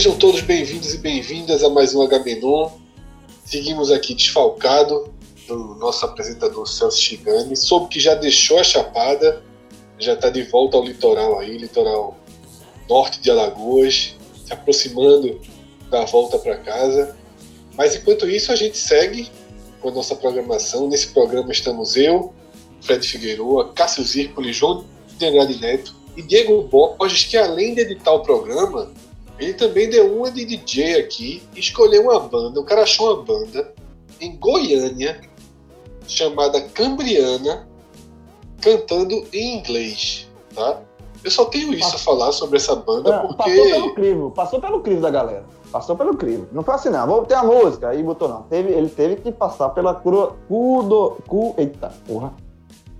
Sejam todos bem-vindos e bem-vindas a mais um Agamenon. Seguimos aqui desfalcado do nosso apresentador Celso Chigani. Soube que já deixou a Chapada, já está de volta ao litoral aí, litoral norte de Alagoas, se aproximando da volta para casa. Mas enquanto isso, a gente segue com a nossa programação. Nesse programa estamos eu, Fred Figueiredo, Cássio Zirpoli, João de Andrade Neto e Diego Borges, que além de editar o programa, ele também deu uma de DJ aqui, escolheu uma banda, o cara achou uma banda em Goiânia chamada Cambriana, cantando em inglês, tá? Eu só tenho isso a falar sobre essa banda Não, porque Passou pelo crivo, passou pelo crivo da galera. Passou pelo crivo. Não foi assim, não. Vou ter a música, aí botou não. Teve, ele teve que passar pela cru, cudo, cu, eita, porra.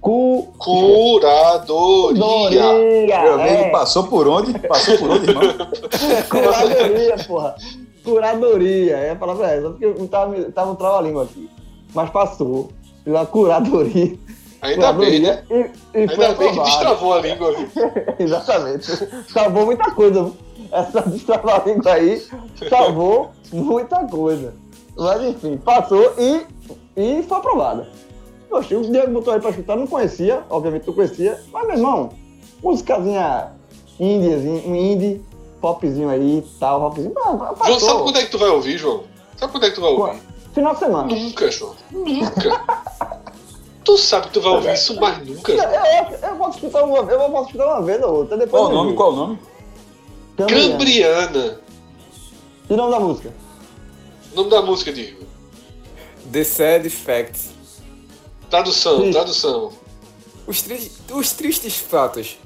Cu, curadoria. Doria, Meu amigo é, passou por onde? Passou por onde, irmão? curadoria, porra. Curadoria, é a palavra é essa, porque eu tava, tava um trava-língua aqui. Mas passou pela curadoria. Ainda bem, né? e, e Ainda bem que destravou a língua. Exatamente. Salvou muita coisa. Essa destrava-língua aí salvou muita coisa. Mas enfim, passou e, e foi aprovada. Poxa, o Diego botou aí pra escutar, não conhecia, obviamente não conhecia, mas meu irmão, musicazinha índiazinha, um indie, popzinho aí, tal, rockzinho. Passou. João, sabe quando é que tu vai ouvir, João? Sabe quando é que tu vai ouvir? Final de semana. Nunca, João. Nunca. tu sabe que tu vai ouvir isso mais nunca, Eu, João. eu, eu posso escutar uma vez, eu posso escutar uma vez ou outra. Depois Qual o nome? digo. Qual o nome? Cambriana. E o nome da música? O nome da música, Diego. The Sad Facts. Tradução, Sim. tradução. Os, tri- os tristes fatos.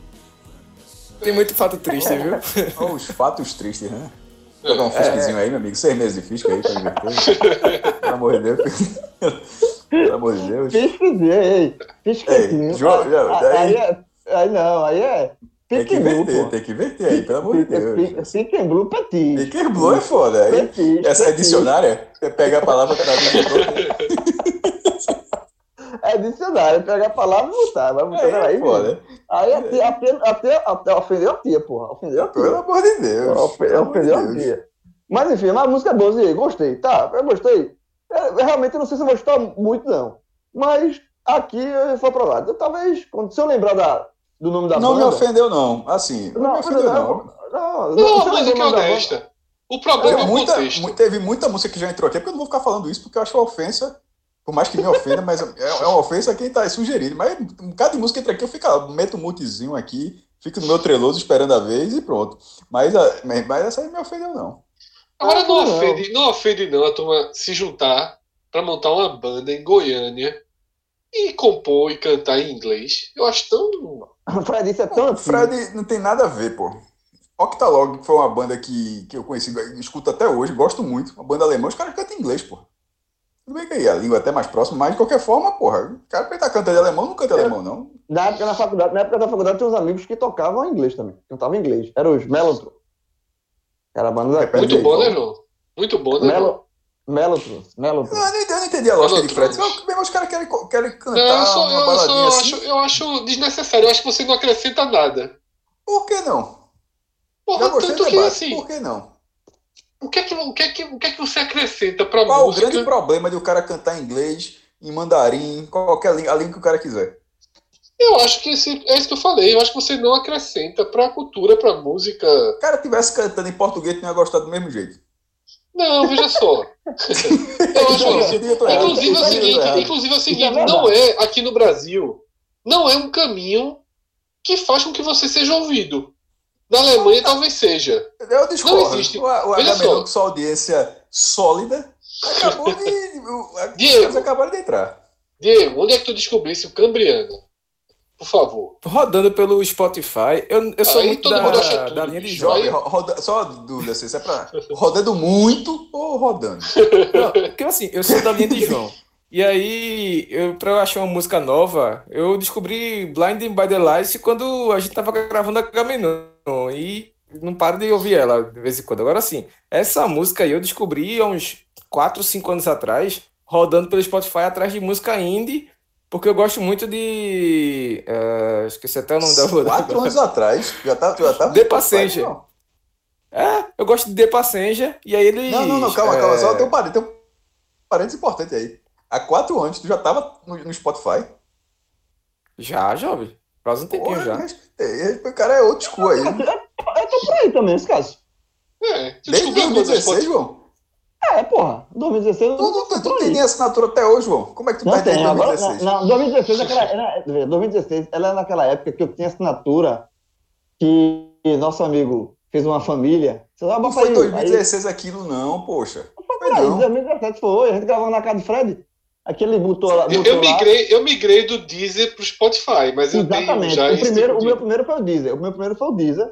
Tem muito fato triste, viu? Oh, os fatos tristes, né? Jogar um fisquezinho aí, meu amigo. Seis meses de fisco aí pra inverter. Pelo amor de Deus. Pelo amor de Deus. Pisquezinho, ei, pisquezinho. Ei, João, João, aí, aí- aí, é, aí não, aí é Tem que Pique Blue, inverter, tem que inverter aí, pelo amor de Deus. Pique Blue Petit. Pique Blue é foda. Aí, Petit, essa é petit. dicionária, você pega a palavra cada vez que troca. É dicionário, pega a palavra e botar. Vai botar Aí aí, é foda. Aí a tia, até, até, até ofendeu a tia, porra. Ofendeu a Pelo tia. amor de Deus. Ofe- pelo amor de Ofendeu a tia. Mas enfim, mas a música é boa, Zé, gostei. Tá, eu gostei. Eu, eu realmente não sei se eu vou gostar muito, não. Mas aqui eu foi aprovado. Eu, talvez, quando, se eu lembrar da, do nome da Não me banda... ofendeu, não. Assim, não, me ofendeu, não. Não, Não, se eu a lembrar música o é nome da banda- honesta. O problema é o muita, contexto. teve muita música que já entrou aqui, porque eu não vou ficar falando isso, porque eu acho uma ofensa, por mais que me ofenda, mas é, é uma ofensa a quem tá sugerindo. Mas um bocado de música entra aqui, eu fico, meto um mutezinho aqui, fico no meu treloso esperando a vez e pronto. Mas, a- mas, mas essa aí me ofendeu, não. Agora Ah, não não. ofende, não ofende não a turma se juntar pra montar uma banda em Goiânia e compor e cantar em inglês. Eu acho tão. O Fred, isso é tão antigo. Fred não tem nada a ver, pô. Octalog foi uma banda que, que eu conheci, escuto até hoje, gosto muito. Uma banda alemã, os caras cantam em inglês, pô. Tudo bem que aí a língua é até mais próxima, mas de qualquer forma, porra, o cara que tá cantando em alemão não canta em alemão, não. Na época, na, faculdade, na época da faculdade, tinha uns amigos que tocavam inglês também. Cantavam inglês. Eram os Melotron. Era a banda da Muito bom, né, João. Muito bom, né? Melo, Melotron. Melotron. Eu não, entendi, eu não entendi a lógica de Fred. Só mesmo os caras querem, querem cantar Não, só, uma eu, só assim. acho, eu acho desnecessário. Eu acho que você não acrescenta nada. Por que não? Já Porra, gostei tanto do que debate. assim. Por que não? O que, é que, o, que é que, o que é que você acrescenta pra Qual o grande problema de o cara cantar em inglês, em mandarim, qualquer língua, a língua que o cara quiser? Eu acho que esse, é isso que eu falei. Eu acho que você não acrescenta pra cultura, pra música. O cara tivesse cantando em português, tu não ia gostar do mesmo jeito. Não, veja só. eu acho errado. Inclusive é o seguinte, inclusive é o seguinte, verdade. não é aqui no Brasil, não é um caminho que faz com que você seja ouvido. Na Alemanha talvez seja. Eu discordo. Não existe. O, o Veja Agamenon só. com sua audiência sólida acabou de. Diego. Acabaram de entrar. Diego, onde é que tu descobrisse o Cambriano? Por favor. Rodando pelo Spotify, eu, eu sou Aí muito da, tudo, da linha de jovem. Roda- só dúvida se isso é pra. Rodando muito ou rodando? Não, porque assim, eu sou da linha de João. E aí, eu, pra eu achar uma música nova, eu descobri Blinding by the Lights quando a gente tava gravando a Gamenon. E não paro de ouvir ela de vez em quando. Agora sim, essa música aí eu descobri há uns 4, 5 anos atrás, rodando pelo Spotify atrás de música indie, porque eu gosto muito de. eh, esqueci até o nome da outra. Quatro anos atrás, já tá. Já tá The Passenger. Não, É, eu gosto de The Passenger, e aí ele. não, não, calma, calma. Só tem um parênteses, tem um parênteses importante aí. Há quatro anos, tu já tava no, no Spotify? Já, jovem. Faz um tempinho Porra, já. respeitei. O cara é outro school aí. Eu tô por aí também, esse caso. É, Desde descobriu quando 2016, João? É, porra. 2016 eu Tu, tu, tu, tem aí. nem assinatura até hoje, João. Como é que tu Não tá tem, agora, 2016? não, não, 2016, aquela, era, 2016, ela é naquela época que eu tinha assinatura que nosso amigo fez uma família. Não foi aí, 2016 aquilo, não, poxa. Aí, Foi aí, não. 2017 foi, a gente gravou na casa do Fred. Aquele botou lá. Eu, migrei, eu migrei do Deezer pro Spotify, mas eu tenho Exatamente. já O, primeiro, tipo o de- meu primeiro foi o Deezer. O meu primeiro foi o Deezer.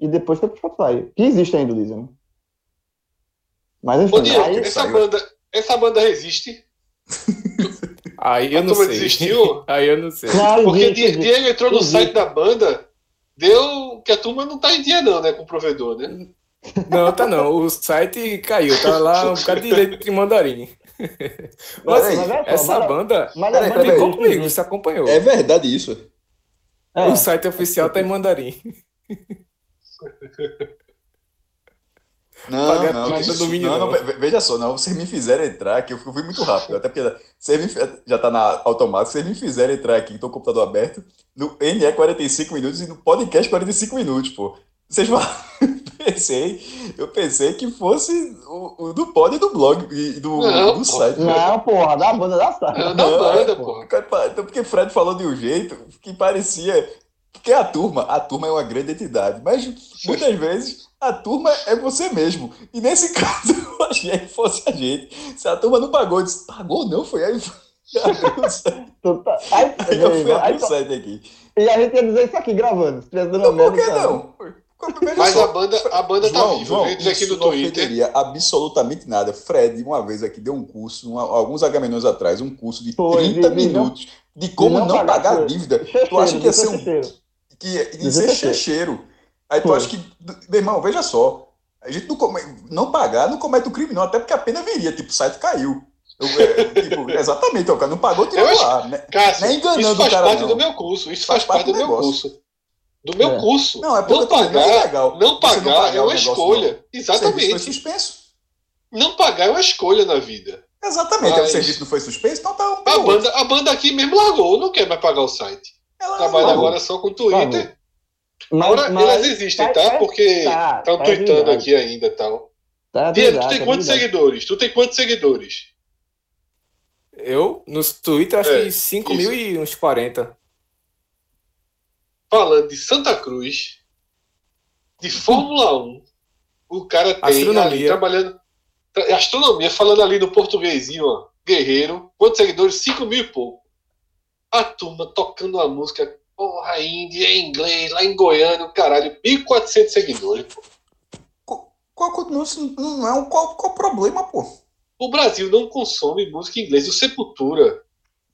E depois foi pro Spotify. Que existe ainda o Deezer, né? Mas enfim, Ô, Diego, aí, essa saiu. banda, essa banda resiste? Aí eu A não turma sei. desistiu? Aí eu não sei. Não, Porque existe, Di- existe. Diego entrou no Existe. site da banda, deu que a turma não tá em dia não, né, com o provedor, né? Não, tá não. O site caiu. Tá lá um bocado de letra em mandarim. Mas assim, Mas olha só, essa mas- banda Mas Peraí, banda peraí. ficou comigo, você acompanhou. É verdade isso. É. O site oficial tá em mandarim. Não, Pagar não, domínio, não, não, não. ve- veja só, não, vocês me fizeram entrar aqui, eu fui muito rápido, até porque vocês me, já tá na automática, vocês me fizeram entrar aqui, tô com o computador aberto, no NE 45 minutos e no podcast 45 minutos, pô. Vocês falam, pensei, eu pensei que fosse o, o do pod e do blog e do, Não, do site. Não, porra, da banda da sala. É da banda, pô. Cara, pa- Então, porque Fred falou de um jeito que parecia. Porque a turma, a turma é uma grande entidade, mas muitas vezes a turma é você mesmo. E nesse caso, eu achei que fosse a gente. Se a turma não pagou, eu disse, pagou não, foi aí. Site. Tá- Aí, Aí eu fui aí, abrir o site aqui. e a gente ia dizer isso aqui gravando. Uma por que não? Mas só. a banda, a banda tá João, viva, João, aqui isso no não Twitter. absolutamente nada. Fred, uma vez aqui, deu um curso, uma- alguns agamenões atrás, um curso de Foi, 30 de- minutos de como não não, pagar a dívida. Tu acha que ia ser um que ia ser checheiro. Aí tu acha que. Meu irmão, veja só. A gente não, come- não pagar não comete o crime, não, até porque a pena viria, tipo, o site caiu. Eu, é, tipo, exatamente, o cara não pagou, tirou acho- lá. Né? Cássio, Nem enganando isso faz o cara, parte não. do meu curso. Isso Faz faz, parte parte do do meu negócio. curso. Do meu É. curso. Não, é porque não não é pagar, legal não você não pagar pagar é uma escolha. O serviço foi Exatamente. suspenso. Não pagar é uma escolha na vida. Exatamente, aí Mas- o serviço não foi suspenso, então tá um A banda, a banda aqui mesmo largou, não quer mais pagar o site. Ela Trabalha largou. agora só com o Twitter. Mas, Agora mas- elas existem, tá? tá- Porque tá, estão tá tweetando verdade. aqui ainda e tal. Tá Diego, tu tem tá quantos verdade. seguidores? Tu tem quantos seguidores? Eu, no Twitter, acho É, que 5 mil e uns 40. Falando de Santa Cruz, de Fórmula 1, o cara tem Astronomia. ali trabalhando. tra- Astronomia, falando ali no portuguesinho, ó. Guerreiro. Quantos seguidores? 5 mil e pouco. A turma tocando uma música, porra, índia, em inglês, lá em Goiânia, o caralho, 1.400 seguidores. pô. Qual, qual, não, não é um, qual, qual o problema, pô? O Brasil não consome música em inglês. O Sepultura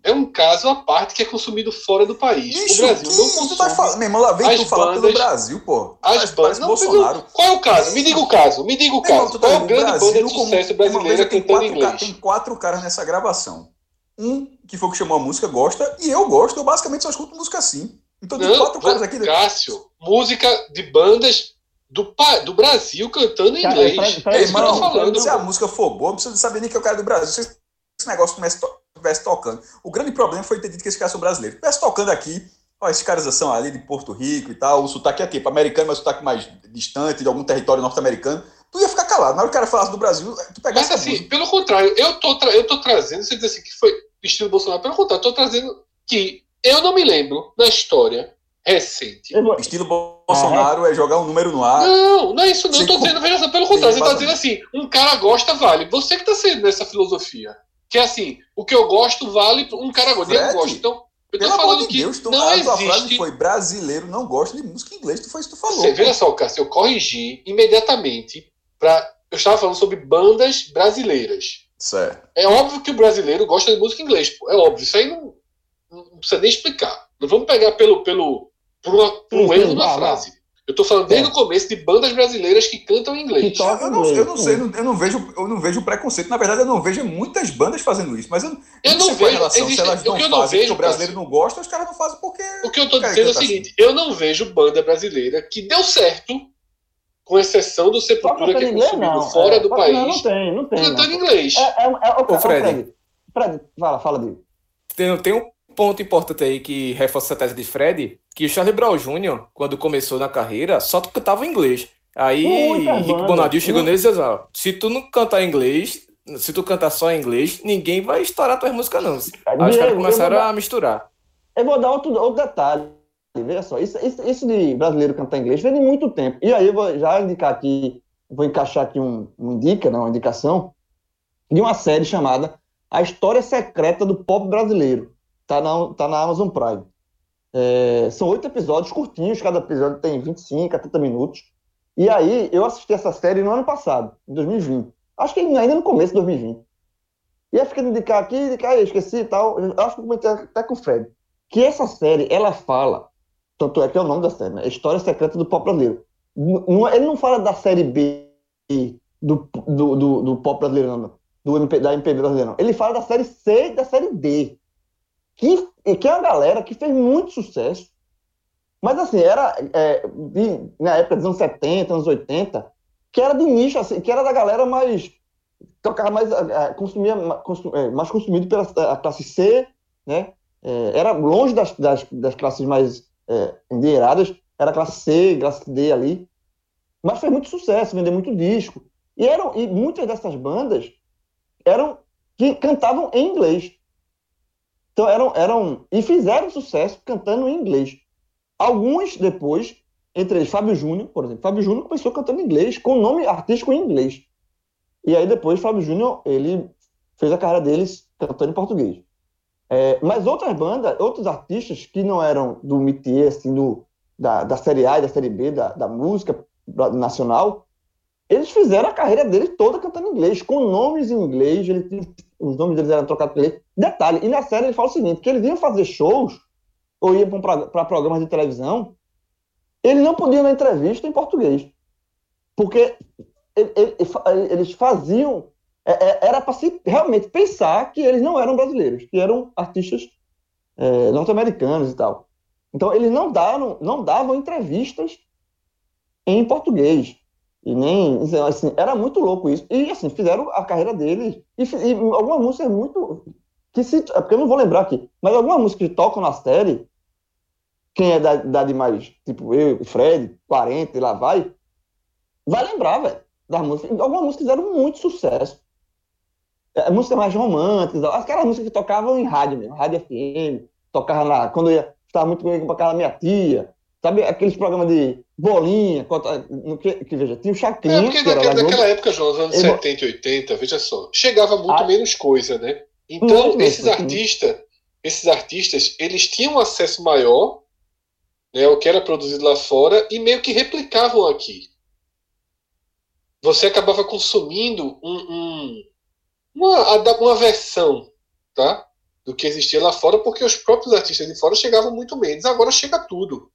é um caso à parte que é consumido fora do país. Bicho, o Brasil não consome. tá falando? Meu irmão, lá vem As tu falar pelo Brasil, pô. As bandas. Não, Bolsonaro. Qual é o caso? Me diga o caso. Me diga o Meu irmão, caso. tu tá Qual é a grande Brasil banda de como- sucesso brasileira tem cantando ca- inglês? tem quatro caras nessa gravação. Um que foi o que chamou a música, gosta, e eu gosto, eu basicamente só escuto música assim. Então tem Não, quatro caras aqui. Cássio, música de bandas do, do Brasil cantando em Cara, inglês. Fred- é isso que eu tô Irmão, falando. se a música for boa, não precisa saber nem que é o cara do Brasil. Se esse negócio estivesse to tocando. O grande problema foi ter dito que esse cara são brasileiro. Se estivesse tocando aqui, ó, esses caras são ali de Porto Rico e tal, o sotaque é tipo americano, mas o sotaque mais distante de algum território norte-americano, tu ia ficar calado. Na hora que o cara falasse do Brasil, tu pegasse Mas assim, pelo contrário, eu tô, tra eu tô trazendo, você diz assim que foi estilo Bolsonaro, pelo contrário, eu tô trazendo que eu não me lembro na história recente. Vou- Estilo Bolsonaro é jogar um número no ar. Não, não é isso não. Eu tô dizendo, veja só, pelo contrário, Sim, você tá dizendo assim, um cara gosta, vale. Você que tá sendo nessa filosofia. Que é assim, o que eu gosto vale, um cara gosta. Eu gosto. Então, eu tô Pelo amor falando de que Deus, tu, não a tua frase existe. foi brasileiro não gosta de música em inglês. Tu foi isso que tu falou. Você, veja só, Cássio, eu corrigi imediatamente para. Eu estava falando sobre bandas brasileiras. Certo. É óbvio que o brasileiro gosta de música em inglês, pô. É óbvio. Isso aí não, não precisa nem explicar. Não vamos pegar pelo, pelo, por, uma, por um erro na frase. Eu tô falando desde É. o começo de bandas brasileiras que cantam em inglês. Que toca Eu não, eu não sei, eu não, não vejo, eu não vejo preconceito. Na verdade, eu não vejo muitas bandas fazendo isso. Mas eu, Eu não não é vejo- relação. existe- Se elas o não que eu não fazem vejo, o brasileiro não gosta, os caras não fazem porque. O que eu tô dizendo é o seguinte: eu não vejo banda brasileira que deu certo, com exceção do Sepultura, que é inglês, não. fora É, do não, país, Não tem, não tem. cantando não. inglês. É, é, é, é, Ô, Fred. Fred. Fred, fala, fala, Diego. Tem, tem um ponto importante aí que reforça essa tese de Fred, que o Charlie Brown Jr., quando começou na carreira, só cantava inglês. Aí Muita Rick. Bonadil chegou nele e disse, ó, se tu não cantar inglês, se tu cantar só em inglês, ninguém vai estourar tuas músicas não. Aí os caras começaram vou a misturar. Eu vou dar outro, outro detalhe. Veja só, isso, isso, isso de brasileiro cantar inglês vem de muito tempo. E aí eu vou já indicar aqui, vou encaixar aqui um, um indica, não, uma indicação, de uma série chamada A História Secreta do Pop Brasileiro. Tá na, tá na Amazon Prime. É, são oito episódios curtinhos, cada episódio tem 25 a 30 minutos. E aí eu assisti essa série no ano passado, em 2020. Acho que ainda no começo de 2020. E aí fica de indicar aqui, indicar aí, esqueci e tal. Eu acho que eu comentei até com o Fred que essa série, ela fala, tanto é que é o nome da série, né? História Secreta do Pop Brasileiro. Não- ele não fala da série B do, do, do, do pop brasileiro, não, do MP, da MPB brasileira, não. Ele fala da série C e da série D, que, que é uma galera que fez muito sucesso, mas assim, era é, de- na época dos anos 70, anos 80, que era de nicho, assim, que era da galera mais tocava mais, eh, consumia ma- consu- eh, mais consumido pela classe C, né? Eh, era longe das, das, das classes mais endinheiradas, era classe C, classe D ali, mas fez muito sucesso, vendeu muito disco. E, eram, e muitas dessas bandas eram que cantavam em inglês. Então eram, eram e fizeram sucesso cantando em inglês. Alguns depois, entre eles Fábio Júnior, por exemplo, Fábio Júnior começou cantando em inglês, com nome artístico em inglês. E aí depois Fábio Júnior, ele fez a carreira deles cantando em português. É, mas outras bandas, outros artistas que não eram do métier, assim, do, da, da série A e da série B, da, da música nacional, eles fizeram a carreira deles toda cantando em inglês, com nomes em inglês, ele tinha- os nomes deles eram trocados por inglês. Detalhe, e na série ele fala o seguinte, que eles iam fazer shows, ou iam para programas de televisão, eles não podiam dar entrevista em português. Porque ele- ele- ele- eles faziam. é- é- Era para se realmente pensar que eles não eram brasileiros, que eram artistas é, norte-americanos e tal. Então, eles não davam, não davam entrevistas em português. E nem. Assim, era muito louco isso. E, assim, fizeram a carreira deles. E, e algumas músicas muito. Que se, é porque eu não vou lembrar aqui, mas algumas músicas que tocam na série, quem é da idade mais, tipo eu, Fred, 40 e lá vai, vai lembrar, velho, das músicas. Algumas músicas fizeram muito sucesso. É, músicas mais românticas, aquelas músicas que tocavam em rádio mesmo, rádio FM, tocava lá, quando eu ia, estava muito para casa da minha tia, sabe, aqueles programas de bolinha, que, que veja, tinha o É, Chacrinha, porque que era naquela, da naquela época, João, nos anos vou- 70 e 80, veja só, chegava muito Ah. menos coisa, né? Então, esses artistas, esses artistas, eles tinham acesso maior, né, ao que era produzido lá fora e meio que replicavam aqui. Você acabava consumindo um, um- uma, uma versão, tá? Do que existia lá fora, porque os próprios artistas de fora chegavam muito menos. Agora chega tudo.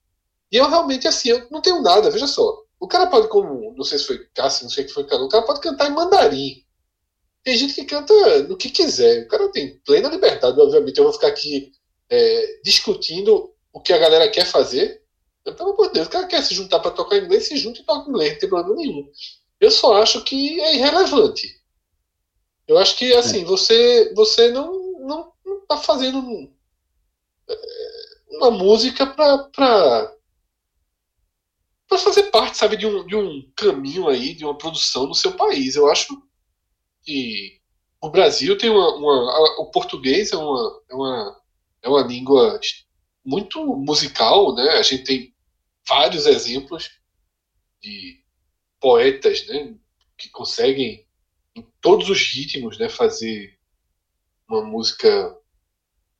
E eu realmente, assim, eu não tenho nada, veja só. O cara pode, como, não sei se foi Cássio, não sei o que foi Canu, o cara pode cantar em mandarim. Tem gente que canta no que quiser. O cara tem plena liberdade, obviamente. Eu vou ficar aqui é, discutindo o que a galera quer fazer. Pelo amor de Deus, o cara quer se juntar para tocar inglês, se junta e toca inglês, não tem problema nenhum. Eu só acho que é irrelevante. Eu acho que, assim, você, você não, não, não tá fazendo. é, uma música para para fazer parte, sabe, de um, de um caminho aí, de uma produção no seu país. Eu acho que o Brasil tem uma, uma o português é uma, é uma é uma língua muito musical, né? A gente tem vários exemplos de poetas, né, que conseguem em todos os ritmos, né, fazer uma música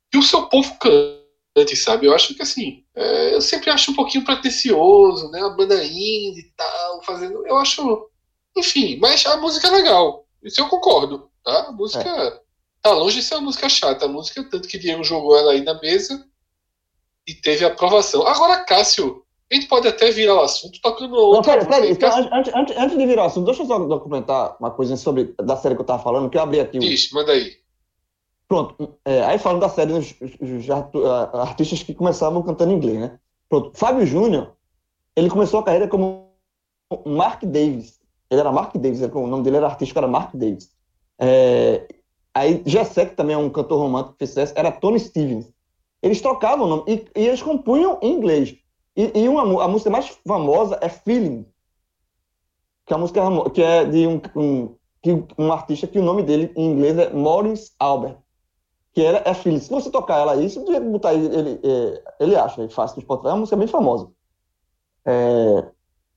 que o seu povo cante, sabe? Eu acho que assim, é, eu sempre acho um pouquinho pretencioso, né? A banda indie e tal, fazendo. Eu acho. Enfim, mas a música é legal. Isso eu concordo, tá? A música é. tá longe de ser uma música chata. A música, tanto que Diego jogou ela aí na mesa e teve aprovação. Agora, Cássio, a gente pode até virar o assunto tocando outra. Não, pera, pera, então, antes, antes, antes de virar o assunto, deixa eu só documentar uma coisa sobre da série que eu tava falando, que eu abri aqui. Diz, manda aí. Pronto, é, aí falando da série dos, dos artistas que começavam cantando inglês, né? Pronto, Fábio Júnior, ele começou a carreira como Mark Davis. Ele era Mark Davis, o nome dele era artístico, era Mark Davis. É, aí Jessé, que também é um cantor romântico que fez era Tony Stevens. Eles trocavam o nome e, e eles compunham em inglês. E, e uma, a música mais famosa é Feeling, que é a música que é de um, um, um artista que o nome dele em inglês é Maurice Albert que era, é Phillips. Se você tocar ela aí, se você botar ele, ele, é, ele acha, ele faz no Spotify, é uma música bem famosa. É,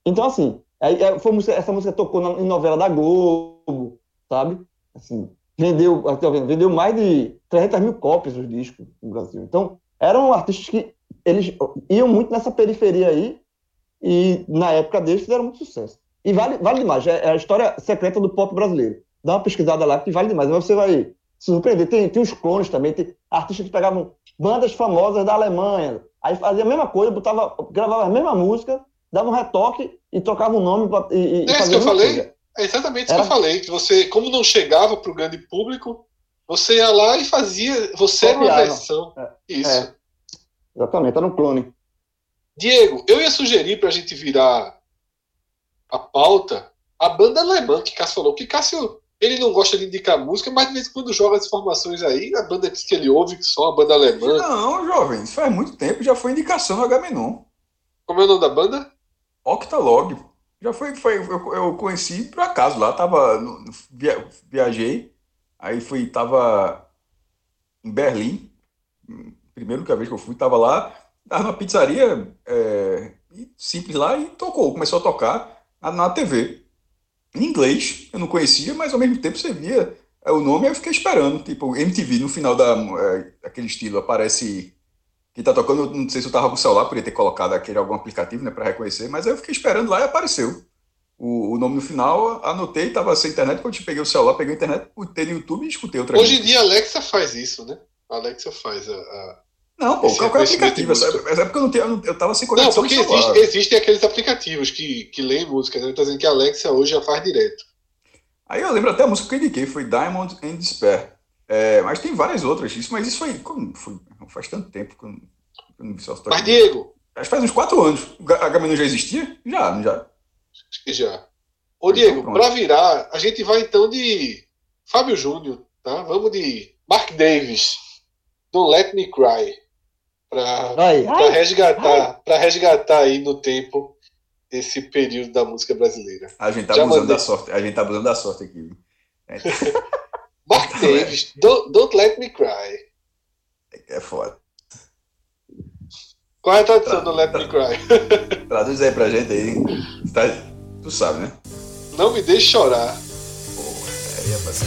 então, assim, é, foi essa música tocou na, em novela da Globo, sabe? Assim, vendeu, vendeu mais de 300 mil cópias dos discos no Brasil. Então, eram artistas que eles iam muito nessa periferia aí e, na época deles, fizeram muito sucesso. E vale, vale demais, é, é a história secreta do pop brasileiro. Dá uma pesquisada lá que vale demais. Mas você vai surpreender. Tem, tem os clones também, tem artistas que pegavam bandas famosas da Alemanha, aí fazia a mesma coisa, botava, gravava a mesma música, dava um retoque e trocava o um nome pra, e, e é isso que eu falei. Coisa. É exatamente isso Era... que eu falei, que você, como não chegava para o grande público, você ia lá e fazia, você era uma versão. É. Isso. É. Exatamente, era um clone. Diego, eu ia sugerir para a gente virar a pauta a banda alemã que Cássio falou, que Cássio ele não gosta de indicar música, mas de vez em quando joga as informações aí, a banda diz que ele ouve que só a banda alemã. Não, jovem, isso faz muito tempo, já foi indicação no Agamenon. Como é o nome da banda? Octalog. Já foi, foi eu, eu conheci por acaso lá, tava, no, via, viajei, aí fui, tava em Berlim, primeiro que a vez que eu fui, tava lá, tava na pizzaria, é, simples lá, e tocou, começou a tocar na, na TV em inglês, eu não conhecia, mas ao mesmo tempo você via é, o nome eu fiquei esperando. Tipo, MTV, no final da, é, aquele estilo, aparece que tá tocando, não sei se eu tava com o celular, podia ter colocado aquele algum aplicativo, né, para reconhecer, mas aí eu fiquei esperando lá e apareceu. O, o nome no final, anotei, tava sem internet, quando eu peguei o celular, peguei a internet, botei no YouTube e escutei outra Hoje em dia a Alexa faz isso, né? A Alexa faz a, a não, pô, qualquer aplicativo. Essa época eu não tinha, eu tava sem conexão. Não, porque existe, existem aqueles aplicativos que, que leem música, né? Ele tá dizendo que a Alexa hoje já faz direto. Aí eu lembro até a música que eu indiquei, foi Diamond and Despair. É, mas tem várias outras, isso, mas isso foi, foi faz tanto tempo que eu não, eu não vi só Mas, Diego. Acho que faz uns quatro anos. A Gamino já existia? Já, não já? Acho que já. Ô, Diego, então, para virar, a gente vai então de Fábio Júnior, tá? Vamos de Mark Davis, Don't Let Me Cry para resgatar, para resgatar aí no tempo esse período da música brasileira. A gente tá Já abusando mandei. da sorte, a gente tá abusando da sorte aqui. É. Mark Davis, don't, don't, Let Me Cry. É foda. Qual é a tradução do Let Me Cry? Traduz aí pra gente aí. Tá, tu sabe, né? Não me deixe chorar. Porra, aí é pra ser.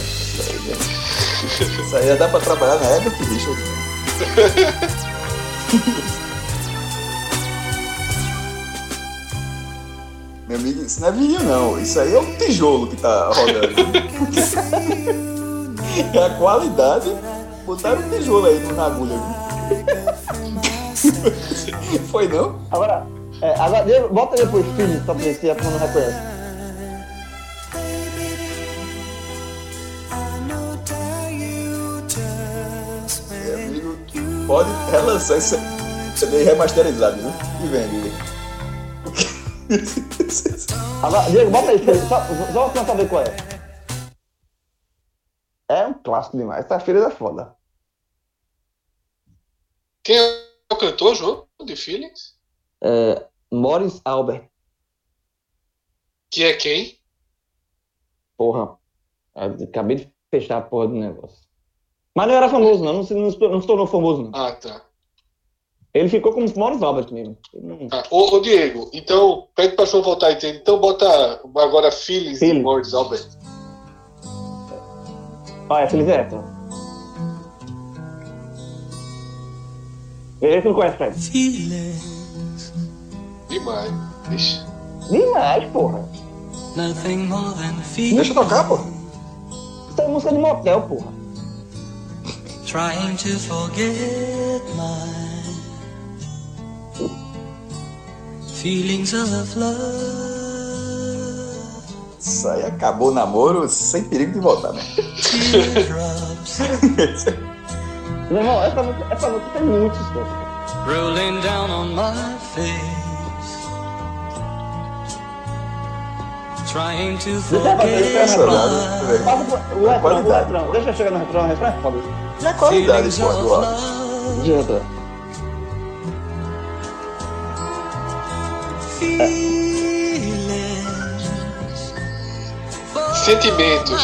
Isso aí dá pra trabalhar na época que deixa. Meu amigo, isso não é vinho não, isso aí é um tijolo que tá rodando. é a qualidade. Botaram um tijolo aí na agulha. Foi não? Agora, é, agora bota depois filho pra ver se a não reconhece. Pode relançar esse CD remasterizado, né? E vende. Agora, Diego, bota aí, só, só pra saber qual é. É um clássico demais. Essa feira é foda. Quem é o cantor, João, de Feelings? É, Morris Albert. Que é quem? Porra. Acabei de fechar a porra do negócio. Mas não era famoso, não. Não se, não se- não se tornou famoso, não. Ah, tá. Ele ficou como Morris Albert mesmo. Ele não- Ah, ô, ô, Diego, então, pede pra João voltar tem- Então bota agora de Feelings. Morris Albert. Ah, é Feliz Essa. Esse não conhece, Fred. Demais. Ixi. Demais, porra. Nothing more than feeling. Deixa eu tocar, pô. Isso é música de motel, porra. Trying to forget my feelings of love. Isso aí acabou o namoro sem perigo de voltar, né? Meu irmão, essa música, essa música tem muito sucesso. cara. rolling down on my face. Trying to Deixa eu fazer forget pro- o refrão. Deixa eu chegar no refrão, o refrão é foda. E a qualidade, pô, of do love. Adianta. Feelings. Sentimentos.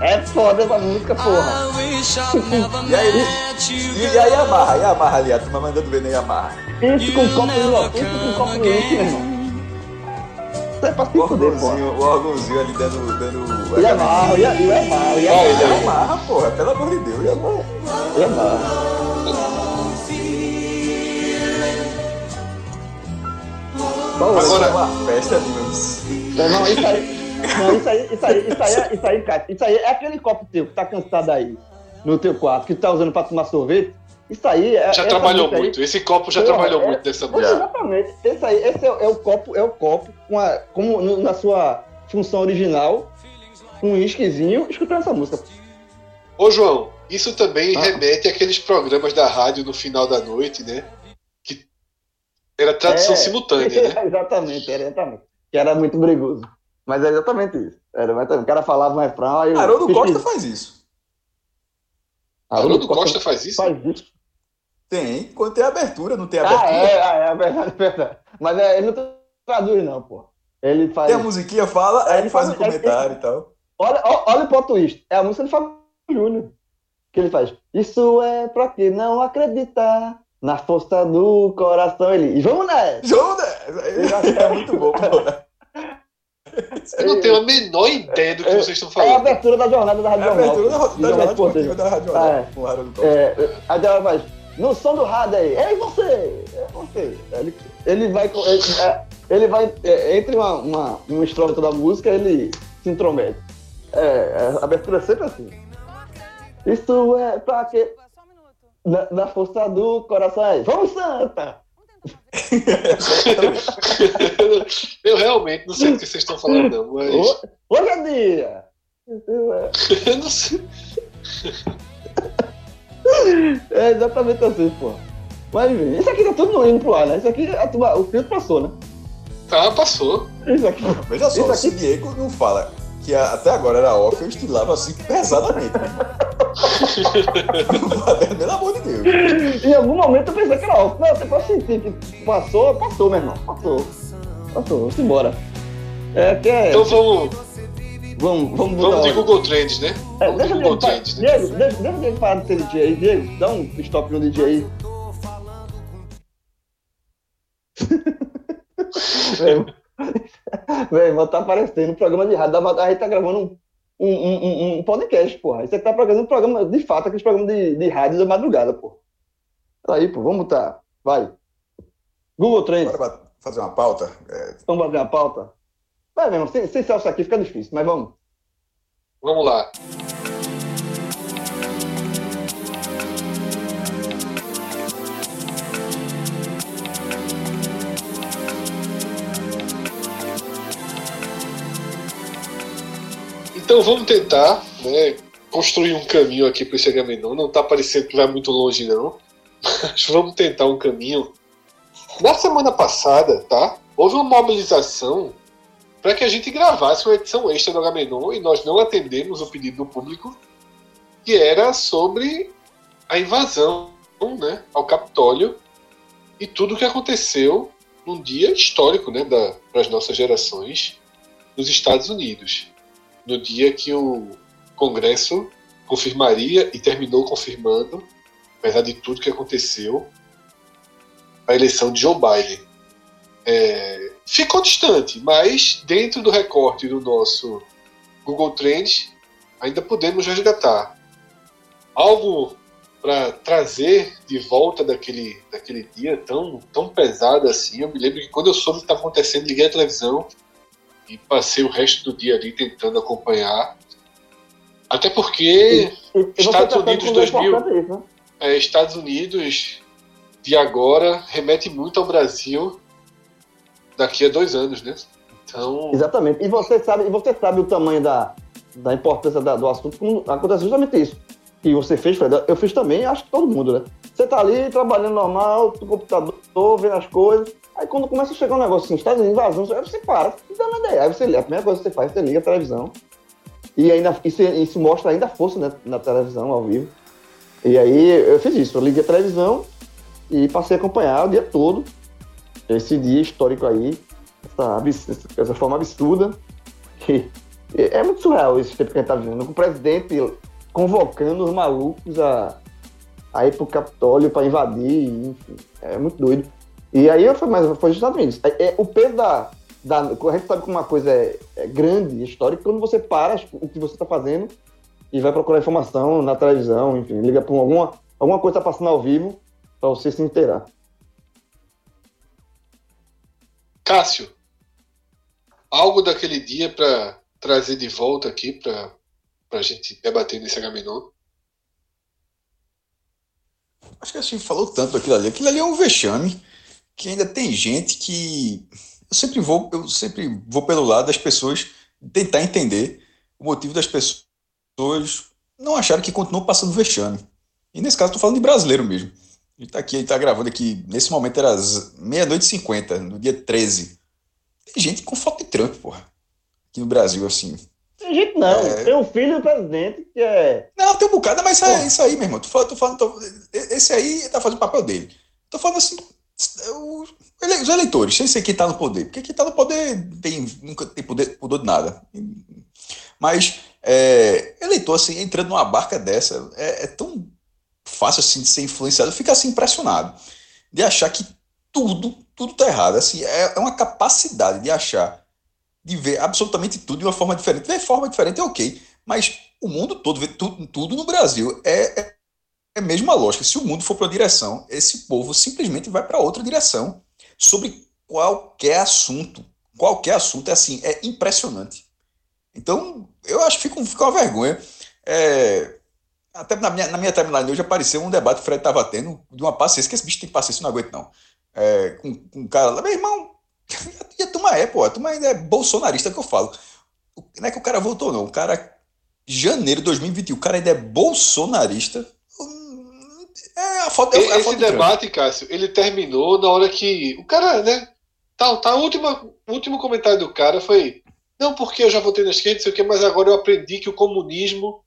É foda essa música, porra. E aí, e, e a Yamaha, a Yamaha ali, a turma mandando ver na Yamaha. Isso com copo de louco, isso com copo de meu irmão. Isso é pra se O fuder, órgãozinho, o órgãozinho ali dando. dando E amarra, e amarra, e Olha, amarra. Yamaha, porra, pelo amor de Deus. E amarra. Pô, Agora- É uma festa de meus. Não, não, isso aí. Não, isso aí, isso aí, isso aí, é- isso aí, cara. Isso aí é aquele copo teu que tá cansado aí no teu quarto, que tu tá usando pra tomar sorvete. Isso aí é. Já trabalhou música aí- muito. Esse copo já Porra, trabalhou é- muito dessa música. Exatamente. Esse aí, esse é, é o copo, é o copo com a, como no- na sua função original, com um isquezinho, escutando essa música. Ô, João, isso também Ah. remete àqueles programas da rádio no final da noite, né? Que era tradução É. simultânea, né? exatamente, era exatamente. Que era muito brigoso. Mas é exatamente isso. Era exatamente. O cara falava um refrão, Haroldo. Costa faz isso. Haroldo Costa faz isso? faz isso. Tem, quando tem abertura, não tem abertura. Ah, é, ah, é, é verdade, é verdade. Mas é, ele não traduz, não, pô. Ele faz. Tem a musiquinha, fala, aí Ele ele faz um comentário e tal. Olha, olha o plot twist. É a música de Fábio Júnior. Que ele faz. Isso é pra quem não acreditar na força do coração. Ele. E vamos nessa! João, né? É muito bom, pô. Eu não tenho a menor ideia do que É- vocês estão É a falando. abertura da jornada da É Rádio a abertura da, Jornal. da, da, Jornal. Esportiva da Rádio Ah, é. Jornal, com o Haroldo Costa. É, aí ela faz, no som do rádio aí, ei você, é você. Ele, ele vai, ele, é, ele vai é, entre uma, uma, uma estrofe da música, ele se intromete. É, a abertura é sempre assim. Isso é pra quê? Na, na força do coração aí. Vamos, Santa! Eu realmente não sei do que vocês estão falando, não, mas. Ho- Hoje é dia! Eu não sei. É exatamente assim, pô. Mas enfim, isso aqui tá tudo no indo pro ar, né? Isso aqui, a turma- o filtro passou, né? Tá, passou. Isso aqui. Veja só, aqui- o Diego não fala que a- até agora era off, eu estilava assim pesadamente. Pelo amor de Deus. Em algum momento eu pensei que era off. Não, você pode sentir que passou, passou, meu irmão. Passou. Passou, vamos embora. É que é. Então vamos, vamos, vamos vamos de Google Trends, né? É, Vamos de deixa Google Trends, né? Diego, deixa, deixa o Diego parar de ser DJ aí. Diego, dá um stop no DJ aí. Meu meu irmão, tá aparecendo um programa de rádio. A gente tá gravando um, um, um, um- podcast, porra. Isso aqui tá gravando um programa, de fato, aqueles programas de, de rádio da madrugada, porra. Aí, pô, vamos botar. Vai. Google Trends. Bora fazer uma pauta. É, Vamos fazer uma pauta? Vai mesmo, sem, sem Celso aqui fica difícil, mas vamos. Vamos lá. Então vamos tentar né, construir um caminho aqui para esse Agamenon. Não está parecendo que vai muito longe, não. Mas vamos tentar um caminho. Na semana passada, tá? Houve uma mobilização para que a gente gravasse uma edição extra do Agamenon e nós não atendemos o pedido do público. que era sobre a invasão né, ao Capitólio e tudo o que aconteceu num dia histórico né, para as nossas gerações nos Estados Unidos. No dia que o Congresso confirmaria e terminou confirmando, apesar de tudo que aconteceu, a eleição de Joe Biden. É, ficou distante, mas dentro do recorte do nosso Google Trends, ainda podemos resgatar algo para trazer de volta daquele, daquele dia tão, tão pesado assim. Eu me lembro que quando eu soube o que estava acontecendo, liguei a televisão e passei o resto do dia ali tentando acompanhar. Até porque E- e Estados tá Unidos falando 2000. importante isso, né? é, Estados Unidos de agora remete muito ao Brasil daqui a dois anos, né? Então, Exatamente. E você sabe, e você sabe o tamanho da, da importância da- do assunto, como acontece justamente isso. Que você fez, Fred, eu fiz também, acho que todo mundo, né? Você tá ali trabalhando normal, no computador, vendo as coisas. Aí quando começa a chegar um negócio assim, Estados Unidos, invasão, aí você para, e dá uma ideia. Aí você a primeira coisa que você faz, você liga a televisão. E ainda isso, isso mostra ainda força né, na televisão, ao vivo. E aí eu fiz isso, eu liguei a televisão e passei a acompanhar o dia todo esse dia histórico aí, essa, essa forma absurda, que é muito surreal esse tempo que a gente tá vivendo, com o presidente convocando os malucos a, a ir pro Capitólio para invadir, enfim, é muito doido. E aí eu fui, mas foi Estados Unidos. É, é, o peso da, da. A gente sabe que uma coisa é, é grande, histórica, quando você para o que você está fazendo e vai procurar informação na televisão, enfim, liga para alguma, alguma coisa tá passando ao vivo para você se inteirar. Cássio, algo daquele dia para trazer de volta aqui para a gente debater nesse Agamenon? Acho que a gente falou tanto daquilo ali. Aquilo ali é um vexame que ainda tem gente que. Eu sempre vou, eu sempre vou pelo lado das pessoas tentar entender o motivo das pessoas não acharem que continuam passando vexame. E nesse caso, estou falando de brasileiro mesmo. A gente tá aqui, a gente tá gravando aqui, nesse momento era meia-noite e cinquenta, no dia 13. Tem gente com foto de Trump, porra. Aqui no Brasil, assim. Tem gente não. É. Tem um filho do presidente que é. Não, tem um bocado, mas isso, é, isso aí, meu irmão. Tô falando, tô falando, tô- esse aí tá fazendo o papel dele. Tô falando assim, o- os eleitores, sem ser quem tá no poder. Porque quem tá no poder tem, nunca tem poder, poder de nada. Mas é, eleitor, assim, entrando numa barca dessa, é, é tão fácil assim de ser influenciado, fica assim impressionado de achar que tudo, tudo tá errado. Assim, é, é uma capacidade de achar, de ver absolutamente tudo de uma forma diferente. Ver forma diferente é ok, mas o mundo todo, vê tudo, tudo no Brasil é, é, é a mesma lógica. Se o mundo for para uma direção, esse povo simplesmente vai para outra direção sobre qualquer assunto. Qualquer assunto é assim, é impressionante. Então, eu acho que fica uma vergonha. É, até na minha, na minha timeline hoje apareceu um debate que o Fred estava tendo de uma paciência, que esse bicho tem paciência, não aguento não. É, com, com um cara lá, meu irmão, e a turma é, pô, a turma ainda é bolsonarista que eu falo. Não é que o cara votou, não. O cara, janeiro de 2021, o cara ainda é bolsonarista. É a foto, é a Esse de debate, Cássio, ele terminou na hora que o cara, né? Tá, tá, o último, último comentário do cara foi: Não, porque eu já votei na esquerda, não sei o que, mas agora eu aprendi que o comunismo.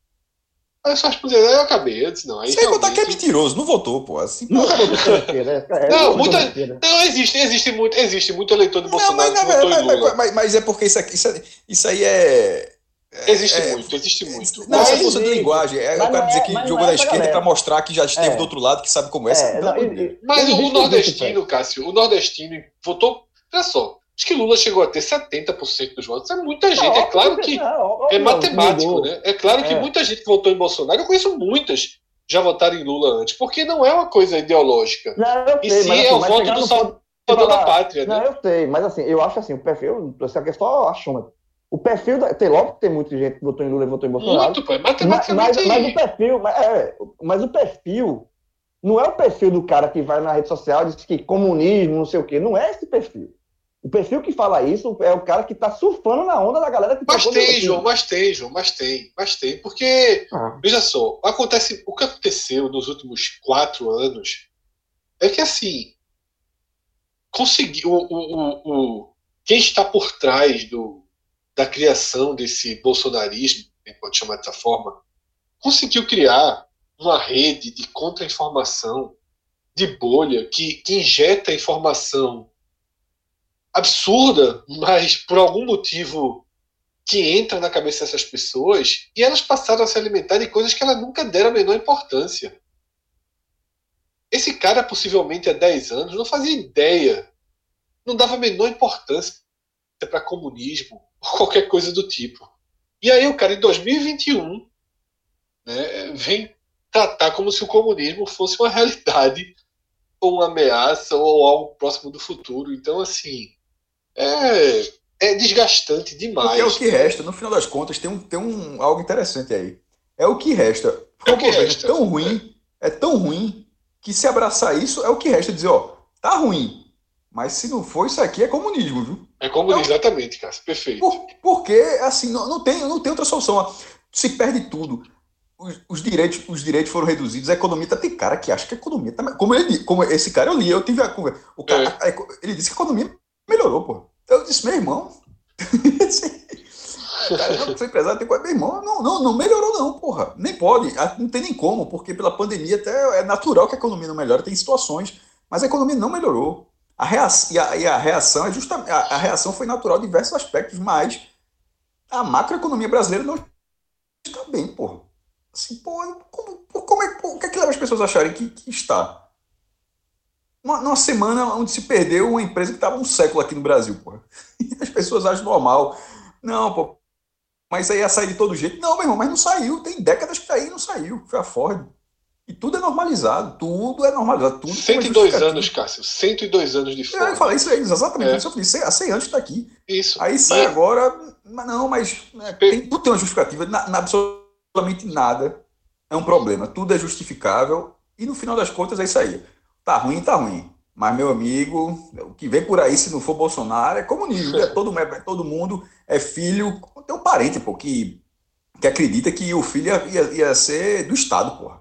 Aí eu só respondi, aí eu acabei. Eu disse, não, aí Sem contar que é realmente- mentiroso, não votou, pô. Assim, pela esquerda. É, Não, nunca muita-. Não, existe, existe muito, existe muito eleitor do Não, Bolsonaro mas, que não, votou mas, em mas, Lula. mas- mas é porque isso, aqui, isso, isso aí é. é- Existe é- muito, existe muito. Não, é Mas força de linguagem. É Mas o cara não dizer é- que não jogou é na essa esquerda pra mostrar que já esteve É. do outro lado, que sabe como é. É, não, e- Mas o nordestino, Cássio, o nordestino votou. Olha só, acho que Lula chegou a ter 70% dos votos. É muita gente. Não, é claro que não, é não, matemático, né? É claro que É. muita gente que votou em Bolsonaro, eu conheço muitas, já votaram em Lula antes, porque não é uma coisa ideológica. Não, eu E sei, sim, mas, é assim, o mas voto do Salvador da pátria, Não, né? eu sei, mas assim, eu acho assim, o perfil, isso aqui é achômetro. O perfil, da, tem logo que tem muita gente que votou em Lula e votou em Bolsonaro. Muito, pô, é Mas, mas, mas o perfil, mas, é, mas o perfil não é o perfil do cara que vai na rede social e diz que comunismo, não sei o quê. Não é esse perfil. O perfil que fala isso é o cara que tá surfando na onda da galera que Mas trocou de tem. João, mas tem, João, mas tem, mas tem. Porque, Ah, veja só, acontece, o que aconteceu nos últimos quatro anos é que, assim, conseguiu. O, o, o, o- quem está por trás do, da criação desse bolsonarismo, a gente pode chamar dessa forma, conseguiu criar uma rede de contra-informação, de bolha, que, que injeta informação absurda, mas por algum motivo que entra na cabeça dessas pessoas e elas passaram a se alimentar de coisas que elas nunca deram a menor importância. Esse cara, possivelmente há 10 anos, não fazia ideia, não dava a menor importância para comunismo ou qualquer coisa do tipo. E aí o cara, em 2021, né, vem tratar como se o comunismo fosse uma realidade ou uma ameaça ou algo próximo do futuro. Então, assim, é, é desgastante demais. Porque é o que resta, no final das contas, tem, um, tem um, algo interessante aí. É o que resta. É o que governo resta. É tão ruim, é tão ruim, que se abraçar isso é o que resta. Dizer, ó, tá ruim, mas se não for isso aqui é comunismo, viu? É comunismo, exatamente, cara. Perfeito. Por- porque, assim, não, não, tem, não tem outra solução. Se perde tudo. Os, os direitos, os direitos foram reduzidos, a economia tá. Tem cara que acha que a economia tá. Como, ele, como esse cara eu li, eu tive a conversa. O cara, a eco- ele disse que a economia melhorou, pô. Eu disse, meu irmão. cara, não, sou empresário, tem coisa. Meu irmão, não, não, não melhorou, não, porra. Nem pode. Não tem nem como, porque pela pandemia até é natural que a economia não melhore, tem situações. Mas a economia não melhorou. A reação, e, a, e a reação é justamente. A, a reação foi natural em diversos aspectos, mas a macroeconomia brasileira não está bem, porra. Assim, pô, como, como é, o que é que leva as pessoas a acharem que, que está? Uma, numa semana onde se perdeu uma empresa que estava um século aqui no Brasil, porra. E as pessoas acham normal. Não, pô, mas isso aí ia sair de todo jeito. Não, meu irmão, mas não saiu. Tem décadas que tá aí não saiu. Foi a Ford. E tudo é normalizado. Tudo é normalizado. Tudo tem uma 102 justificativa. anos, Cássio. 102 anos de É, Eu fome. falei isso aí, exatamente É. isso. Eu falei, "Cem- há 100 anos está aqui. Isso. Aí sai agora, mas não, mas né, tem, tudo tem uma justificativa, na, na absolutamente nada é um problema, tudo é justificável e no final das contas é isso aí. Tá ruim, tá ruim. Mas, meu amigo, o que vem por aí, se não for Bolsonaro, é comunismo. É todo, é todo mundo é filho. Tem um parente, pô, que, que acredita que o filho ia, ia, ia ser do Estado, porra.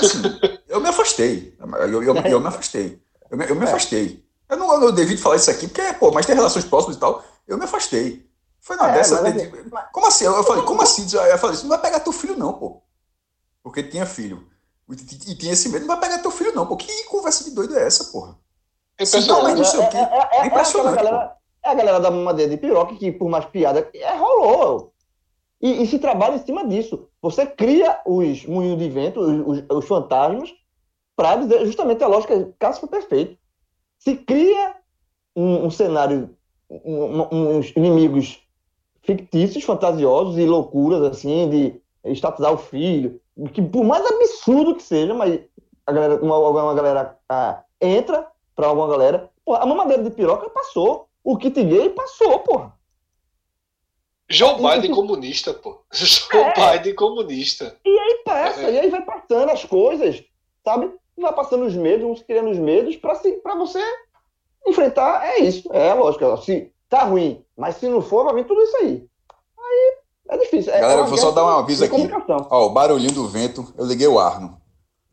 Assim, eu me afastei. Eu, eu, eu me afastei. Eu me, eu me afastei. Eu não, eu devia falar isso aqui, porque, pô, mas tem relações próximas e tal. Eu me afastei. Foi na É, dessa. mas como assim? Eu falei, como assim? Eu falei, isso não vai pegar teu filho, não, pô. Porque tinha filho. E, e tinha esse medo, não vai pegar teu filho, não, pô. Que conversa de doido é essa, porra? É impressionante. não sei o quê. É, é, é, é, impressionante, galera, é a galera da mamadeira de piroca que, por mais piada, é, rolou. E, e se trabalha em cima disso. Você cria os moinhos de vento, os, os- os fantasmas, para dizer justamente a lógica. Cássio foi perfeito. Se cria um, um cenário, um- um- uns inimigos fictícios, fantasiosos e loucuras, assim, de estatizar o filho, que por mais absurdo que seja, mas a galera, uma, uma galera ah, entra pra alguma galera. Porra, a mamadeira de piroca passou. O kit gay passou, porra. Joe Biden comunista, pô. Joe É. Biden comunista. E passa, É. e aí vai passando as coisas, sabe? Vai passando os medos, uns criando os medos pra, se, pra você enfrentar. É isso, é ó. Se tá ruim, mas se não for, vai vir tudo isso aí. É difícil. É Galera, eu vou só dar um aviso aqui. Ó, o barulhinho do vento, eu liguei o Arno.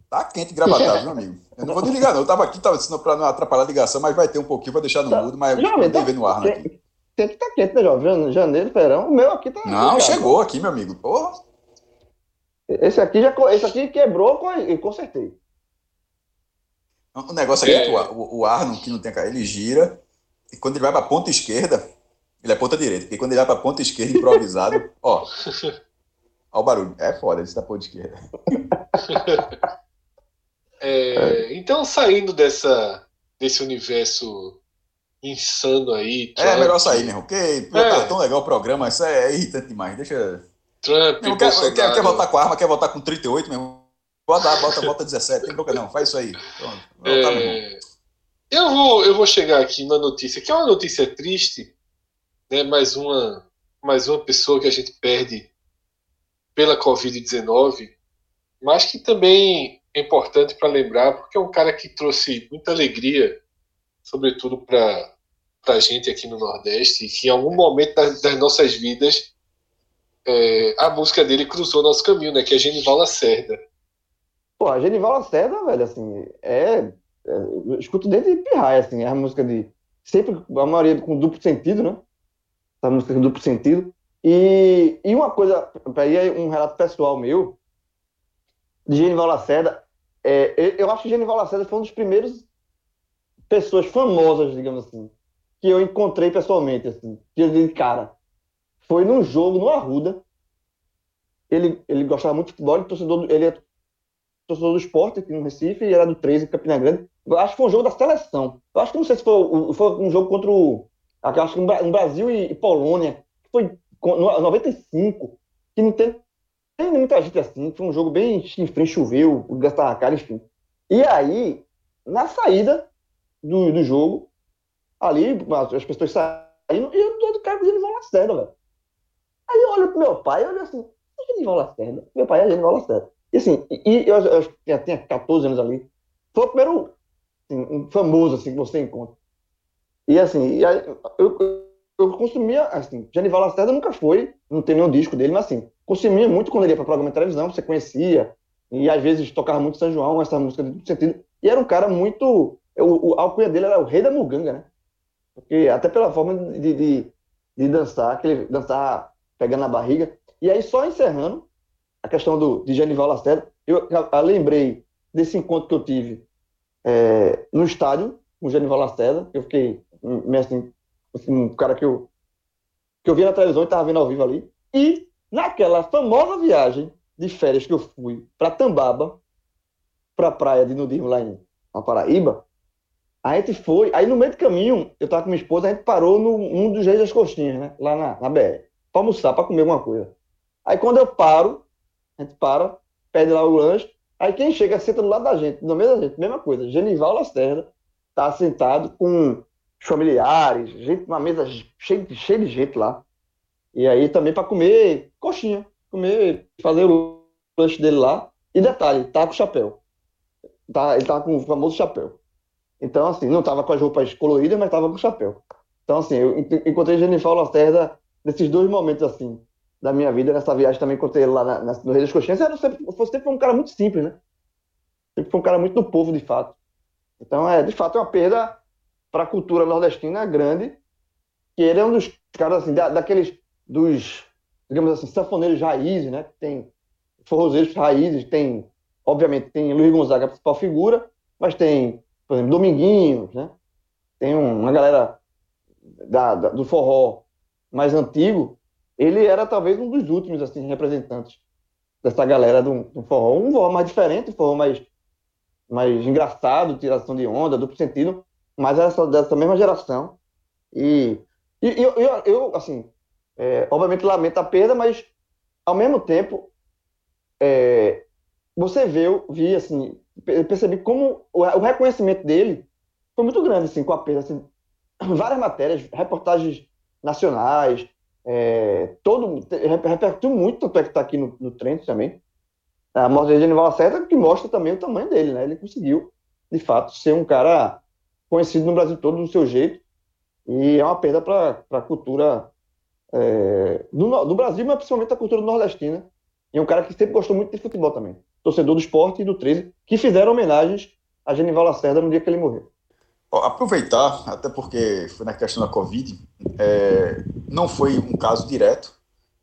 Tá quente gravatado, meu amigo. Eu não vou desligar, não. Eu tava aqui, tava ensinando pra não atrapalhar a ligação, mas vai ter um pouquinho, vou deixar no Tá. mudo, mas eu Geralmente, mandei ver no Arno aqui. tem, tem que estar quente, né, jovem? Jane- Janeiro, verão. O meu aqui tá. Não, ligado. chegou aqui, meu amigo. Porra. Esse aqui, já, esse aqui quebrou e consertei. O negócio aqui é É. que o, o, o Arno, que não tem cara, ele gira, e quando ele vai pra ponta esquerda, ele é ponta direita, porque quando ele vai pra ponta esquerda improvisado, ó. Ó o barulho. É foda esse da ponta esquerda. É, então, saindo dessa, desse universo insano aí. É Trump, melhor sair mesmo, porque pô, É. tá tão legal o programa, isso é irritante demais. Deixa. Trump, Não, quer, quer, quer voltar com a arma, quer voltar com 38 mesmo? Bota, bota, bota 17, tem bronca não, faz isso aí. Pronto. É, eu, vou, eu vou chegar aqui na notícia, que é uma notícia triste, né? mais, uma, mais uma pessoa que a gente perde pela Covid-19, mas que também é importante para lembrar, porque é um cara que trouxe muita alegria, sobretudo para a gente aqui no Nordeste, e que em algum momento das, das nossas vidas é, a música dele cruzou nosso caminho, né? que é Genival Lacerda. Pô, a Genival Lacerda, velho, assim, é, é- escuto desde pirraia, assim, é a música de. Sempre, a maioria com duplo sentido, né? Essa música com duplo sentido. E, e uma coisa, aí um relato pessoal meu, de Genival Lacerda, é, eu- acho que Genival Lacerda foi um dos primeiros pessoas famosas, digamos assim, que eu encontrei pessoalmente, assim, de cara. Foi num jogo no Arruda. Ele, ele gostava muito de futebol, ele, é torcedor, do- ele é torcedor do esporte aqui no Recife e era do 13 em Campina Grande. Eu acho que foi um jogo da seleção. Eu acho que não sei se foi, foi um jogo contra o. Acho que um, Bra- Brasil e, Polônia. que Foi com- no 95, que não tem, muita gente assim. Foi um jogo bem chifre, choveu, o gás tava caro, enfim. E aí, na saída do, do jogo, ali, as as pessoas saindo, e eu tô do cara com o Genival Lacerda, velho. Aí eu olho pro meu pai e olho assim, é Genival Lacerda? Meu pai é Genival Lacerda. E assim, e, eu, eu tinha, tinha 14 anos ali. Foi o primeiro assim, um famoso assim, que você encontra. E assim, e aí, eu, eu, consumia, assim, Genival Lacerda nunca foi, não tem nenhum disco dele, mas assim, consumia muito quando ele ia para programa de televisão, você conhecia, e às vezes tocava muito São João, essa música de sentido. E era um cara muito. O, o, alcunha dele era o rei da muganga, né? Porque até pela forma de, de, de dançar, que ele dançava pegando na barriga. E aí, só encerrando a questão do, de Genival Lacerda, eu, eu, eu lembrei desse encontro que eu tive é, no estádio com o Genival Lacerda. Eu fiquei, hum, assim, assim, um cara que eu, que eu via na televisão e estava vendo ao vivo ali. E naquela famosa viagem de férias que eu fui para Tambaba, para a praia de nudismo lá em na Paraíba, a gente foi. Aí no meio do caminho, eu tava com minha esposa, a gente parou no, num dos Reis das Coxinhas, né? Lá na, na BR, para almoçar, para comer alguma coisa. Aí quando eu paro, a gente para, pede lá o lanche. Aí quem chega senta do lado da gente, no meio da gente, mesma coisa. Genival Lacerda tá sentado com familiares, gente, uma mesa cheia, cheia de gente lá. E aí também para comer coxinha, comer, fazer o lanche dele lá. E detalhe, tá com chapéu. Tá, ele tava com o famoso chapéu. Então, assim, não tava com as roupas coloridas, mas tava com chapéu. Então, assim, eu en- encontrei Genival Lacerda nesses dois momentos, assim, da minha vida. Nessa viagem também encontrei ele lá na, na, no Rei das Coxinhas. Era sempre, sempre um cara muito simples, né? Sempre foi um cara muito do povo, de fato. Então, é, de fato, é uma perda para a cultura nordestina grande, que ele é um dos caras, assim, da, daqueles, dos, digamos assim, sanfoneiros raízes, né? Tem forrozeiros raízes, tem, obviamente, tem Luiz Gonzaga, a principal figura, mas tem, por exemplo, Dominguinhos, né? Tem um- uma galera da, da- do forró mais antigo, ele era talvez um dos últimos, assim, representantes dessa galera do, do forró. Um forró mais diferente, um forró mais, mais engraçado, tiração de onda, duplo sentido, mas era essa, dessa mesma geração. E, e eu, eu, eu, assim, é, obviamente lamento a perda, mas ao mesmo tempo é, você vê, eu vi assim, pe- percebi como o, o reconhecimento dele foi muito grande assim com a perda, assim, várias matérias, reportagens nacionais, é, todo repercutiu muito, tanto é que está aqui no, no Trend também. A morte de Genival Lacerda, que mostra também o tamanho dele, né? Ele conseguiu, de fato, ser um cara conhecido no Brasil todo do seu jeito, e é uma perda para a cultura é, do, do Brasil, mas principalmente a cultura nordestina. E é um cara que sempre gostou muito de futebol também. Torcedor do esporte e do 13, que fizeram homenagens a Genival Lacerda no dia que ele morreu. Aproveitar, até porque foi na questão da Covid, é, não foi um caso direto,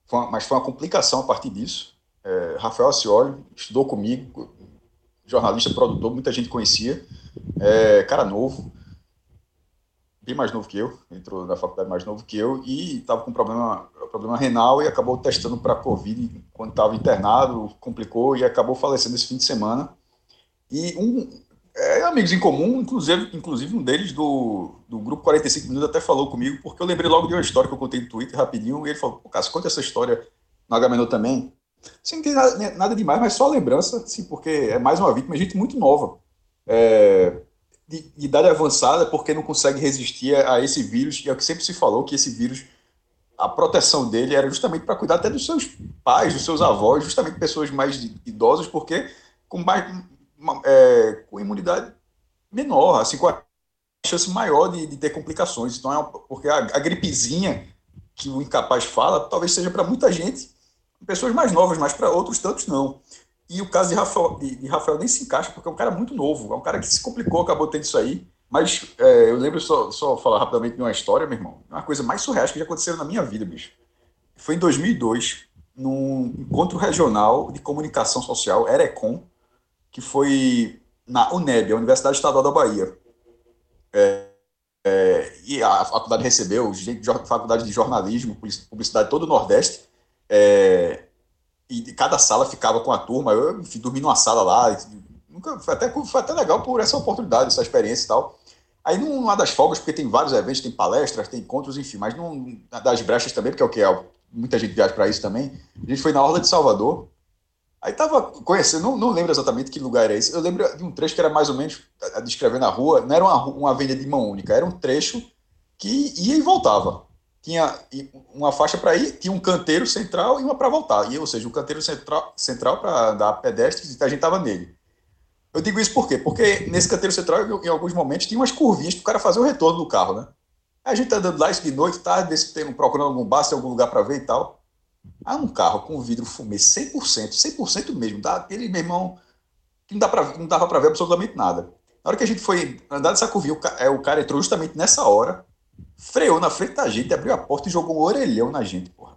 foi uma- mas foi uma complicação a partir disso. É, Rafael Ascioli estudou comigo, jornalista, produtor, muita gente conhecia, é, cara novo, bem mais novo que eu, entrou na faculdade mais novo que eu e estava com problema, problema renal e acabou testando para Covid quando estava internado, complicou e acabou falecendo esse fim de semana. E um, é, amigos em comum, inclusive, inclusive um deles do, do grupo 45 Minutos até falou comigo, porque eu lembrei logo de uma história que eu contei no Twitter rapidinho, e ele falou, pô, Cássio, conta essa história no Agamenon também. Assim, não tem nada, nada demais, mas só lembrança, assim, porque é mais uma vítima, gente muito nova. É, de, de idade avançada, porque não consegue resistir a, a esse vírus, e é o que sempre se falou, que esse vírus, a proteção dele era justamente para cuidar até dos seus pais, dos seus avós, justamente pessoas mais idosas, porque com mais é, com imunidade menor, assim, com a chance maior de, de ter complicações. Então, é uma, porque a, a, gripezinha que o incapaz fala, talvez seja para muita gente, pessoas mais novas, mas para outros tantos não. E o caso de Rafael, de, de Rafael, nem se encaixa, porque é um cara muito novo, é um cara que se complicou, acabou tendo isso aí. Mas é, eu lembro só, só falar rapidamente de uma história, meu irmão, uma coisa mais surreal que já aconteceu na minha vida, bicho. foi em 2002, num encontro regional de comunicação social, ERECOM, que foi na UNEB, a Universidade Estadual da Bahia. É, é, e a faculdade recebeu gente de faculdade de jornalismo, publicidade todo o Nordeste. é, e cada sala ficava com a turma. Eu, enfim, dormi numa sala lá. Nunca, foi, até, foi até legal por essa oportunidade, essa experiência e tal. Aí numa das folgas, porque tem vários eventos, tem palestras, tem encontros, enfim, mas num, das brechas também, porque é o que é, muita gente viaja para isso também. A gente foi na Orla de Salvador. Aí tava conhecendo, não, não lembro exatamente que lugar era esse. Eu lembro de um trecho que era mais ou menos descrevendo a rua, não era uma, uma avenida de mão única, era um trecho que ia e voltava. Tinha uma faixa para ir, tinha um canteiro central e uma para voltar. E, ou seja, o canteiro central, central para dar pedestres e a gente estava nele. Eu digo isso por quê? Porque nesse canteiro central, em alguns momentos, tinha umas curvinhas para o cara fazer o retorno do carro, né? A gente tá andando lá isso de noite, tarde, desse tempo, procurando algum bar, se algum lugar para ver e tal. Aí um carro com vidro fumê 100%, 100% mesmo, tá? Aquele, meu irmão, que não, dá pra, não dava para ver absolutamente nada. Na hora que a gente foi andar nessa curvinha, é, o cara entrou justamente nessa hora, freou na frente da gente, abriu a porta e jogou um orelhão na gente, porra.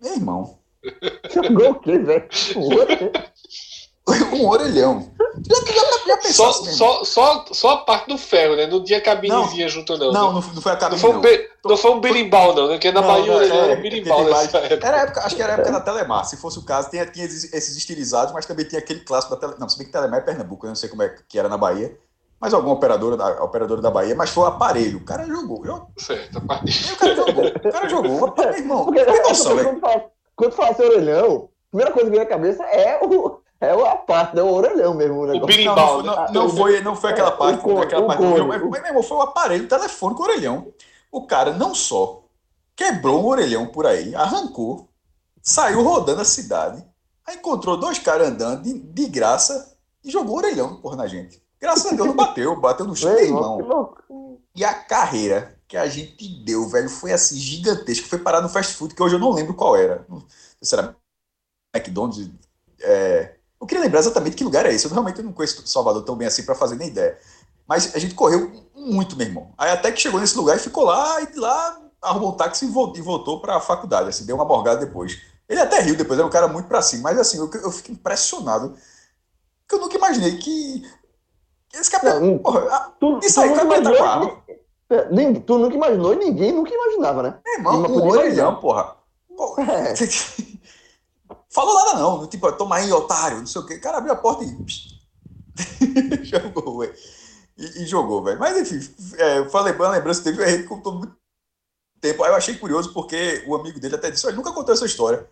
Meu irmão, Jogou o quê, velho? um orelhão. Já, já, já pensou Só, só, só, só a parte do ferro, né? Não tinha cabinezinha junto, não. Não, né? não, não foi a Não cabine, foi, um não. be- não foi um berimbau, não, né? Porque na Não, Bahia não, é, era tem- berimbau tem nessa época. Era época, acho que era a época da Telemar. Se fosse o caso, tinha, tinha esses esses estilizados, mas também tinha aquele clássico da Telemar. Não, se bem que Telemar é Pernambuco, eu não sei como é que era na Bahia. Mas alguma operadora da, operadora da Bahia, mas foi o aparelho. O cara jogou. jogou Certo, a parte e o cara jogou. O cara jogou. Meu irmão, Porque tem noção, velho. quando, fala, quando fala assim, orelhão, a primeira coisa que vem na cabeça é, o, é a parte, né? o orelhão mesmo. O o negócio. berimbau, Não, né? não, não, não foi, não foi aquela É, parte. o cone, aquela o parte mas, meu irmão, foi o aparelho telefônico orelhão. O cara não só quebrou um orelhão por aí, arrancou, saiu rodando a cidade, aí encontrou dois caras andando de, de graça e jogou o orelhão porra, na gente. Graças a Deus não bateu, bateu no chão. E a carreira que a gente deu, velho, foi assim, gigantesca. Foi parar no fast food, que hoje eu não lembro qual era. Não sei se era McDonald's. É... Eu queria lembrar exatamente que lugar é esse. Eu realmente não conheço Salvador tão bem assim para fazer nem ideia. Mas a gente correu muito, meu irmão. Aí até que chegou nesse lugar e ficou lá, e de lá arrumou um táxi e vol- voltou para a faculdade. Assim, deu uma morgada depois. Ele até riu depois, era um cara muito pra cima. Mas assim, eu, eu fico impressionado. Que eu nunca imaginei que. Esse cara. Não, porra, a- Tu, Isso tu aí, nunca cara, tá imaginou, com a arma. É, nem- tu nunca imaginou e ninguém nunca imaginava, né? Meu irmão, um orelhão, porra. Pô, É. Falou nada não, tipo, toma aí, otário, não sei o quê. O cara abriu a porta e. jogou, velho. E, e jogou, velho. Mas enfim, é, falei, uma lembrança teve, a gente contou muito tempo. Aí eu achei curioso porque o amigo dele até disse: ele nunca contou essa história.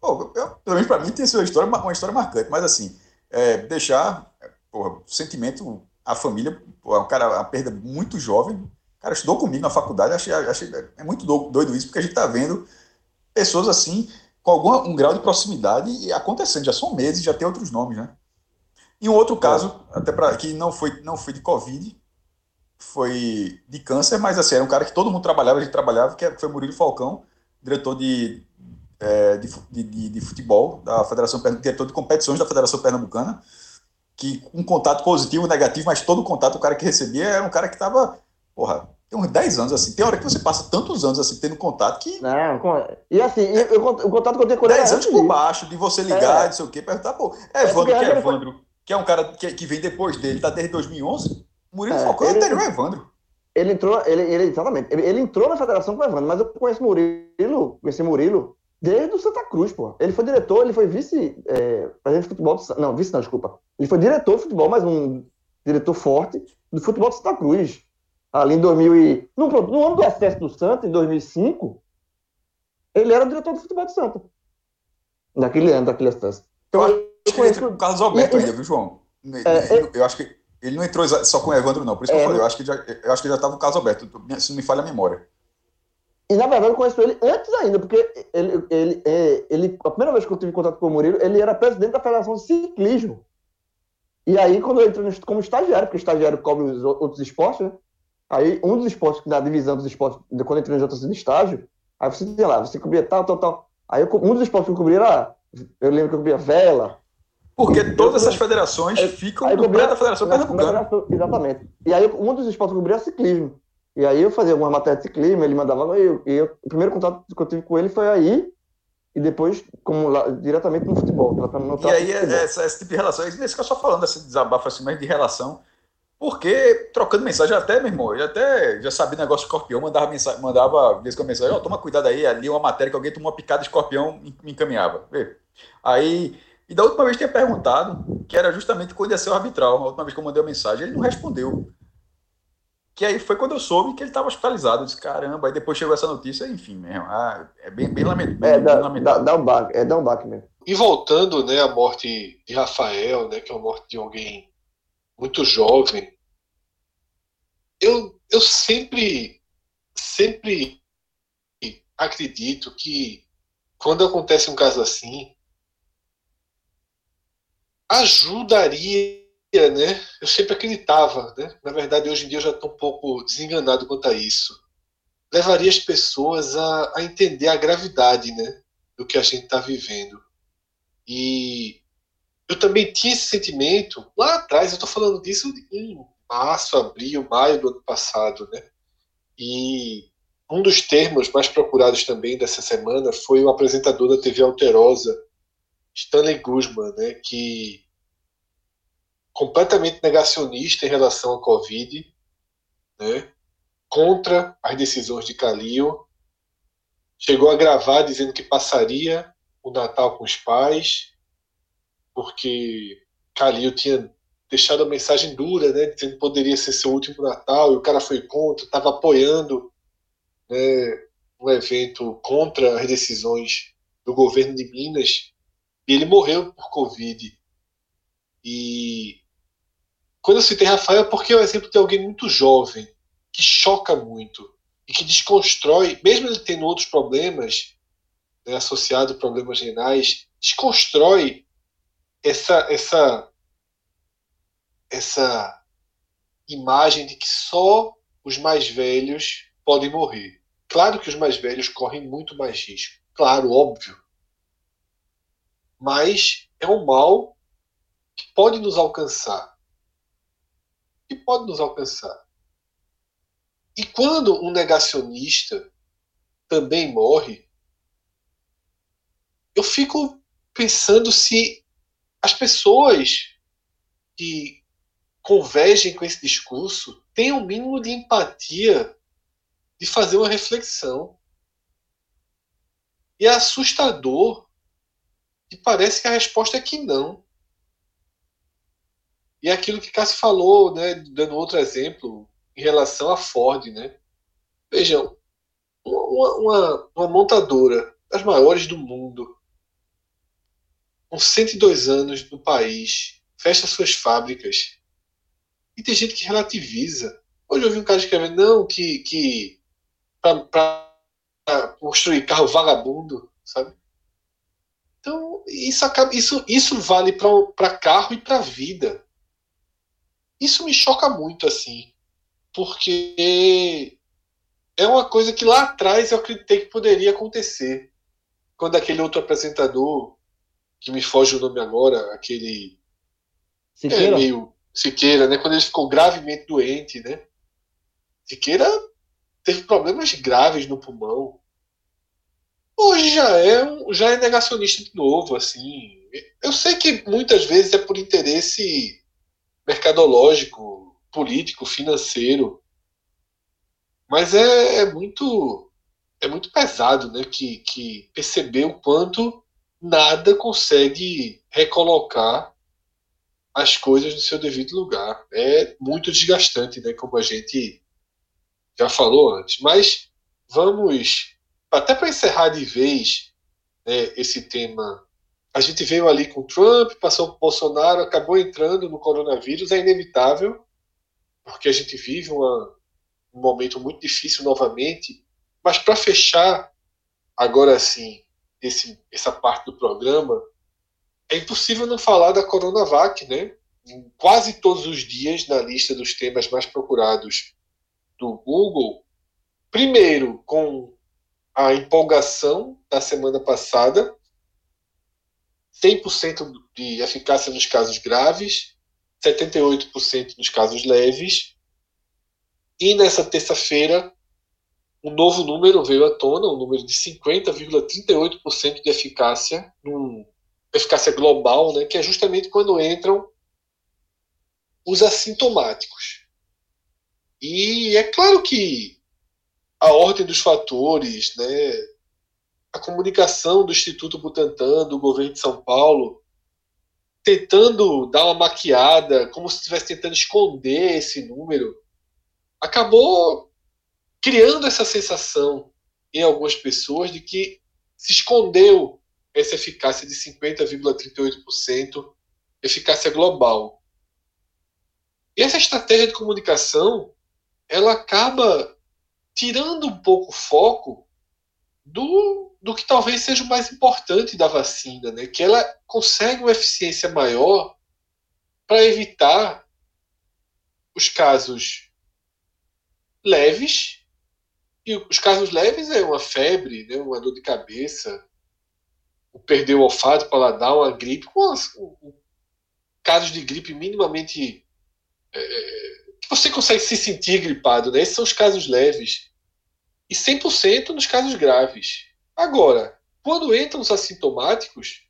Pô, eu, pelo menos pra mim tem sido uma história, uma história marcante, mas assim, é, deixar, porra, o sentimento, a família, pô, é um cara, a perda muito jovem. Cara, estudou comigo na faculdade, achei, achei é muito do- doido isso, porque a gente tá vendo pessoas assim, com algum um grau de proximidade e acontecendo, já são meses, já tem outros nomes, né? E um outro caso, até para que não foi, não foi de Covid, foi de câncer, mas assim, era um cara que todo mundo trabalhava, a gente trabalhava, que foi Murilo Falcão, diretor de, é, de, de, de- de futebol da Federação Pernambucana, diretor de competições da Federação Pernambucana, que um contato positivo, negativo, mas todo contato o cara que recebia era um cara que estava, porra, tem uns 10 anos assim. Tem hora que você passa tantos anos assim tendo contato que Não, com- e assim, eu, eu- o contato que eu tenho com ele 10 era anos por baixo, de você ligar, É. não sei o quê, perguntar, pô, É, Evandro, porque que é Evandro, que é um cara que, que vem depois dele, tá desde 2011, Murilo É, Falcão é ele- anterior a Evandro. Ele entrou, ele, ele exatamente, ele, ele entrou na federação com o Evandro, mas eu conheço Murilo, conheci Murilo desde o Santa Cruz, pô. Ele foi diretor, ele foi vice, é, presidente de futebol, do, não, vice não, desculpa. Ele foi diretor de futebol, mas um diretor forte do futebol de Santa Cruz. Ali em 2000 e, no, no ano do acesso do Santa, em 2005, ele era o diretor do futebol de Santa. Naquele ano, daquele acesso. Então, Eu Acho que ele entrou com o Carlos Alberto E- ainda, viu, João? É, Eu- eu acho que ele não entrou só com o Evandro, não. Por isso que É, eu falei, eu acho que, já, eu acho que ele já estava o Carlos Alberto, se não me falha a memória. E na verdade eu conheço ele antes ainda, porque ele, ele, é, ele, a primeira vez que eu tive contato com o Murilo, ele era presidente da Federação de Ciclismo. E aí, quando eu entrei como estagiário, porque estagiário cobre os outros esportes, né? Aí, um dos esportes, na divisão dos esportes, quando eu entrei no JC de estágio, aí você tinha lá, você cobria tal, tal, tal. Aí, eu um dos esportes que eu cobria era, eu lembro que eu cobria vela. Porque todas essas federações Aí- ficam Aí eu no cobria da Federação na- na Pernambucana. Exatamente. E aí, um dos esportes que eu cobria era ciclismo. E aí eu fazia algumas matérias de clima, ele mandava, e eu, e eu- o primeiro contato que eu tive com ele foi aí, e depois como lá, diretamente no futebol, E aí, é- essa- esse tipo de relação, isso que eu só falando, esse desabafo assim, mas de relação. Porque trocando mensagem, até, meu irmão, eu até já sabia negócio de escorpião, mandava mensagem, mandava vez com a mensagem, ó, toma cuidado aí, ali uma matéria que alguém tomou uma picada de escorpião e me encaminhava. Vê. Aí, e da última vez tinha perguntado, que era justamente quando ia ser o arbitral, a última vez que eu mandei a mensagem, ele não respondeu. Que aí foi quando eu soube que ele estava hospitalizado. Eu disse, caramba, aí depois chegou essa notícia, enfim, mesmo. Ah, é bem, bem lamentável. É, dá, dá, lamentável. dá um baque, é, dá um baque mesmo. E voltando, né, à morte de Rafael, né, que é uma morte de alguém muito jovem, eu, eu sempre, sempre acredito que quando acontece um caso assim, ajudaria, né? Eu sempre acreditava, né? Na verdade, hoje em dia eu já estou um pouco desenganado quanto a isso. Levaria as pessoas a, a entender a gravidade, né? Do que a gente está vivendo. E eu também tinha esse sentimento lá atrás, eu estou falando disso em março, abril, maio do ano passado, né? E um dos termos mais procurados também dessa semana foi o apresentador da TV Alterosa, Stanley Guzman, né? Que completamente negacionista em relação à Covid, né? Contra as decisões de Calil, chegou a gravar dizendo que passaria o Natal com os pais, porque Calil tinha deixado a mensagem dura, né, dizendo que poderia ser seu último Natal, e o cara foi contra, estava apoiando né, um evento contra as decisões do governo de Minas, e ele morreu por Covid. E quando eu citei Rafael, é porque é um exemplo de alguém muito jovem, que choca muito, e que desconstrói, mesmo ele tendo outros problemas, né, associado a problemas renais, desconstrói essa essa essa imagem de que só os mais velhos podem morrer. Claro que os mais velhos correm muito mais risco, claro, óbvio. Mas é um mal que pode nos alcançar. Que pode nos alcançar. E quando um negacionista também morre, eu fico pensando se as pessoas que convergem com esse discurso têm o um mínimo de empatia de fazer uma reflexão. E é assustador e parece que a resposta é que não. E é aquilo que Cássio falou, né, dando outro exemplo, em relação à Ford. Né? Vejam, uma, uma, uma montadora das maiores do mundo, com 102 anos no país, fecha suas fábricas. E tem gente que relativiza. Hoje eu vi um cara escrevendo, não, que, que para construir carro vagabundo, sabe? Então, isso, acaba, isso, isso vale para carro e para vida. Isso me choca muito, assim, porque é uma coisa que lá atrás eu acreditei que poderia acontecer. Quando aquele outro apresentador, que me foge o nome agora, aquele. Siqueira? É, meio Siqueira, né? Quando ele ficou gravemente doente, né? Siqueira teve problemas graves no pulmão. Hoje já é, um, já é negacionista de novo, assim. Eu sei que muitas vezes é por interesse mercadológico, político, financeiro, mas é, é muito é muito pesado, né? Que, que perceber o quanto nada consegue recolocar as coisas no seu devido lugar. É muito desgastante, né? Como a gente já falou antes. Mas vamos, até para encerrar de vez né, esse tema, a gente veio ali com Trump, passou por Bolsonaro, acabou entrando no coronavírus, é inevitável, porque a gente vive uma, um momento muito difícil novamente. Mas para fechar, agora sim, esse, essa parte do programa, é impossível não falar da Coronavac, né? Quase todos os dias na lista dos temas mais procurados do Google. Primeiro, com a empolgação da semana passada, 100% de eficácia nos casos graves, 78% nos casos leves, E nessa terça-feira, um novo número veio à tona, um número de 50,38% de eficácia, num, eficácia global, né, que é justamente quando entram os assintomáticos. E é claro que a ordem dos fatores, né, a comunicação do Instituto Butantan, do governo de São Paulo, tentando dar uma maquiada, como se estivesse tentando esconder esse número, acabou criando essa sensação em algumas pessoas de que se escondeu essa eficácia de 50,38%, eficácia global. E essa estratégia de comunicação, ela acaba tirando um pouco o foco do, do que talvez seja o mais importante da vacina, né? que ela consegue uma eficiência maior para evitar os casos leves, e os casos leves é uma febre, né? uma dor de cabeça, o perder o olfato, o paladar, uma gripe, com as, casos de gripe minimamente é, que você consegue se sentir gripado, né? Esses são os casos leves. E 100% nos casos graves. Agora, quando entram os assintomáticos,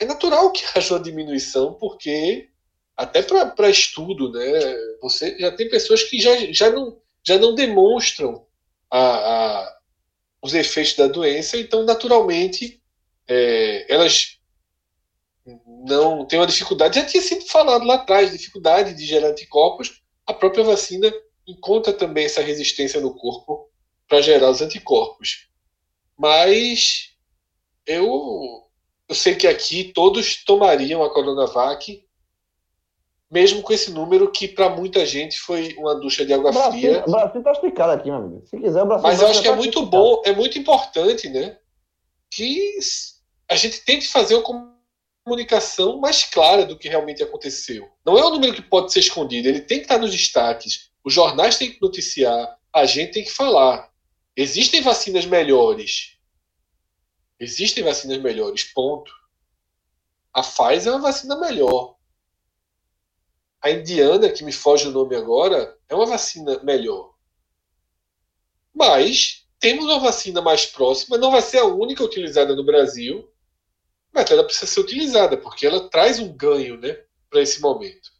é natural que haja uma diminuição, porque até para estudo, né? Você já tem pessoas que já, já, não, já não demonstram a, a os efeitos da doença, então naturalmente é, elas não têm uma dificuldade. Já tinha sido falado lá atrás, dificuldade de gerar anticorpos. A própria vacina encontra também essa resistência no corpo para gerar os anticorpos. Mas eu, eu sei que aqui todos tomariam a Coronavac, mesmo com esse número que para muita gente foi uma ducha de água Brasil, fria. o Brasil tá explicado aqui, meu amigo. Se quiser, o Brasil Mas eu acho que é muito explicado. bom, é muito importante, né? Que a gente tente fazer uma comunicação mais clara do que realmente aconteceu. Não é um número que pode ser escondido, ele tem que estar nos destaques. Os jornais têm que noticiar, a gente tem que falar. Existem vacinas melhores. Existem vacinas melhores, ponto. A Pfizer é uma vacina melhor. A indiana, que me foge o nome agora, é uma vacina melhor. Mas temos uma vacina mais próxima, não vai ser a única utilizada no Brasil, mas ela precisa ser utilizada, porque ela traz um ganho né, para esse momento.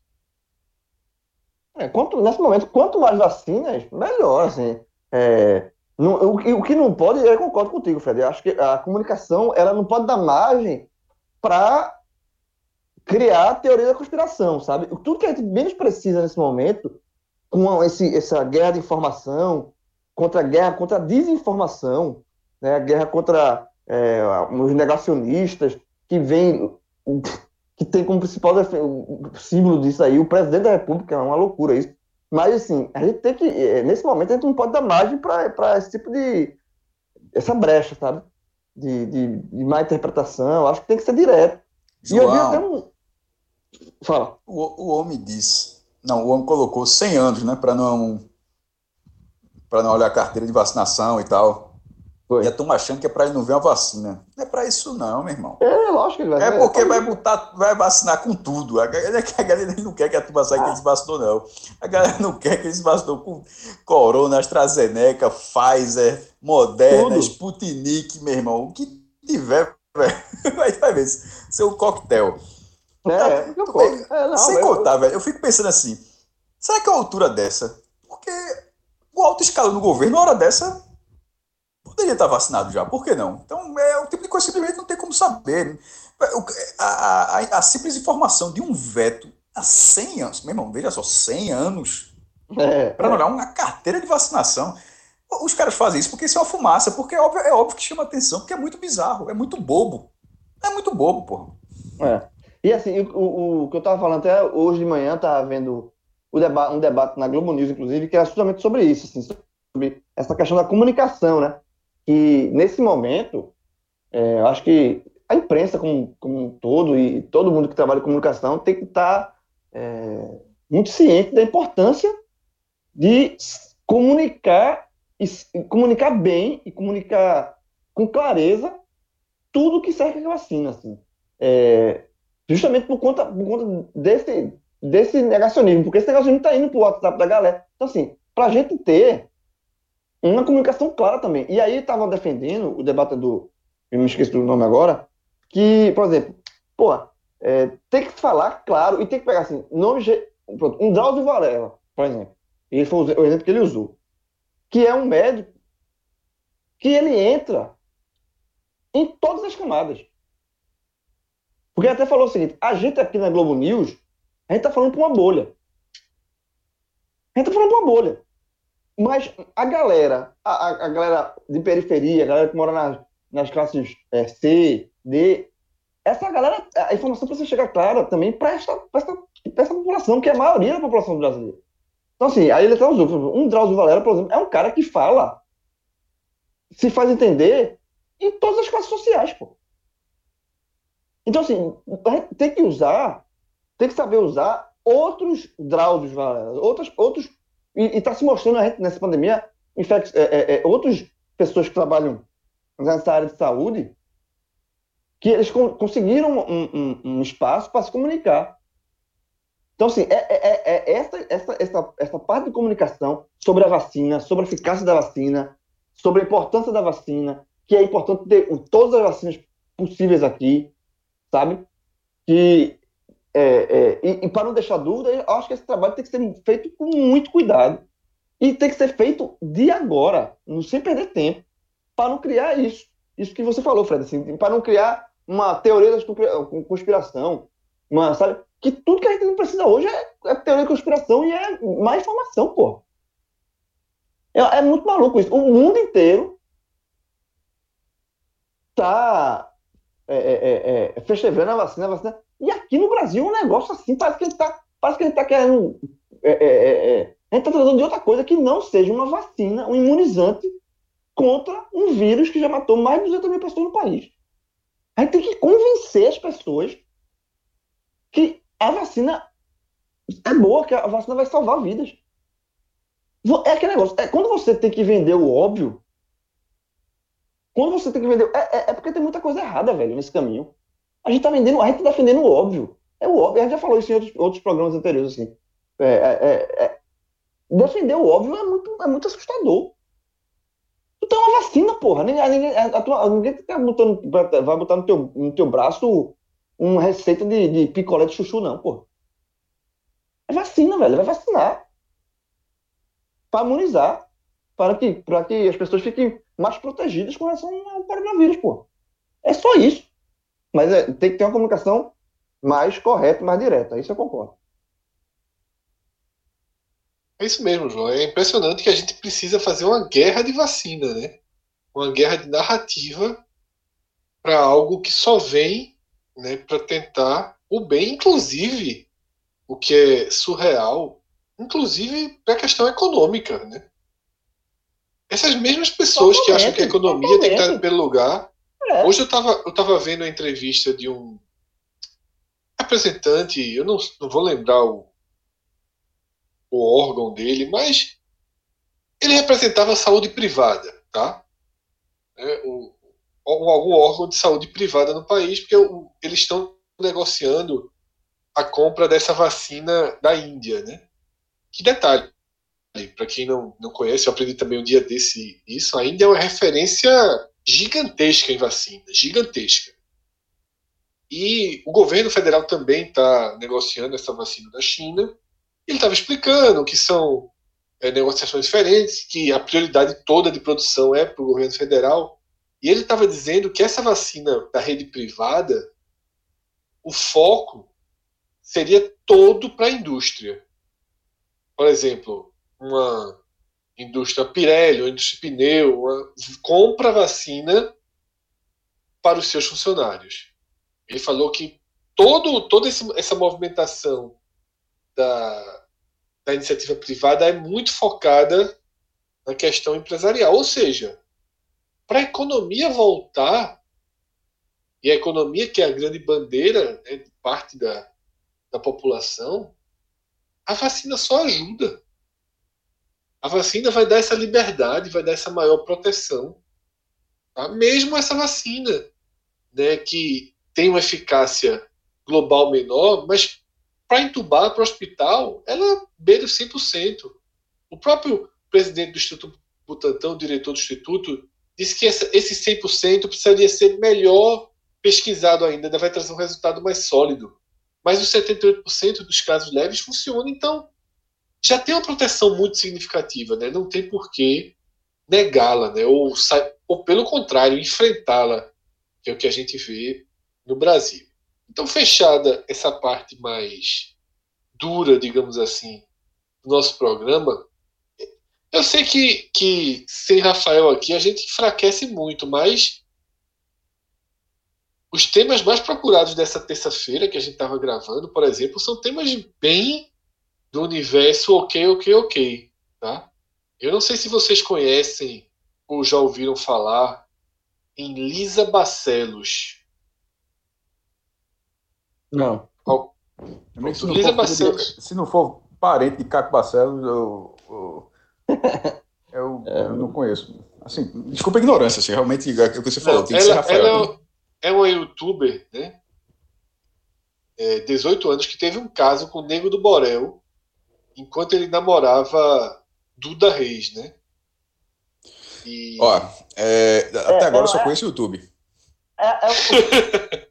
É, quanto, nesse momento, quanto mais vacinas, melhor, assim. É, não- o, o que não pode, eu concordo contigo, Fred. Eu acho que a comunicação, ela não pode dar margem para criar teoria da conspiração, sabe? Tudo que a gente menos precisa nesse momento, com esse, essa guerra de informação, contra a guerra contra a desinformação, né? A guerra contra é, os negacionistas, que vem que tem como principal símbolo disso aí o presidente da República, é uma loucura isso. Mas, assim, a gente tem que, eh, nesse momento, a gente não pode dar margem para esse tipo de. essa brecha, sabe? De, de, de má interpretação. Acho que tem que ser direto. E eu vi até João, um. Fala. o, o homem disse. Não, o homem colocou 100 anos, né? Para não. Para não olhar a carteira de vacinação e tal. Foi. E a turma achando que é para ele não ver a vacina. Não é para isso, não, meu irmão. É, lógico que ele vai É porque vai botar, vai vacinar com tudo. A galera, a galera não quer que a turma saiba que eles vacinou, não. A galera não quer que eles vacinou com Corona, AstraZeneca, Pfizer, Moderna, Tudo. Sputnik, meu irmão. O que tiver, velho, vai, vai ver. Seu coquetel. É, eu Pô, é, não, Sem contar, velho, eu fico pensando assim, será que a altura dessa? Porque o alto escalão do governo, na hora dessa, poderia estar vacinado já, por que não? Então, é o tipo de coisa que simplesmente não tem como saber. O- A, a- a simples informação de um veto há 100 anos, meu irmão, veja só, 100 anos, É, para não olhar uma carteira de vacinação. Os caras fazem isso porque isso é uma fumaça, porque é óbvio, é óbvio que chama atenção, porque é muito bizarro, é muito bobo. É muito bobo, porra. É. E assim, o, o, o que eu estava falando até hoje de manhã, estava vendo o deba um debate na Globo News, inclusive, que era justamente sobre isso, assim, sobre essa questão da comunicação, né? Que nesse momento, é, eu acho que a imprensa como, como um todo e todo mundo que trabalha em comunicação tem que estar é, muito ciente da importância de comunicar e e comunicar bem e comunicar com clareza tudo que serve a vacina, assim. É, justamente por conta, por conta desse, desse negacionismo, porque esse negacionismo está indo pro WhatsApp da galera. Então, assim, pra gente ter uma comunicação clara também. E aí estava defendendo o debatedor, eu me esqueci do nome agora, que, por exemplo, pô, é, tem que falar claro e tem que pegar assim, nome, pronto, um Drauzio Varela, por exemplo. E foi o exemplo que ele usou. Que é um médico que ele entra em todas as camadas. Porque ele até falou o seguinte: a gente aqui na Globo News, a gente tá falando para uma bolha. A gente tá falando para uma bolha. Mas a galera, a, a- galera de periferia, a galera que mora nas, nas classes é, C, D, essa galera, a informação precisa chegar clara também para essa, essa, essa população, que é a maioria da população brasileira. Então, assim, aí ele até usou. por exemplo, Um Drauzio Valera, por exemplo, é um cara que fala, se faz entender em todas as classes sociais, pô. Então, assim, tem que usar, tem que saber usar outros Drauzios Valera, outros, outros, e está se mostrando nessa pandemia, infec- é, é, é, outras pessoas que trabalham nessa área de saúde, que eles con- conseguiram um, um- um espaço para se comunicar. Então, assim, é, é- é- é essa, essa, essa, essa parte de comunicação sobre a vacina, sobre a eficácia da vacina, sobre a importância da vacina, que é importante ter todas as vacinas possíveis aqui, sabe? Que, é, é, e, e para não deixar dúvida, acho que esse trabalho tem que ser feito com muito cuidado. E tem que ser feito de agora, não sem perder tempo, para não criar isso. Isso que você falou, Fred, assim, para não criar uma teoria da conspira- conspiração, uma, sabe? Que tudo que a gente não precisa hoje é, é teoria da conspiração e é má informação, pô. É, é muito maluco isso. O mundo inteiro tá é, é, é, é, festejando a vacina, a vacina. E aqui no Brasil um negócio assim, parece que a gente tá, parece que gente tá querendo. é, é, é, é, a gente tá tratando de outra coisa que não seja uma vacina, um imunizante contra um vírus que já matou mais de 200 mil pessoas no país. A gente tem que convencer as pessoas que a vacina é boa, que a vacina vai salvar vidas. É aquele negócio, é quando você tem que vender o óbvio, quando você tem que vender. É, é, é porque tem muita coisa errada, velho, nesse caminho. A gente tá vendendo, a gente tá defendendo o óbvio. É o óbvio, a gente já falou isso em outros, outros programas anteriores, assim. É, é, é, defender o óbvio é muito, é muito assustador. Tu tem uma vacina, porra. Ninguém, ninguém, a tua, ninguém tá botando, vai botar no teu, no teu braço uma receita de, de picolé de chuchu, não, porra. É vacina, velho. Vai vacinar. Para imunizar. Para que, para que as pessoas fiquem mais protegidas com relação ao coronavírus, pô. É só isso. Mas é, tem que ter uma comunicação mais correta, mais direta. Isso eu concordo. É isso mesmo, João. É impressionante que a gente precisa fazer uma guerra de vacina, né? Uma guerra de narrativa para algo que só vem, né, para tentar o bem, inclusive o que é surreal, inclusive para a questão econômica, né? Essas mesmas pessoas que acham que a economia tem que estar primeiro lugar. É. Hoje eu estava eu tava vendo a entrevista de um representante, eu não, não vou lembrar o, o órgão dele, mas ele representava a saúde privada, tá? É, o, o- algum órgão de saúde privada no país, porque o- eles estão negociando a compra dessa vacina da Índia, né? Que detalhe, para quem não, não conhece, eu aprendi também um dia desse isso, a Índia é uma referência gigantesca em vacina, gigantesca. E o governo federal também está negociando essa vacina da China. Ele estava explicando que são é, negociações diferentes, que a prioridade toda de produção é para o governo federal. E ele estava dizendo que essa vacina da rede privada, o foco seria todo para a indústria. Por exemplo, uma indústria Pirelli, uma indústria pneu, uma, compra vacina para os seus funcionários. Ele falou que todo, toda essa movimentação da, da iniciativa privada é muito focada na questão empresarial. Ou seja, para a economia voltar, e a economia que é a grande bandeira né, de parte da, da população, a vacina só ajuda. A vacina vai dar essa liberdade, vai dar essa maior proteção. Tá? Mesmo essa vacina, né, que tem uma eficácia global menor, mas para entubar para o hospital, ela beira 100%. O próprio presidente do Instituto Butantan, o diretor do Instituto, disse que essa, esse 100% precisaria ser melhor pesquisado ainda, ainda vai trazer um resultado mais sólido. Mas os 78% dos casos leves funcionam, então já tem uma proteção muito significativa, né? não tem por que negá-la, né? ou, ou pelo contrário, enfrentá-la, que é o que a gente vê no Brasil. Então, fechada essa parte mais dura, digamos assim, do nosso programa, eu sei que, que sem Rafael aqui a gente enfraquece muito, mas os temas mais procurados dessa terça-feira que a gente estava gravando, por exemplo, são temas bem do universo ok, ok, ok. Tá? Eu não sei se vocês conhecem ou já ouviram falar em Lisa Barcelos. Não. Também, se, não Lisa for, Barcelos. se não for parente de Caco Barcelos, eu, eu, eu, eu não conheço. Assim, desculpa a ignorância, assim, realmente é o que você falou, Não, tem que ser ela, Rafael. ela né? é uma youtuber, né? É, 18 anos, que teve um caso com o Nego do Borel enquanto ele namorava Duda Reis, né? E... Ó, é, até É, agora eu é, só é. conheço o YouTube. É, é...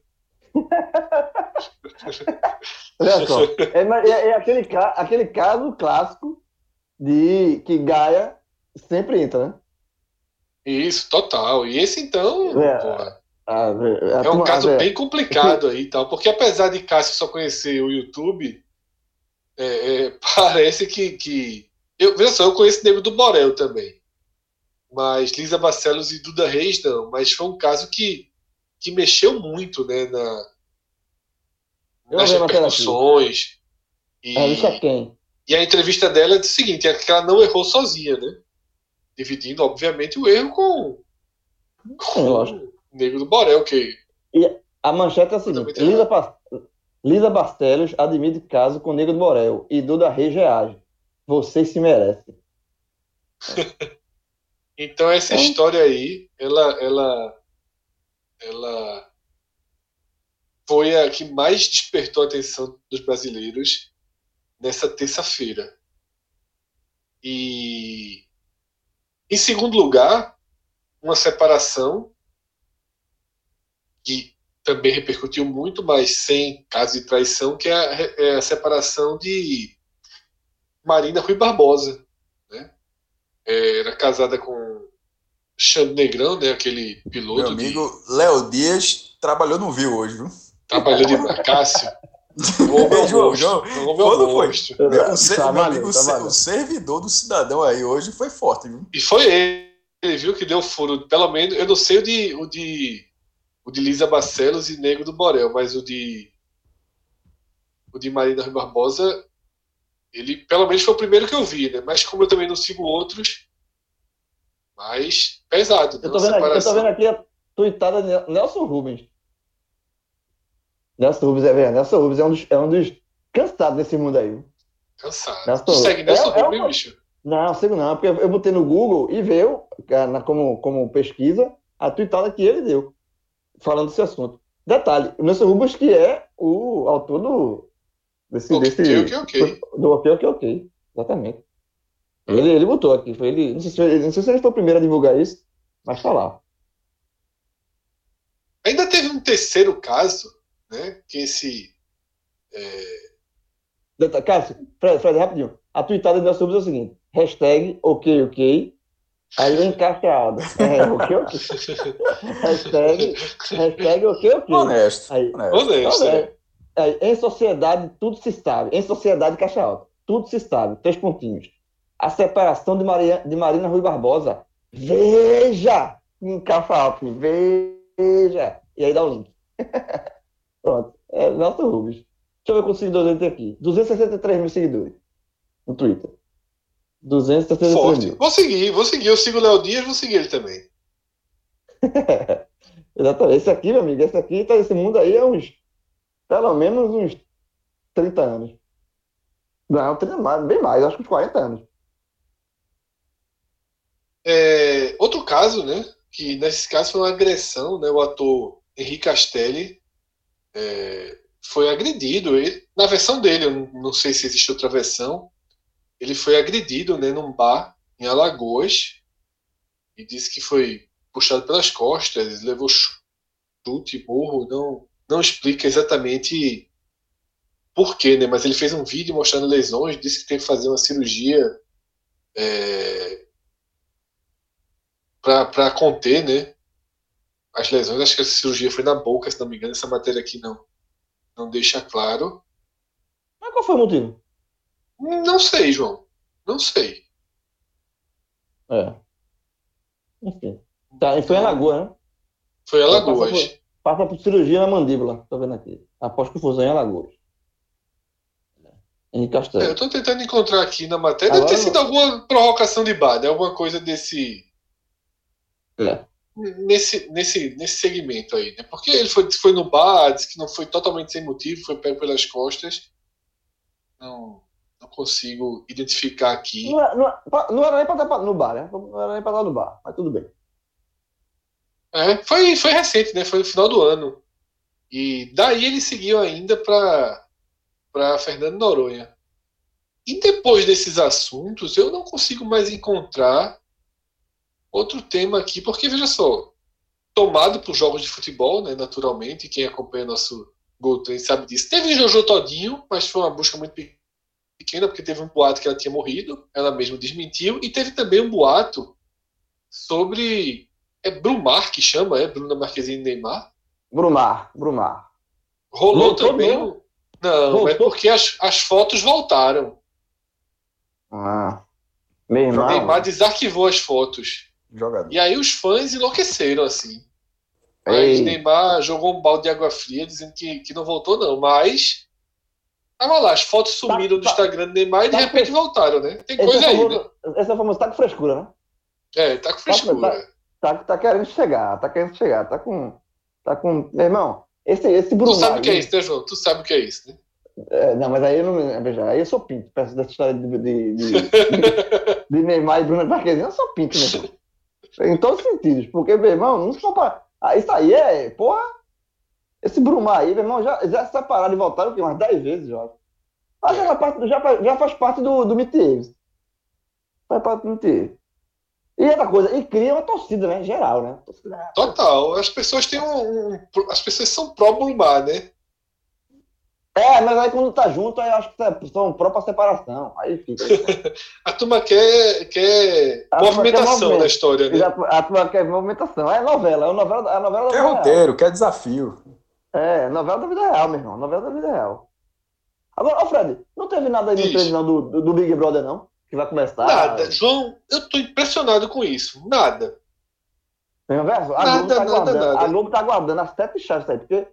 Olha só, é, é- é aquele, aquele caso clássico de que Gaia sempre entra, né? Isso, total. E esse, então, É, porra, A- a é um caso a- bem complicado aí, e tal, porque apesar de Cássio só conhecer o YouTube, é, é, parece que, que... Eu, veja só, eu conheço o Nego do Borel também. Mas Lisa Barcelos e Duda Reis não. Mas foi um caso que, que mexeu muito né, na, Eu nas repercussões. E, A revista quem? e a entrevista dela é o seguinte: é que ela não errou sozinha, né? Dividindo, obviamente, o erro com, com lógico. o Nego do Borel, que A manchete é a seguinte: Totalmente Lisa, Lisa Barcelos admite caso com Nego do Borel e Duda Reis reage. Você se merece. Então essa É. história aí, ela, ela, ela foi a que mais despertou a atenção dos brasileiros nessa terça-feira. E em segundo lugar, uma separação que também repercutiu muito, mas sem caso de traição, que é a, é a separação de Marina Rui Barbosa é, era casada com Xande Negrão, né? Aquele Meu piloto de amigo Léo Dias trabalhou no Viu hoje, viu? trabalhou de Cássio. Um João. João, é um quando foi? monstro. Meu, ser- meu amigo, ser- trabalhou. o servidor do cidadão aí hoje foi forte, viu? E foi ele, ele viu que deu furo, pelo menos, eu não sei o de o de o de Lisa Barcelos e Nego do Borel, mas o de o de Marina Rui Barbosa, ele pelo menos foi o primeiro que eu vi, né? Mas como eu também não sigo outros, mais pesado, né? Eu tô Uma vendo aqui, eu tô vendo aqui a tuitada Nelson Rubens. Nelson Rubens é verdade. Nelson Rubens é um dos, é um dos cansados desse mundo aí. Cansado. Nelson Tu segue. Nelson É- é Rubens, uma- bicho? Não, sigo não, porque eu botei no Google e veio, na- como, como pesquisa, a tuitada que ele deu, falando desse assunto. Detalhe, o Nelson Rubens que é o autor do, desse, Ok, desse, ok, ok. do Ok, Ok, Ok, exatamente. Ele, ele botou aqui, foi ele, não sei, se, ele- não sei se ele foi o primeiro a divulgar isso, mas tá lá. Ainda teve um terceiro caso, né? Que esse. Deta- Cássio, Fred, Fred, rapidinho. A tuitada do Nelson Rubens é o seguinte: hashtag ok, ok. Aí encaixada. É, ok, ok. hashtag, hashtag ok, ok. Honesto. Aí. honesto. Honesto. Né? é, em sociedade, tudo se sabe. Em sociedade, caixa alta. Tudo se sabe. Três pontinhos. A separação de, Maria, de Marina Rui Barbosa. Veja! Em caixa alta. Veja! E aí dá o link. Pronto. É Nelson Rubens. Deixa eu ver quantos seguidores ele tem aqui. 263 mil seguidores. No Twitter. 263 Forte. mil. Vou seguir, vou seguir. Eu sigo o Léo Dias, vou seguir ele também. Exatamente. Esse aqui, meu amigo, esse aqui, tá, esse mundo aí é uns. Pelo menos uns 30 anos. Não, 30 mais, bem mais, acho que uns 40 anos. É, outro caso, né? Que nesse caso foi uma agressão, né? O ator Henrique Castelli é, foi agredido. Na versão dele, eu não sei se existe outra versão, ele foi agredido né, num bar em Alagoas e disse que foi puxado pelas costas, levou chute, burro, não, não explica exatamente por quê, né? Mas ele fez um vídeo mostrando lesões, disse que teve que fazer uma cirurgia é, para conter, né? As lesões, acho que essa cirurgia foi na boca, se não me engano, essa matéria aqui não, não deixa claro. Mas qual foi o motivo? Não sei, João. Não sei. É. Enfim. Tá, e foi em Alagoas, né? Foi Passa Alagoas. passa por cirurgia na mandíbula, tô vendo aqui. Após confusão em Alagoas. Em É, Castelo. eu tô tentando encontrar aqui na matéria. Deve Agora ter sido alguma provocação de né? Alguma coisa desse. É. Nesse, nesse, nesse segmento aí, né? Porque ele foi, foi no bar, disse que não foi totalmente sem motivo, foi pego pelas costas. Não consigo identificar aqui. Não, é- não, é- não era nem pra estar no bar, né? Não era nem pra estar no bar, mas tudo bem. É, foi, foi recente, né? Foi no final do ano. E daí ele seguiu ainda para para Fernando Noronha. E depois desses assuntos, eu não consigo mais encontrar outro tema aqui, porque veja só, tomado por jogos de futebol, né, naturalmente, quem acompanha nosso Gol Trem sabe disso. Teve Jojo Todinho, mas foi uma busca muito pe- pequena, porque teve um boato que ela tinha morrido, ela mesma desmentiu, e teve também um boato sobre é Brumar que chama, é Bruna Marquezine Neymar. Brumar, Brumar. Rolou Voltou também. mesmo? Não, Voltou? é porque as, as fotos voltaram. Ah. Meu O. Neymar desarquivou as fotos. Jogador. E aí os fãs enlouqueceram, assim. Mas Ei. Neymar jogou um balde de água fria dizendo que, que não voltou, não. Mas. Tava lá, as fotos sumiram do tá- Instagram do Neymar e de tá repente fres- voltaram, né? Tem coisa aí, né? esse é o famoso tá com frescura, né? É, tá com frescura. Tá, tá querendo chegar, tá querendo chegar, tá com. Tá com. Meu irmão, esse, esse Tu Brumar. sabe o que é isso, né, João? Tu sabe o que é isso, né? É, não, mas aí eu não. Veja, aí eu sou pinto, perto dessa história de, de, de, de Neymar e Bruno Marquezine, eu sou pinto, irmão. Em todos os sentidos, porque, meu irmão, não se compara. Ah, isso aí é, porra. Esse Brumar aí, meu irmão, já, já se separaram e voltaram o quê? Umas 10 vezes já. Mas já, faz parte, já, já faz parte do, do Mitiers. Faz parte do Mitiers. E outra coisa, e cria uma torcida, né? Geral, né? Torcida, Total. As pessoas têm um. um- as pessoas são pró-Brumar, né? É, mas aí quando tá junto, aí eu acho que é- são própria separação. Aí fica. A turma quer, quer A turma quer movimentação na história, né? Já- A tua quer movimentação. É novela, é a novela, é a novela da Quer roteiro, quer desafio. É, novela da vida real, meu irmão. Novela da vida real. Agora, ô Fred, não teve nada aí no treino não, do, do, Big Brother, não? Que vai começar. Nada. João, eu tô impressionado com isso. Nada. Meu verso? A Nada, Globo tá nada, aguardando. nada. A Globo tá aguardando as sete chaves aí, porque.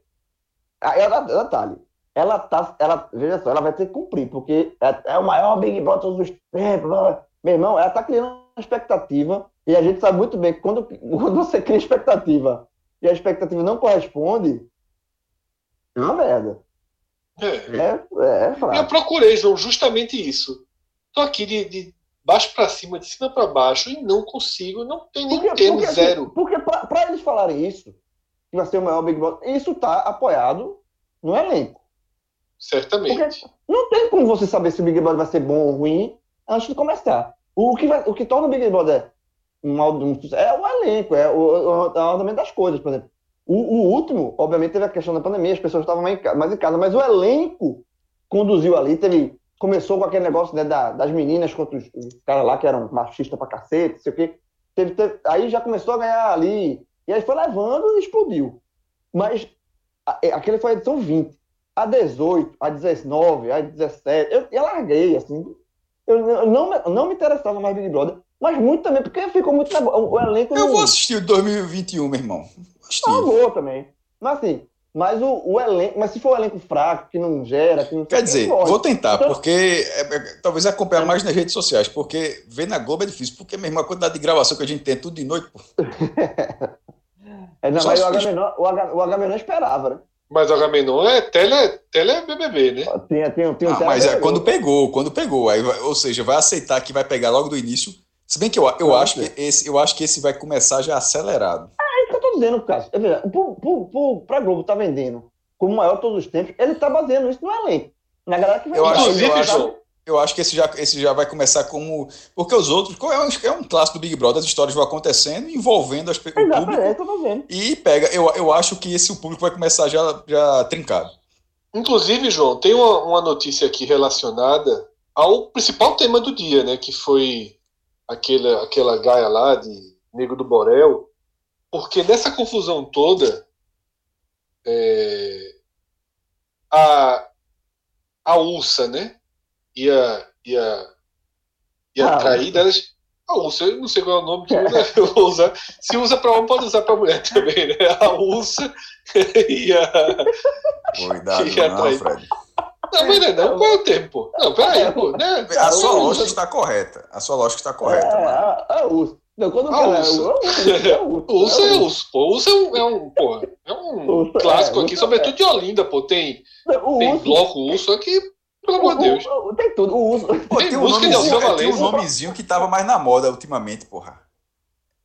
Aí, ela- detalhe. Ela tá. Ela, veja só, ela vai ter que cumprir, porque é, é o maior Big Brother de todos os tempos. Meu irmão, ela tá criando uma expectativa, e a gente sabe muito bem que quando, quando você cria expectativa e a expectativa não corresponde, é uma merda. É. É, é, é Eu fraco. procurei, João, justamente isso. Tô aqui de, de baixo pra cima, de cima pra baixo, e não consigo, não tem nem Porque, termo porque, assim, zero. porque pra eles falarem isso, que vai ser o maior Big Brother, isso tá apoiado no elenco. Certamente. Porque não tem como você saber se o Big Brother vai ser bom ou ruim antes de começar. O que, vai- o que torna o Big Brother um, um é o elenco, é o, o, o andamento das coisas, por exemplo. O, o último, obviamente, teve a questão da pandemia, as pessoas estavam mais em, ca- mais em casa, mas o elenco conduziu ali, teve, começou com aquele negócio né, da- das meninas contra os, os caras lá que eram machistas pra cacete, não sei o quê. Teve- teve- aí já começou a ganhar ali, e aí foi levando e explodiu. Mas a- é, aquele foi a edição 20 a 18, a 19, a 17, eu, eu larguei, assim. Eu, eu não, me- não me interessava mais Big Brother, mas muito também, porque ficou muito. O, elenco Eu vou assistir o 2021, meu irmão. Vou assistir. pagou também. Mas assim, mas o, o elenco, mas se for um elenco fraco, que não gera, que não Quer dizer, morre. vou tentar, Então- porque é, é, talvez acompanhar mais nas redes sociais, porque ver na Globo é difícil, porque mesmo a quantidade de gravação que a gente tem é tudo de noite, pô. É, não, só mas o se- Agamenon, o, H, o Agamenon esperava, né? Mas o Agamenon é tele, tele BBB, né? Tinha, tinha, tinha um Ah, mas é quando pegou, quando pegou, aí, vai- ou seja, vai aceitar que vai pegar logo do início. Se bem que eu, eu acho que esse, eu acho que esse vai começar já acelerado. É dizendo, Cássio. É pro, pra Globo tá vendendo como o maior de todos os tempos, ele tá baseando isso no elenco. Na galera que vai Eu acho, eu acho, eu acho que esse já, esse já vai começar como. Porque os outros. É um, é um clássico do Big Brother, as histórias vão acontecendo, envolvendo as, o público. Exatamente, eu tô fazendo. E pega. Eu, eu acho que esse o público vai começar já, já trincado. Inclusive, João, tem uma, uma notícia aqui relacionada ao principal tema do dia, né? Que foi aquela, aquela gaia lá de Nego do Borel. Porque nessa confusão toda, é, a, a Ursa, né? E a, e a, e a Ah, traída, elas. A Ursa, eu não sei qual é o nome que usa, eu vou usar. Se usa para homem, pode usar para mulher também, né? A Ursa e a. Cuidado, Que não, atrai- Fred. Não, mas não, é não. Qual é o tempo? Não, peraí, pô. Né? A sua Ursa- lógica está correta. A sua lógica está É, correta, mano. a, a urso. Não, quando o A cara é urso. o urso, é o urso. O Urso é o urso, pô. O é um, é um, porra, é um Urso, é, clássico aqui, sobretudo de Olinda, pô. Tem, O tem urso. bloco urso aqui, pelo amor de Deus. o- o- Tem tudo. O urso. Pô, Tem tem um música de nomezinho, Alceu é, tem um nomezinho que tava mais na moda ultimamente, porra.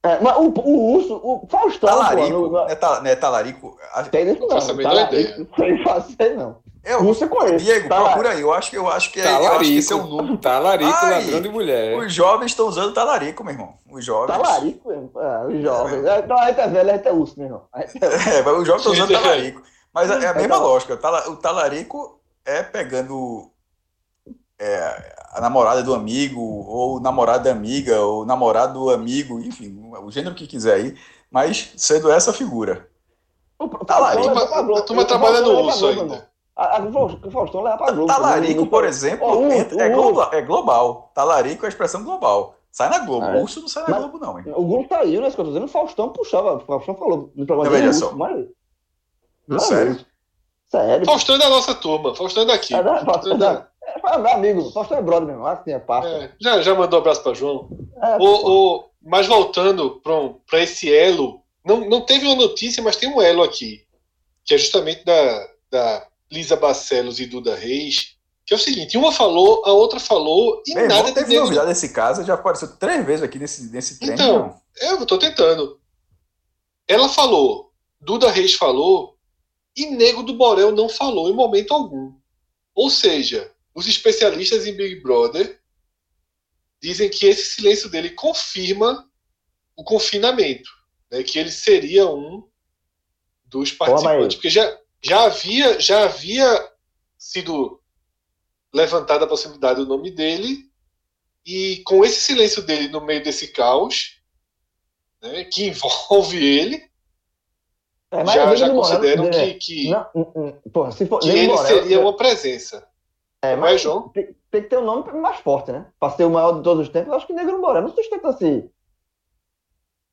É, mas o, o urso, o Faustão, Talarico. pô. Não No, é, ta- não é talarico? A- tem isso não. menor Talarico. Não faço ideia, não. É, o Urso eu conheço. Diego, Talarico. procura aí. Eu acho que, eu acho que, é, eu acho que esse é o nome. Talarico, Ai, ladrão de mulher. Os jovens estão usando talarico, meu irmão. Os jovens. Talarico, mesmo. Ah, os jovens. É, Então a gente é velho, a gente é urso, meu irmão. É. É, mas os jovens estão usando talarico. Mas é a mesma Então- lógica. O talarico é pegando é, a namorada do amigo, ou namorada da amiga, ou namorado do amigo, enfim, o gênero que quiser aí, mas sendo essa figura. O Talarico. A turma trabalha no urso ainda. A- a- O Faustão- o leva pra Globo. Talarico, Não- por não- exemplo, Ó, o entra- é, urso, o global, é global. Talarico é a expressão global. Sai na Globo. Ah, é. Urso não sai na Mas- Globo, não, hein? O Globo saiu, né? Isso que eu tô dizendo. O Faustão puxava. O Faustão falou no programa Não, dele. veja urso, só. Mas... Não, sério? Sério. Faustão é da nossa turma, Faustão é daqui. É, da- Faustão é é da- é, é meu amigo. Faustão é brother mesmo. Assim é parça. é, já, já mandou um abraço para João. É, O, o, mas voltando para esse elo, não, não teve uma notícia, mas tem um elo aqui, que é justamente da, da Lisa Barcelos e Duda Reis, que é o seguinte, uma falou, a outra falou, e Meu nada irmão, de teve novidade desse caso, já apareceu três vezes aqui nesse, nesse trem. Então, irmão. Eu tô tentando. Ela falou, Duda Reis falou, e Nego do Borel não falou em momento algum. Ou seja, os especialistas em Big Brother dizem que esse silêncio dele confirma o confinamento, né, que ele seria um dos participantes, porque já, já havia já havia sido levantada a possibilidade do nome dele e com esse silêncio dele no meio desse caos, né, que envolve ele, é, mas já, já consideram é, que, que, Não, hum, hum, porra, for. que ele Borel- seria uma presença. É, é, mas João? tem, tem que ter um nome mais forte, né? Pra ser o maior de todos os tempos, eu acho que Negro Borel não sustenta assim.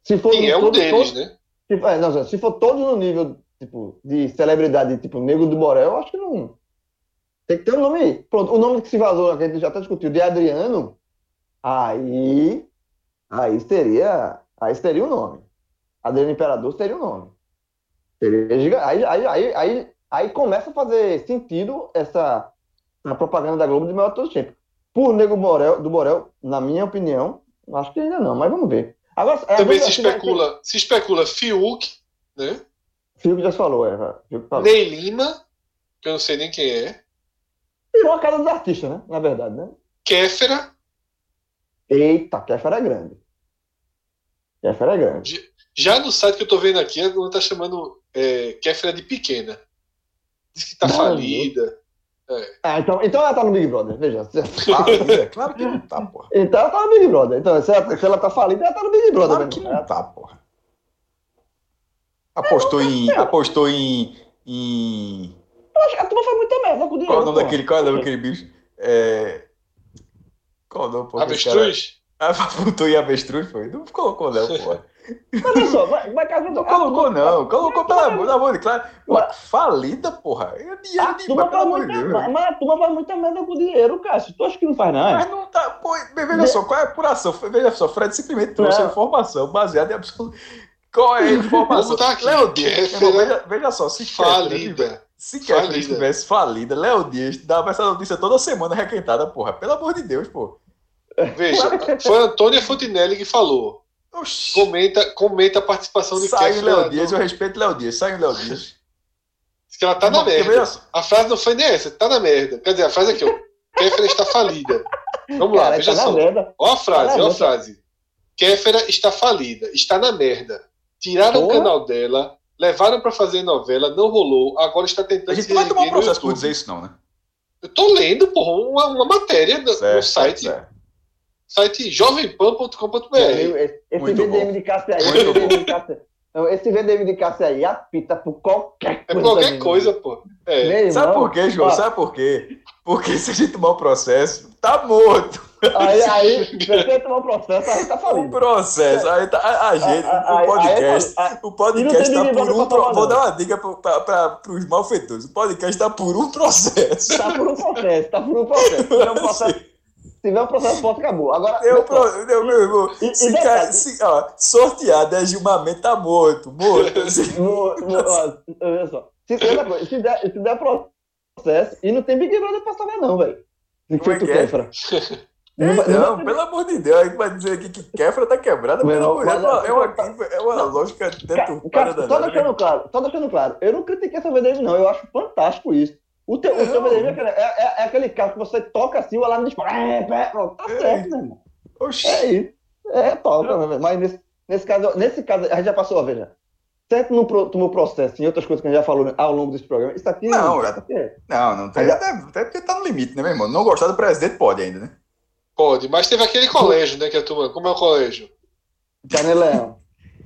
Se for Sim, é um todos- deles, todos- né? se, é, não, se for todos no nível tipo, de celebridade, tipo Negro do Borel, eu acho que não. Tem que ter um nome. Pronto, o nome que se vazou, que a gente já até discutiu, de Adriano, aí. Aí seria. Aí seria o nome. Adriano Imperador seria o nome. Seria aí, aí, aí, aí, aí começa a fazer sentido essa a propaganda da Globo de todos os tempos. Por Nego Borel, do Borel, na minha opinião, acho que ainda não, mas vamos ver. Agora, é, Também se dúvida- especula, se especula Fiuk, né? Fiuk já falou, é. Falou. Ney Lima, que eu não sei nem quem é, Virou a casa dos artistas, né? Na verdade, né? Kéfera, Eita, Kéfera é grande. Kéfera é grande. já no site que eu tô vendo aqui, ela tá chamando é, Kéfera de pequena. Diz que tá Não, falida. Ah, então, então ela tá no Big Brother, veja. Falida, claro que não tá, porra. Então ela tá no Big Brother. Então, se ela, se ela tá falida, ela tá no Big Brother. Claro que mesmo. não tá, porra. Apostou em. Apostou em. em... A turma faz muita merda com o dinheiro. Qual é o nome pô. daquele, qual é o nome daquele bicho? É... Qual é o nome, pô? cara? Avestruz? Ah, apontou em avestruz, foi? Não colocou, não. Mas olha só, vai, vai casa Não colocou, não. Colocou pelo amor, pelo amor de claro. Pô, falida, porra. É dinheiro turma pelo faz amor de muita, Deus. mas mas a turma faz muita merda com o dinheiro, Cássio. Tu acha que não faz, é? Mas não tá. Pô, veja só, qual é a apuração? Veja só, Fred simplesmente trouxe a informação baseada em absoluto. Qual é a informação? Tá Léo Dias, irmão, veja, veja só, se Falida. se Kéfera Falida. estivesse falida, Léo Dias dava essa notícia toda semana requentada, porra. Pelo amor de Deus, pô. Veja, foi a Antônia Fontinelli que falou. Oxi. Comenta, comenta a participação de Sai o Kéfera. Léo Dias, eu respeito o Léo Dias. Sai o Léo Dias. Diz que ela tá na merda. só, A frase não foi nem essa, tá na merda. Quer dizer, a frase aqui, ó. Kéfera está falida. Vamos lá, Cara, veja tá só. Ó a frase, Tá na ó a frase. Kéfera está falida, está na merda. Tiraram o Porra. canal dela, levaram pra fazer novela, não rolou, agora está tentando A gente se não vai tomar um processo por dizer isso, não, né? Eu tô lendo, porra, uma, uma matéria do, no site, certo. site jovempan.com.br. Esse, esse Muito VDM bom. de Cássio aí, Muito esse VDM de Cássio, não, esse VDM de Cássio aí apita por qualquer É coisa. qualquer meu. coisa, pô. É. Sabe por quê, João? Sabe por quê? Porque se a gente tomar o processo, tá morto. Aí, aí, você tomar um processo, aí tá O falido. processo. Aí tá, a, a gente, o aí- podcast, aí- o E não podcast tá por um. falar, pro- Vou dar uma dica para os malfeitores. O podcast tá por um processo. Tá por um processo, tá por um processo. Se tiver um processo, se tiver um processo, pronto, acabou. Agora, Deu, pro, deu meu irmão. E- e Se, detalhe- ca- se, ó, sorteado é Gilmar Mendes, tá morto. Morto. assim. ó, olha só. Se, coisa, se, der, se der processo, e não tem Big Brother pra saber, não, velho. Como é Feito que vai- não, vai- pelo amor de Deus, aí vai dizer aqui que Kefra tá quebrada, pelo amor de Deus. É uma, é uma Não. lógica deturpada Cara, só danada, deixando né? claro, só deixando claro, eu não critiquei essa VDM, não. Eu acho fantástico isso. O teu, o teu Não. VDM é, aquele- é, é- é aquele carro que você toca assim, o alarme dispara. É, tá É. certo, meu irmão. Oxi. É isso. É top, né, mas nesse, nesse, caso, nesse caso, a gente já passou, veja. Certo não pro- tomou processo em outras coisas que a gente já falou ao longo desse programa. Isso aqui Não, aqui é. Não, não tem. Até, até porque tá no limite, né, meu irmão? Não gostar do presidente pode ainda, né? Pode, mas teve aquele colégio, né, que a turma. Como é o colégio? Canelão.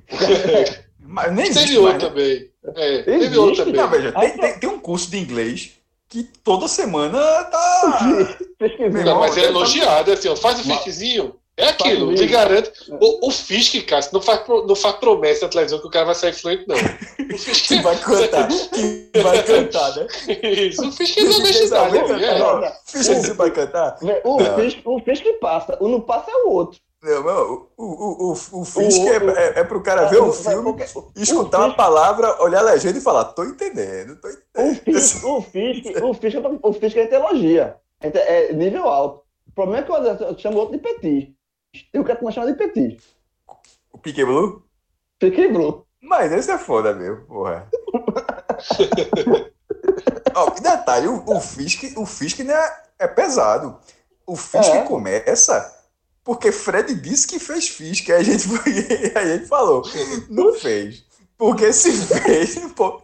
Mas nem Teve existe outro mais, né? também. É, teve Existe, outro também. Não, veja, tem, tá- tem, tem um curso de inglês que toda semana tá. Não, mas é tá- elogiado, é assim, ó, faz o Mas- fisquezinho. É aquilo, te isso. garanto. O, o Fisk, Cássio, não faz, não faz promessa na televisão que o cara vai sair fluente, não. O Fisk que vai cantar. Que vai cantar, né? Isso, o Fisk é. Vai né? cantar, É. ó. Ficha que vai cantar. O, Não. fish, o passa, o não passa é o outro. Não, não, o, o, o, o Fisk O- é, é, é pro cara ver o Vai, filme, porque o- escutar o uma Fisk- palavra, olhar a legenda e falar, tô entendendo, tô O entendendo. Fisk, o Fisk, o Fisk, o Fisk a gente elogia. A gente- É nível alto. O problema é que eu, eu chamo outro de petit. E o cara me chama de petit. O Pique Blue? Fiquei blue. Mas esse é foda mesmo, porra. Ó, e detalhe, o, o Fisk, o Fisk né, é pesado. O Fisk É. começa porque Fred disse que fez Fisk. Aí a gente, aí a gente falou, não fez. Porque se fez, pô,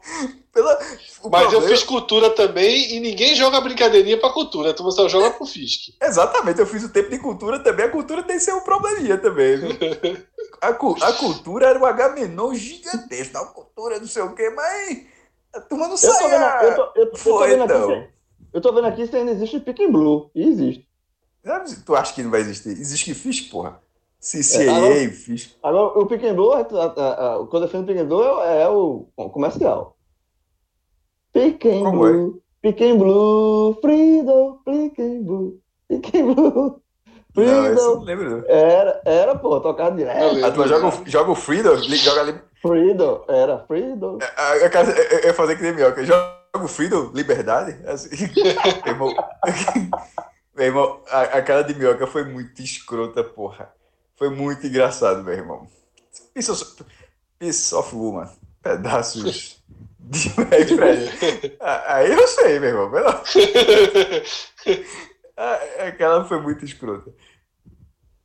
pela, Mas eu problema- fiz cultura também e ninguém joga brincadeirinha pra cultura, a turma só joga pro Fisk. Exatamente, eu fiz o tempo de cultura também. A cultura tem seu probleminha também? A, cu- a cultura era um H-menor gigantesco. A cultura não sei o quê, mas a turma não Eu vendo, saia. eu tô, eu, eu Foi, vendo aqui. então. se- Eu tô vendo aqui se ainda existe Pick Blue. E existe. Tu acha que não vai existir? Existe Fish, porra. É, CCA, agora- Fish. Agora, o Pick Blue, a- a- a- quando eu defendo o Pick Blue, é, é o, o comercial. Pick Como é? Blue, Blue, Freedom, Pick Blue, Pick Blue, Não, eu Freedom. não lembro não. Era, era, pô, tocado direto. A joga, o- joga o Freedom, joga ali. Freedom, era Freedom. Casa- eu eu ia fazer que nem minhoca. Joga o Freedom, liberdade. Assim. meu irmão, meu irmão a, a cara de minhoca foi muito escrota, porra. Foi muito engraçado, meu irmão. Piece of, piece of woman. Pedaços de Aí, Fred, a- Aí eu sei, meu irmão. Pelo... Aquela foi muito escrota.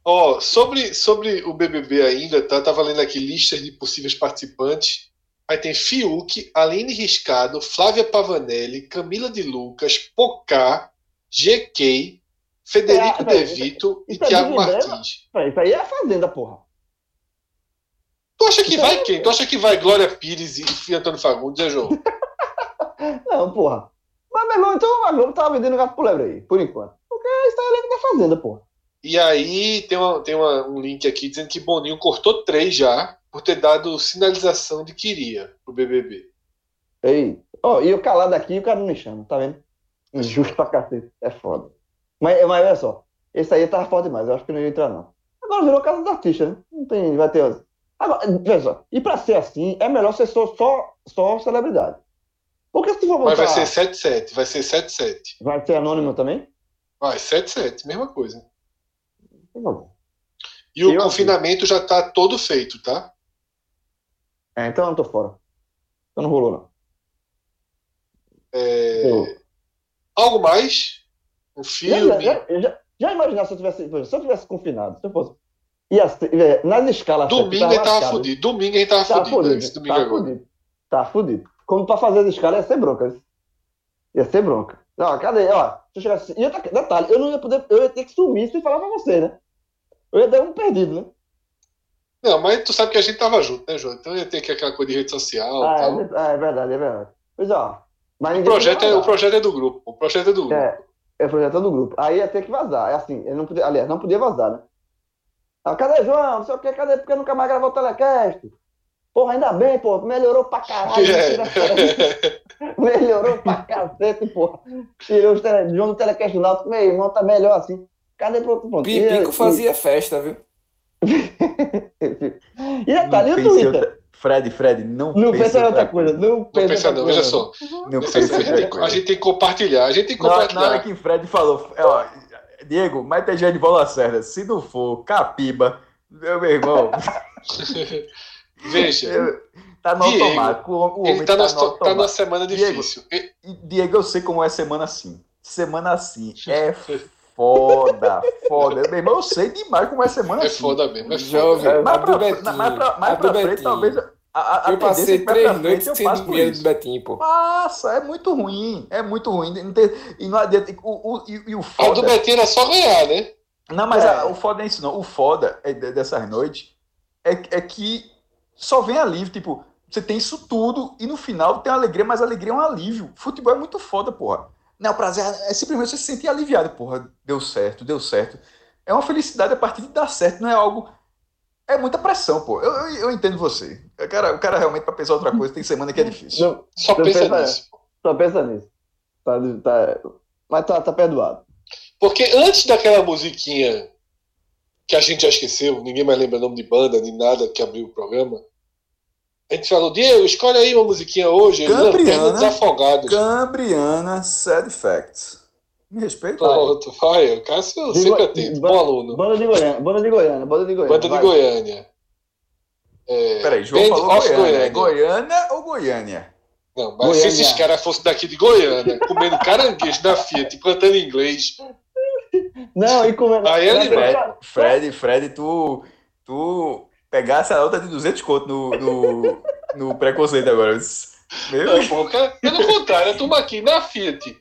Ó, sobre, sobre o BBB ainda, tá? Tava lendo aqui listas de possíveis participantes. Aí tem Fiuk, Aline Riscado, Flávia Pavanelli, Camila de Lucas, Pocá, GK, Federico É, De Vito e é Thiago? Martins. Peraí, Isso aí é a Fazenda, porra. Acha que vai quem? Tu acha que vai Glória Pires e Antônio Fagundes, é, João? Não, porra. Mas, meu irmão, então a Globo tava vendendo gato pro lebre aí, por enquanto. Porque isso aí é elenco da Fazenda, porra. E aí tem, uma, tem uma- um link aqui dizendo que Boninho cortou três já por ter dado sinalização de que iria pro BBB. Ei, ó, e eu calado aqui, o cara não me chama, tá vendo? Injusto pra cacete, é foda. Mas, mas olha só, esse aí tava foda demais, eu acho que não ia entrar, não. Agora virou casa do artista, né? Não tem, vai ter. Agora, veja e pra ser assim, é melhor ser só, só, só celebridade. Porque se for Mas botar. vai ser 7-7, vai ser 7-7. vai ser anônimo também? Vai, 7-7, mesma coisa. E o Eu confinamento já tá todo feito, tá? É, então eu não tô fora. Então não rolou, não. É, Eu- Algo mais? Um filme? já, já, já, já imaginar se eu tivesse, se eu tivesse confinado, se eu fosse. Ser, é, nas escalas. Domingo ele tava fudido. Domingo ele tava Tava fudido. fudido. Esse domingo Tava agora. fudido. Tava fudido. Como pra fazer as escalas ia ser bronca. Ia ser bronca. Não, cadê? Ó, se eu assim. E outra, detalhe, eu não ia poder. Eu ia ter que sumir sem falar pra você, né? Eu ia dar um perdido, né? Não, mas tu sabe que a gente tava junto, né, João? Então ia ter que aquela coisa de rede social e Ah, tal. é, ah, é verdade, é verdade. Pois ó. Mas O projeto, é, o projeto é do grupo. O projeto é do grupo. É, é o projeto do grupo. Aí ia ter que vazar. É assim, ele não podia, aliás, não podia vazar, né? Ah, cadê João? Não sei o que, cadê? Porque nunca mais gravou o telecast. Porra, ainda bem, pô, melhorou pra caralho. É. melhorou pra cacete, porra. Tirou os tele, João do telecast do Náutico, meu irmão, tá melhor assim. Cadê pro outro ponto? Pipico fazia festa, viu? E detalhe, e o Twitter? outra- Fred, Fred, não, Não pensa em outra coisa. coisa. Não Não pensa pensa em outra não, veja coisa. só. Não em a, gente outra tem, coisa. a gente tem que compartilhar. A gente tem que Na, na hora compartilhar. que Fred falou, é, ó, Diego, mas tem gente de bola certa. Se não for Capiba, meu irmão, Veja, tá no Diego, automático. O, ele tá, tá na, no tá automático. semana Diego. difícil. E, Diego, eu sei como é semana assim. Semana assim é foda, foda. Meu irmão, eu sei demais como é semana É assim. foda mesmo, é Jovem, foda. Mais Abra o pra, mais pra, mais Abra pra frente, talvez. A, Eu passei é três noites eu sem dinheiro do. Betinho, pô. Passa, é muito ruim. É muito ruim. E não adianta. O, o, e, e o A do foda. Betinho era só ganhar, né? Não, mas É. a- o foda é isso, não. O foda é de- dessas noites é, é que só vem alívio. Tipo, você tem isso tudo e no final tem alegria, mas a alegria é um alívio. Futebol é muito foda, porra. Não, o prazer é simplesmente você se sentir aliviado. Porra, deu certo, deu certo. É uma felicidade a partir de dar certo, não é algo. É muita pressão, pô. Eu, eu, eu entendo você. O cara, o cara realmente, pra pensar outra coisa, tem semana que é difícil. Não, Só Não pensa pensa nisso. só pensa nisso. Tá, tá, mas tá, tá perdoado. Porque antes daquela musiquinha que a gente já esqueceu, ninguém mais lembra nome de banda, nem nada que abriu o programa. A gente falou, Diego, escolhe aí uma musiquinha hoje, Cambriana. Lanterna Desafogados. Cambriana Sad Facts. Me respeita? Pronto, vai, o Cássio De sempre Go- atento, bom aluno. Banda de Goiânia, banda de Goiânia, banda de Goiânia. Banda de vai. Goiânia. É, Peraí, João Band falou Goiânia. É Goiânia. Goiânia ou Goiânia? Não, mas Goiânia. se esses caras fossem daqui de Goiânia, comendo caranguejo da Fiat, cantando inglês, Não, e comendo. Aí é Não, Fred, Fred, Fred, tu, tu pegasse a nota de 200 conto no, no, no preconceito agora. Meu, Não, pô, cara, pelo contrário, a turma aqui na Fiat,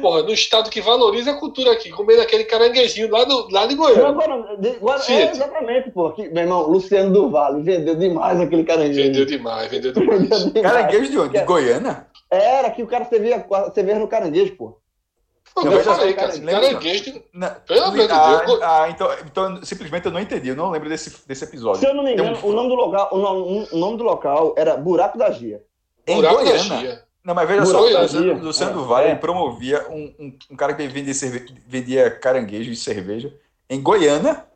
porra, no estado que valoriza a cultura aqui, comendo aquele caranguejinho lá, do, lá de Goiânia. agora, de- agora é, exatamente, pô. Que, meu irmão, Luciano do Vale vendeu demais aquele caranguejo. Vendeu demais, vendeu demais. Vendeu demais. caranguejo de onde? De Goiânia? Era que o cara servia, servia no caranguejo, pô. Não, eu falei, sei, cara, lembra- caranguejo Pelo amor de ah, Deus. ah, então, então, simplesmente eu não entendi, eu não lembro desse, desse episódio. Se eu não me engano, um- o nome do local, o nome, o nome do local era Buraco da Gia. Em buraco da Goiânia. Gia. Não, mas veja só, o Luciano. Luciano É, do Vale é. ele promovia um, um, um cara que vendia, cerve... vendia caranguejo e cerveja em Goiânia.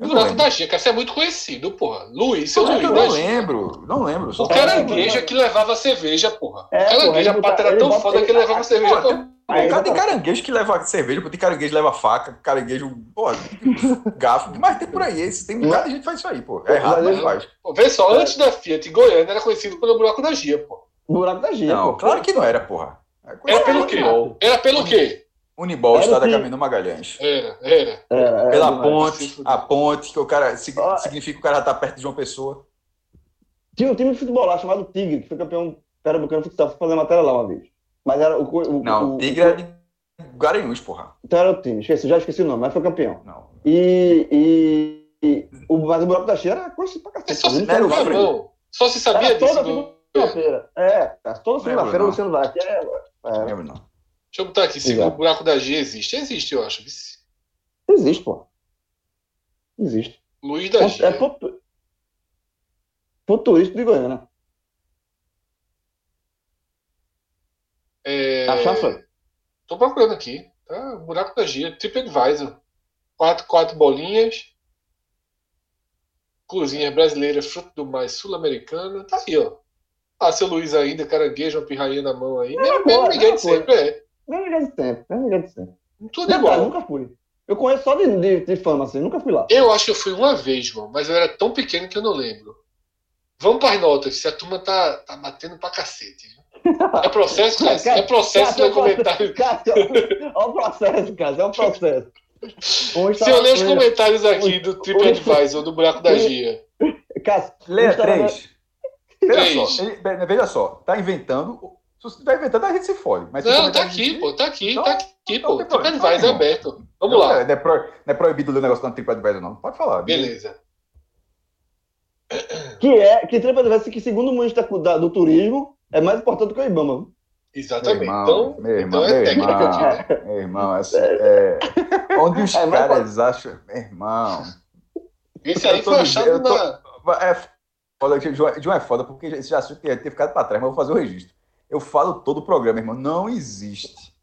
Eu não Buraco da Gia, cara, você é muito conhecido, porra. Luiz, seu Não, Luiz eu não lembro, não lembro. Só O caranguejo é que levava cerveja, porra. É, o caranguejo, porra, a pata era tão bota- foda que ele levava cerveja. Pô, pra- tem, Aí, cara tem caranguejo que leva cerveja, tem caranguejo que leva faca, caranguejo, pô, garfo. Mas tem por aí, esse, tem um bocado de gente que faz isso aí, pô. É errado, mas Mas- faz. Pô, vê só, antes da Fiat, Goiânia era conhecido pelo buraco da Gia, Buraco da Gia, Não, pô. claro que não era, porra. Era pelo quê? Unibol. Era pelo quê? Unibol, Era Estado da que- Caminho Magalhães. Era, era. Era, era Pela demais. ponte, a ponte, que o cara significa que o cara tá perto de uma pessoa. Tinha um time de futebol lá chamado Tigre, que foi campeão pernambucano de futsal. Fui fazer matéria lá uma vez. Mas era o. o Não, o, Tigre é de Garanhuns, porra. Então era o time, esqueci, já esqueci o nome, mas foi campeão. Não. E. e, e o, mas o buraco da Chia era conhecido pra É cacete. só se Ele Era o. Não, Só se sabia Era disso. Segunda-feira. É, cara, toda segunda-feira o não. Vai. É, é, lembro, não. Deixa eu botar aqui, se o buraco da Gia existe. Existe, eu acho. existe, pô. Existe. Luiz da É Gia. ponto, ponto turístico de Goiânia. É... Achar foi. Tô procurando aqui. Tá? Buraco da Gia, TripAdvisor. Quatro, quatro bolinhas. Cozinha brasileira, fruto do mar sul-americana. Tá aí, ó. Ah, seu Luiz ainda, caranguejo, uma pirrainha na mão aí. Mesmo, mesmo agora, ninguém de sempre, é. Mesmo lugar de sempre, mesmo lugar de sempre. Tudo Detalhe, igual. nunca fui. Eu conheço só de, de, de fama, assim, nunca fui lá. Eu acho que eu fui uma vez, João, mas eu era tão pequeno que eu não lembro. Vamos para as notas, se a turma tá, tá batendo pra cacete. viu? É processo, Cássio? É processo no comentário. Cássio, é um processo, Cássio, é um processo. Um Se eu ler os comentários aqui do TripAdvisor, do Buraco da Gia. Cássio, Leia estava- três. Veja Três. só, ele- ve- veja só, tá inventando. Se você tá inventando, a gente se fode. Mas Não, tá tá aqui, pô, tá aqui, Não, tá aqui, não pô. tem problema. TripAdvisor é Não, aberto. Vamos lá. Não é, pro- não é proibido ler o negócio do TripAdvisor, não. Pode falar. Beleza. Que é, que TripAdvisor, que segundo o ministro da- do turismo, é mais importante que o IBAMA. Meu Exatamente. irmão, Então, meu então irmão, é meu técnica irmão, né? meu irmão, assim, é, onde os É, mas caras acham, meu irmão, Esse aí foi achado tô- na. é foda, que João, é foda porque esse já assunto ia ter ficado pra trás, mas eu vou fazer o registro. Eu falo todo o programa, irmão, não existe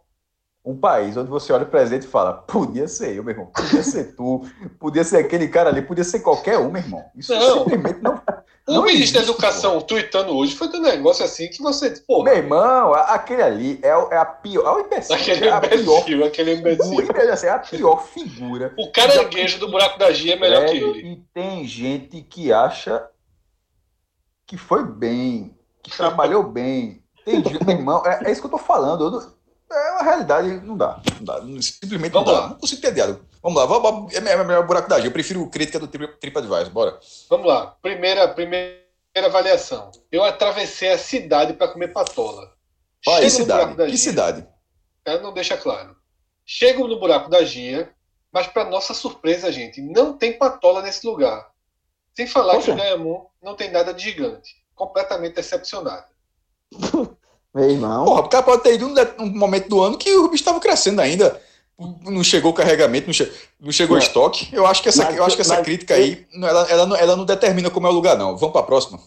um país onde você olha o presidente e fala, podia ser eu, meu irmão, podia ser tu, podia ser aquele cara ali, podia ser qualquer um, meu irmão. Isso Não. simplesmente não. O Não ministro da existe, Educação tweetando hoje foi um negócio assim que você. Pô, Meu irmão, aquele ali é, é a pior, é o imbecil, aquele é a pior imbecil, aquele O imbecil. Assim, é a pior figura. O caranguejo do buraco da Gia é melhor que Velho, ele. E tem gente que acha que foi bem, que trabalhou bem. Tem gente, meu irmão, é, é isso que eu tô falando. eu não- é uma realidade, não dá. Não dá simplesmente Vamos não dá. lá. Não consigo ter diálogo. Vamos lá, vamos, é melhor é buraco da G. Eu prefiro crítica do Tri- TripAdvisor. Bora. Vamos lá. Primeira, primeira avaliação. Eu atravessei a cidade para comer patola. Que Chego cidade? da Que Gia. cidade? Ela não deixa claro. Chego no buraco da Gia, mas para nossa surpresa, gente, não tem patola nesse lugar. Sem falar Poxa. que o Ganhamun não tem nada de gigante. Completamente decepcionado. Meu irmão. Porra, o cara pode ter ido num, momento do ano que o bicho estava crescendo ainda. Não chegou o carregamento, não, che- não chegou o estoque. Eu acho que essa, Mas- eu acho que essa mas- crítica aí, ela, ela, não, ela não determina como é o lugar, não. Vamos para a próxima.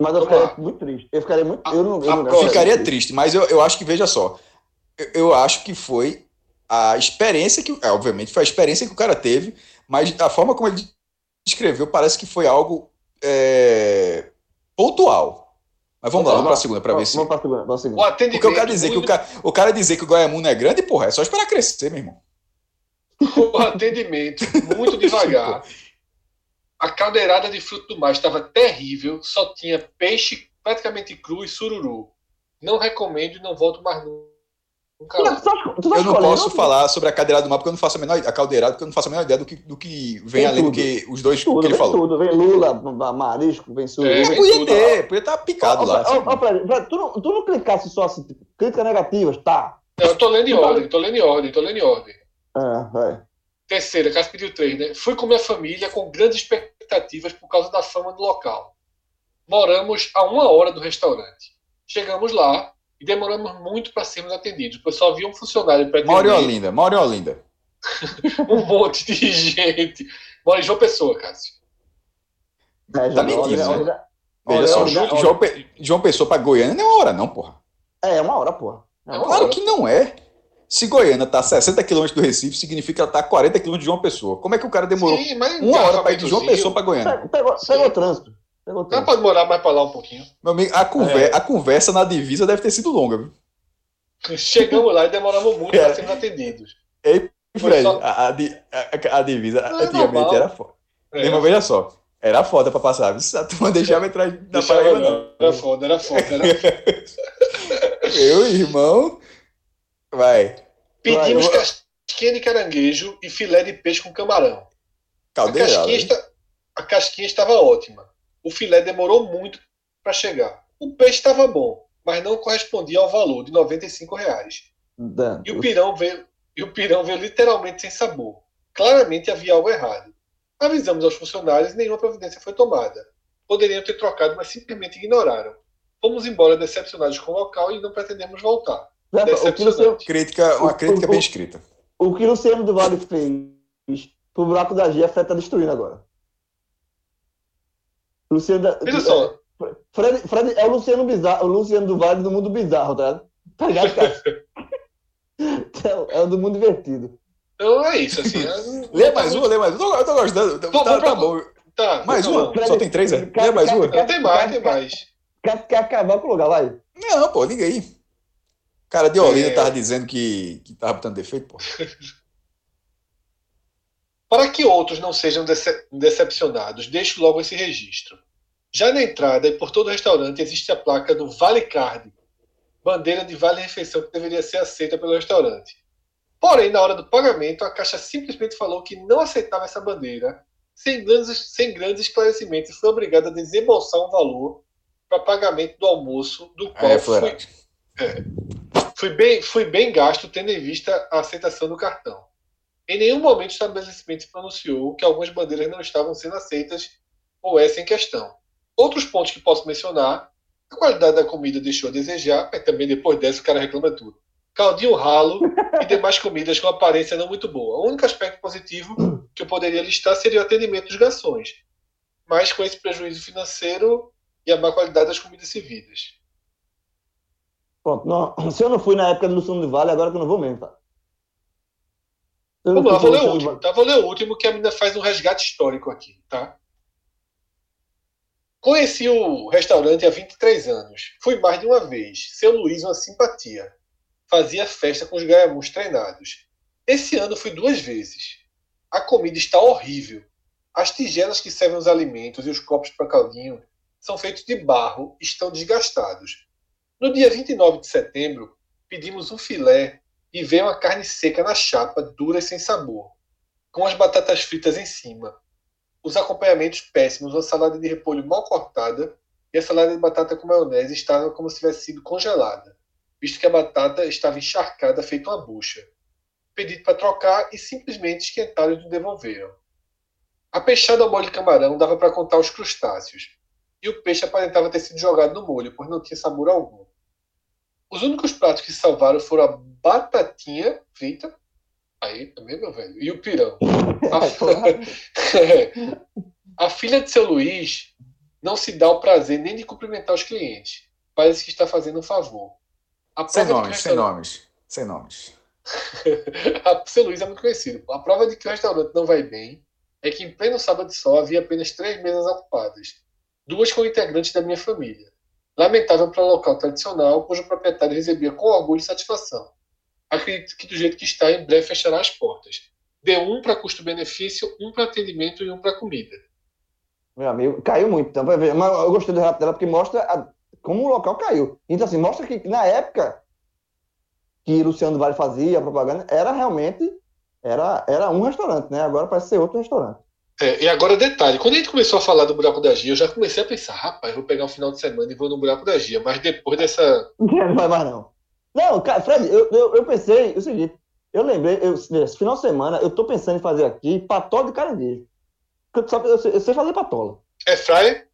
Mas eu Vamos ficaria lá. muito triste. Eu ficaria muito. Eu não, eu A- não a eu Ficaria triste, mas eu, eu acho que, veja só, eu, eu acho que foi a experiência que, é, obviamente, foi a experiência que o cara teve, mas a forma como ele descreveu parece que foi algo é, pontual. Mas vamos lá, vamos para a segunda para ver se. Vamos segunda. Vamos pra O segunda. atendimento. Porque o cara dizer que o cara, o cara dizer que o Goiamuno é grande, porra, é só esperar crescer, meu irmão. o atendimento muito devagar. A caldeirada de fruto do mar estava terrível, só tinha peixe praticamente cru e sururu. Não recomendo e não volto mais nunca lá. Tu tá- tu tá Eu não posso falar sobre a cadeirada do mar porque eu não faço a menor a caldeirada, porque eu não faço a menor ideia do que, do que vem Tem além do tudo. que os dois Tudo, que ele vem falou. tudo. Vem Lula, marisco, vem sururu. É, Podia tudo. ter, podia estar picado lá. Ó, ó, ó, Fred, Fred, tu, não, tu não clicasse só assim, tipo, críticas negativas, tá? Não, eu tô lendo em ordem, tô lendo em ordem, tô lendo em ordem. É, vai. Terceira, Cássio pediu três, né? Fui com minha família com grandes expectativas por causa da fama do local. Moramos a uma hora do restaurante. Chegamos lá e demoramos muito para sermos atendidos, pois só havia um funcionário para Mauro atender Olinda, Mauro Olinda. um monte de gente. Mora em João Pessoa, Cássio. É, Tá mentindo, olha, né? olha- só, olha, João. João João Pessoa para Goiânia não é uma hora, não, porra. É, uma hora, porra. É uma Claro Claro que não é. Se Goiânia tá a 60 km do Recife, significa que ela tá a 40 km de João Pessoa. Como é que o cara demorou Sim, uma hora para ir de João. Pessoa para Goiânia? Pegou, pegou, o trânsito. Pegou o Mas trânsito. pode morar mais para lá um pouquinho. Meu amigo, a, conver- a conversa na divisa deve ter sido longa, viu? Chegamos lá e demoramos muito É. para sermos atendidos. Ei, Fred, só- a, a a- a divisa é antigamente normal. era foda. É, Meu irmão, veja só. Era foda pra passar. A turma deixava entrar na deixava Paraíba, não. Era foda, era foda. Era... Eu, irmão. Vai. Pedimos Vai, eu- casquinha de caranguejo e filé de peixe com camarão. A Caldeirada. casquinha, está- a casquinha estava ótima. O filé demorou muito para chegar. O peixe estava bom, mas não correspondia ao valor de 95 reais. Dan, E o pirão veio, e o pirão veio literalmente sem sabor. Claramente havia algo errado. Avisamos aos funcionários e nenhuma providência foi tomada. Poderiam ter trocado, mas simplesmente ignoraram. Fomos embora decepcionados com o local e não pretendemos voltar. o, Decepcionante. Crítica, uma O- crítica o- bem o- escrita. o que Luciano do Vale fez pro buraco da Gia, Fred tá destruindo agora. Luciano da, Veja só, é, Fred, Fred é o Luciano Bizarro, o Luciano do Vale do mundo bizarro, tá ligado? Tá ligado, cara? É o do mundo divertido. então é isso. Assim, é- Lê mais uma, lê mais uma. Eu tô gostando. Tá, tá bom. Tá, Mais tá uma? bom. Só tem três, é? Cara, Lê mais uma? tem mais, tem mais. Quer, quer acabar com o lugar, vai. Não, pô, liga aí. Cara de Olinda É. tava dizendo que, que tava botando defeito, pô. Para que outros não sejam dece- decepcionados, deixo logo esse registro. Já na entrada e por todo o restaurante existe a placa do Vale Card, bandeira de vale-refeição que deveria ser aceita pelo restaurante. Porém, na hora do pagamento, a Caixa simplesmente falou que não aceitava essa bandeira, sem grandes, sem grandes esclarecimentos, e foi obrigada a desembolsar um valor para pagamento do almoço, do qual É, foi, Florete. foi, bem, foi bem gasto, tendo em vista a aceitação do cartão. Em nenhum momento o estabelecimento se pronunciou que algumas bandeiras não estavam sendo aceitas ou essa em questão. Outros pontos que posso mencionar, a qualidade da comida deixou a desejar, mas também depois dessa o cara reclama tudo. Caldinho ralo e demais comidas com aparência não muito boa. O único aspecto positivo que eu poderia listar seria o atendimento dos garçons, mas com esse prejuízo financeiro e a má qualidade das comidas servidas. Pronto, não- se eu não fui na época do Luciano do Vale, agora que eu não vou mesmo, tá? Vamos lá, vou ler o último, tá? Vou ler o último que a menina faz um resgate histórico aqui, tá? Conheci o restaurante há 23 anos. Fui mais de uma vez. Seu Luiz, uma simpatia. Fazia festa com os gaiamus treinados. Esse ano fui duas vezes. A comida está horrível. As tigelas que servem os alimentos e os copos para caldinho são feitos de barro e estão desgastados. No dia 29 de setembro, pedimos um filé e veio uma carne seca na chapa, dura e sem sabor, com as batatas fritas em cima. Os acompanhamentos péssimos, uma salada de repolho mal cortada e a salada de batata com maionese estavam como se tivesse sido congelada, visto que a batata estava encharcada feito uma bucha. Pedi para trocar e simplesmente esquentaram e devolveram. A peixada ao molho de camarão dava para contar os crustáceos, e o peixe aparentava ter sido jogado no molho, pois não tinha sabor algum. Os únicos pratos que salvaram foram a batatinha frita, aí também, meu velho, e o pirão. A, a filha de seu Luiz não se dá o prazer nem de cumprimentar os clientes. Parece que está fazendo um favor. A Sem nomes, sem nomes. Sem nomes. a seu Luiz é muito conhecido. A prova de que o restaurante não vai bem é que em pleno sábado sol havia apenas três mesas ocupadas, duas com integrantes da minha família. Lamentável para o local tradicional, cujo proprietário recebia com orgulho e satisfação. Acredito que do jeito que está, em breve fechará as portas. Deu um para custo-benefício, um para atendimento e um para comida. Meu amigo, caiu muito. Então, ver. Mas eu gostei do relato dela porque mostra a- como o local caiu. Então, assim, mostra que na época que Luciano Vale fazia a propaganda, era realmente era, era um restaurante, né? Agora parece ser outro restaurante. É, e agora detalhe, quando a gente começou a falar do buraco da Gia, eu já comecei a pensar, rapaz, vou pegar um final de semana e vou no buraco da Gia, mas depois dessa. Não vai mais, não. Não, cara, Fred, eu, eu, eu pensei o seguinte, eu lembrei, eu, esse final de semana, eu tô pensando em fazer aqui patola de caranguejo. Tu sabe, eu sei, eu sei fazer patola. É fryer?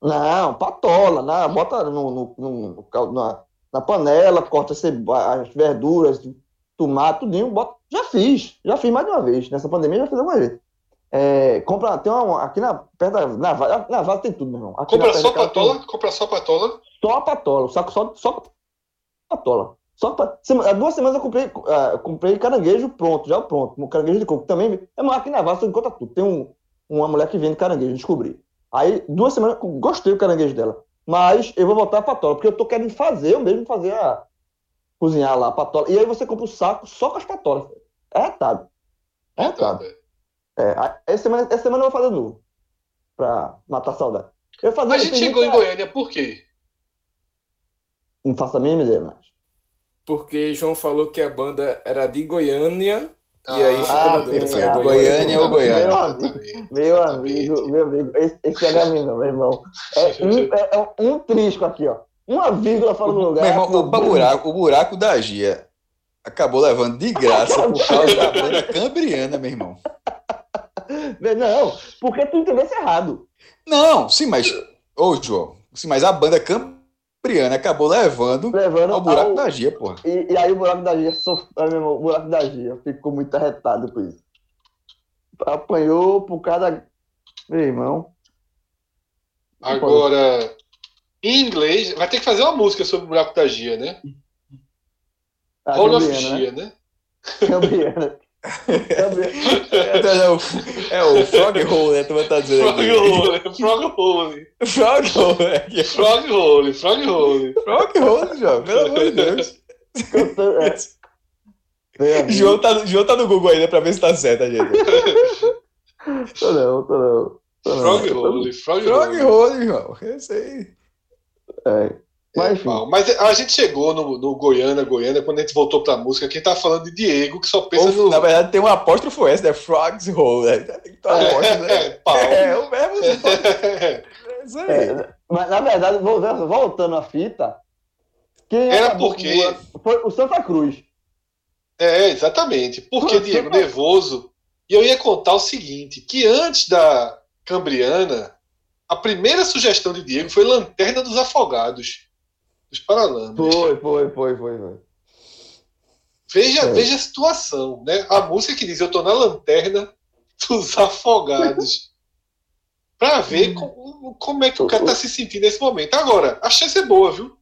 Não, patola, na, bota no, no, no- na, na panela, corta as verduras, tomate, tudinho, bota. Já fiz, já fiz mais de uma vez. Nessa pandemia já fiz alguma vez. É, compra, tem uma, aqui na, perto da Naval, Naval tem tudo, meu irmão. Aqui Compra na só casa tem- patola? Compra só patola? Só a patola, o saco só, só patola. Só pa- sema- Há duas semanas eu comprei, eu comprei caranguejo pronto, já pronto. Um caranguejo de coco também. É, aqui na Vasta você encontra tudo. Tem um, uma mulher que vende caranguejo, descobri. Aí, duas semanas, gostei do caranguejo dela. Mas eu vou voltar a patola, porque eu tô querendo fazer, eu mesmo fazer a. cozinhar lá a patola. E aí você compra o saco só com as patolas. É retado. É retado. É, aí, essa, semana, essa semana eu vou fazer novo. Pra matar a saudade. Eu fazia, A gente chegou em Goiânia por quê? Não faço a mínima ideia, mas. Porque João falou que a banda era de Goiânia. E Ah, aí ficou na ah, sim, Goiânia ou Goiânia? Meu amigo, meu amigo, esse, esse é gaminho, meu irmão. É um, é, é um trisco aqui, ó. Uma vírgula fora do lugar. Meu irmão, o, buraco, o buraco da Gia acabou levando de graça por causa da banda cambriana, meu irmão. Não, porque tu entendesse errado. Não, sim, mas. Ô, João, sim, mas a banda cambriana acabou levando Levando ao buraco ao- da Gia, porra. E, e aí o buraco da Gia, sof... ah, meu irmão, o buraco da Gia ficou muito arretado com isso. Apanhou por causa da. Meu irmão. Agora, em inglês, vai ter que fazer uma música sobre o buraco da Gia, né? A Roll of Cambriana, né? Gia, né? Cambriana. Cambriana. É, o, é o Frog Hole, né? Tu vai estar dizendo Frog. Hole, Frog Hole, Frog Hole, né? Frog Hole, Frog Hole. Frog Hole, João, pelo amor de Deus. É. João tá, João tá no Google ainda pra ver se tá certo, a gente. Tô não, tô não. Tô não. Frog Hole, Frog Frog Hole. Hole, João. Esse aí. É. Mas É, mal. Mas a gente chegou no, no Goiânia, Goiânia, quando a gente voltou pra música, quem tá falando de Diego, que só pensa Ou, no. Na verdade, tem um apóstrofo S, né? Frogs Hole. Né? Tem que apóstrofo, é, né? é, pau. É, o mesmo. É isso aí. É, mas na verdade, voltando à fita, quem Era acabou porque- foi o Santa Cruz. É, exatamente. Porque Diego tá- nervoso. E eu ia contar o seguinte: que antes da Cambriana, a primeira sugestão de Diego foi Lanterna dos Afogados, dos Paralamas. Foi, foi, foi, foi, foi. Veja, É. veja a situação, né? A música que diz Eu tô na lanterna dos afogados. Pra ver como, como é que o cara tá se sentindo nesse momento. Agora, a chance é boa, viu?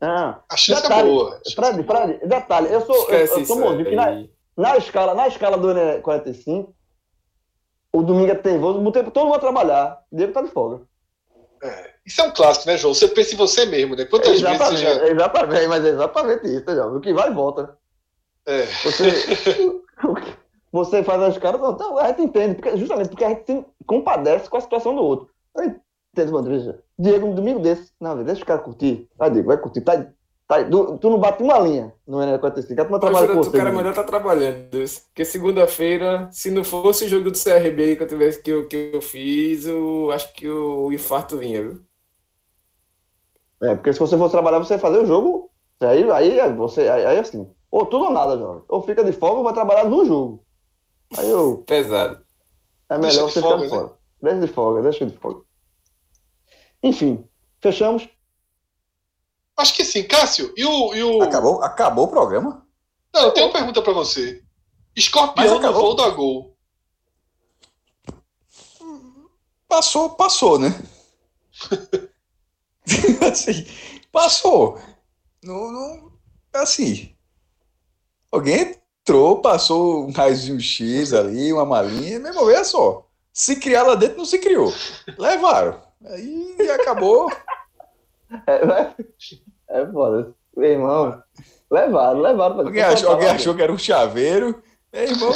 Ah, A chance é Detalhe, boa. Fred, Fred, detalhe, eu sou, eu, Esquece eu isso sou que na, na escala, na escala do Enem 45, o domingo é teimoso, botei todo mundo a trabalhar, Diego tá de folga. Isso é um clássico, né, João? Você pensa em você mesmo, né? Quantas vezes você Exatamente, já. exatamente, mas é exatamente isso, tá? O que vai e volta, né? É. Você, você faz as caras, então, a gente entende, porque, justamente porque a gente se compadece com a situação do outro. Entende, mano, veja, Diego, um domingo desse, não, deixa o cara curtir. Vai, Diego, vai curtir. Tá, tá, tu, tu não bate uma linha no Enem 45, a turma trabalha com você. o cara Diego. melhor tá trabalhando. Porque segunda-feira, se não fosse o jogo do CRB que eu tivesse que eu, que eu fiz, eu acho que o infarto vinha, viu? É, porque se você for trabalhar, você vai fazer o jogo, aí, aí, você, aí, aí assim, ou tudo ou nada, jovem. Ou fica de folga ou vai trabalhar no jogo. Aí eu, Pesado. é Deixa melhor de você folga, ficar de né? folga. Deixa de folga, deixa de folga. Enfim, fechamos. Acho que sim. Cássio, e o. E o... Acabou, acabou o programa? Não, eu tenho uma pergunta pra você. Escorpião no acabou. voo da gol. Passou, passou, né? assim, passou. Não, não, assim, alguém entrou, passou um raizinho X ali, uma malinha, mesmo, olha só. Se criar lá dentro, não se criou. Levaram. Aí acabou. É, é foda. Meu irmão, levaram, levaram. pra- Alguém achou, alguém achou que era um chaveiro. Meu irmão,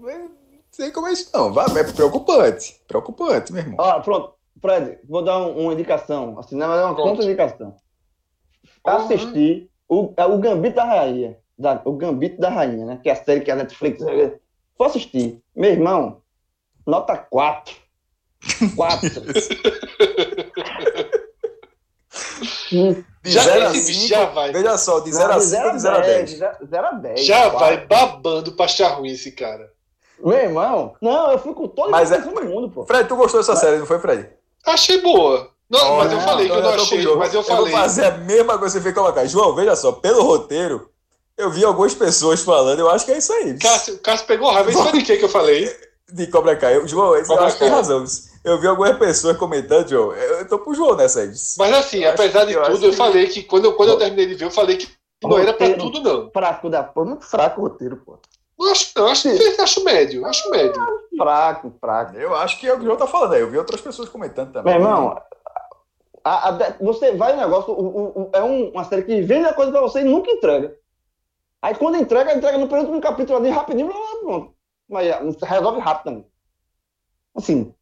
não sei como é isso, não. Vai, É preocupante. Preocupante, meu irmão. Ó, pronto, Fred, vou dar um- uma indicação. Assim, não, mas é uma contra-indicação. Uhum. Assistir o, é o Gambito da Rainha. Da, o Gambito da Rainha, né? Que é a série que a Netflix. Vou assistir. Meu irmão, nota 4. 4. De Já 0 a esse 5, já vai. veja só, de 0 a 5 ou de 0 a 10? 0 a 10. Já quatro. vai babando pra achar ruim esse cara. Meu irmão, não, eu fui com toda a Mas é- do mundo, pô. Fred, tu gostou dessa série, não foi, Fred? Achei boa. Não, mas eu não, falei que eu Então não já tô com o achei, mas eu vou falei. fazer a mesma coisa que você fez colocar. João, veja só, pelo roteiro, eu vi algumas pessoas falando, eu acho que é isso aí. Cássio, Cássio pegou raiva. Isso foi de quem que eu falei? De Cobra Kai. Eu, João, eu Cobra acho que tem razão. Eu vi algumas pessoas comentando, João. Eu, eu tô pro João nessa aí. Mas assim, Eu apesar de eu tudo, eu que- falei que quando eu, quando eu terminei de ver, eu falei que não era pra Roteiro. tudo, não. Fraco da porra, muito fraco o roteiro, pô. Não acho, não, acho, acho médio, acho médio. Fraco, fraco. Eu acho que é o que o João tá falando aí. Eu vi outras pessoas comentando também. Meu irmão, a- a você vai no negócio, o- o- o- é um- uma série que vende a coisa pra você e nunca entrega. Aí quando entrega, entrega no penúltimo capítulo ali, rapidinho, blá, blá, pronto. Mas é, resolve rápido também. Assim.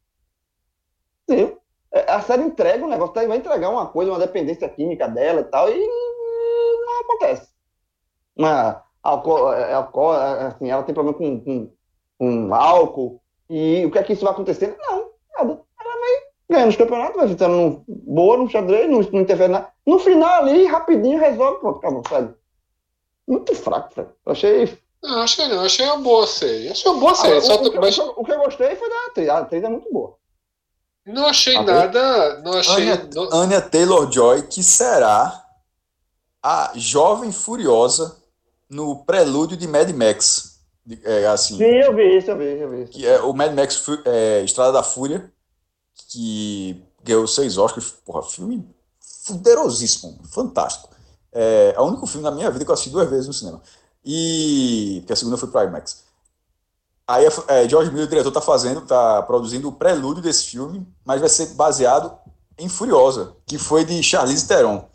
Sim, é, a série entrega um negócio, tá, vai entregar uma coisa, uma dependência química dela e tal, e não acontece. Mas álcool, é, é, assim, ela tem problema com, com, com álcool, e o que é que isso vai acontecer? Não, nada. Ela vai ganhando os campeonatos, vai ficando no- boa no xadrez, não, não interfere nada. No final ali, rapidinho, resolve, pronto, acabou, sabe? Muito fraco. Eu achei. Não, que não, achei uma boa série. Achei uma boa série, Ah, só o, o que, mas o que- o que eu gostei foi da atriz. A atriz é muito boa. Não achei Ah, nada. Não achei. Anya, não- Anya Taylor-Joy, que será a jovem furiosa no prelúdio de Mad Max. É, assim, Sim, eu vi isso, eu vi, eu vi isso. que é o Mad Max é, Estrada da Fúria, que ganhou seis Oscars. Porra, filme fuderosíssimo, fantástico. É, é o único filme na minha vida que eu assisti duas vezes no cinema. E. Porque a segunda foi para IMAX. Aí é, George Miller, o diretor, tá fazendo, tá produzindo o prelúdio desse filme, mas vai ser baseado em Furiosa, que foi de Charlize Theron.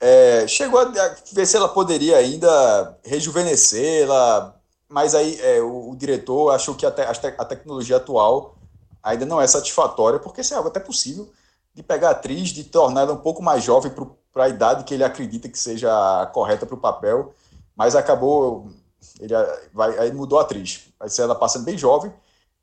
É, chegou a ver se ela poderia ainda rejuvenescê-la, mas aí é, o, o diretor achou que a, te- a te- a tecnologia atual ainda não é satisfatória, porque isso é algo até possível, de pegar a atriz, de tornar ela um pouco mais jovem para a idade que ele acredita que seja correta para o papel, mas acabou, ele vai, aí mudou a atriz. Ser ela passando bem jovem,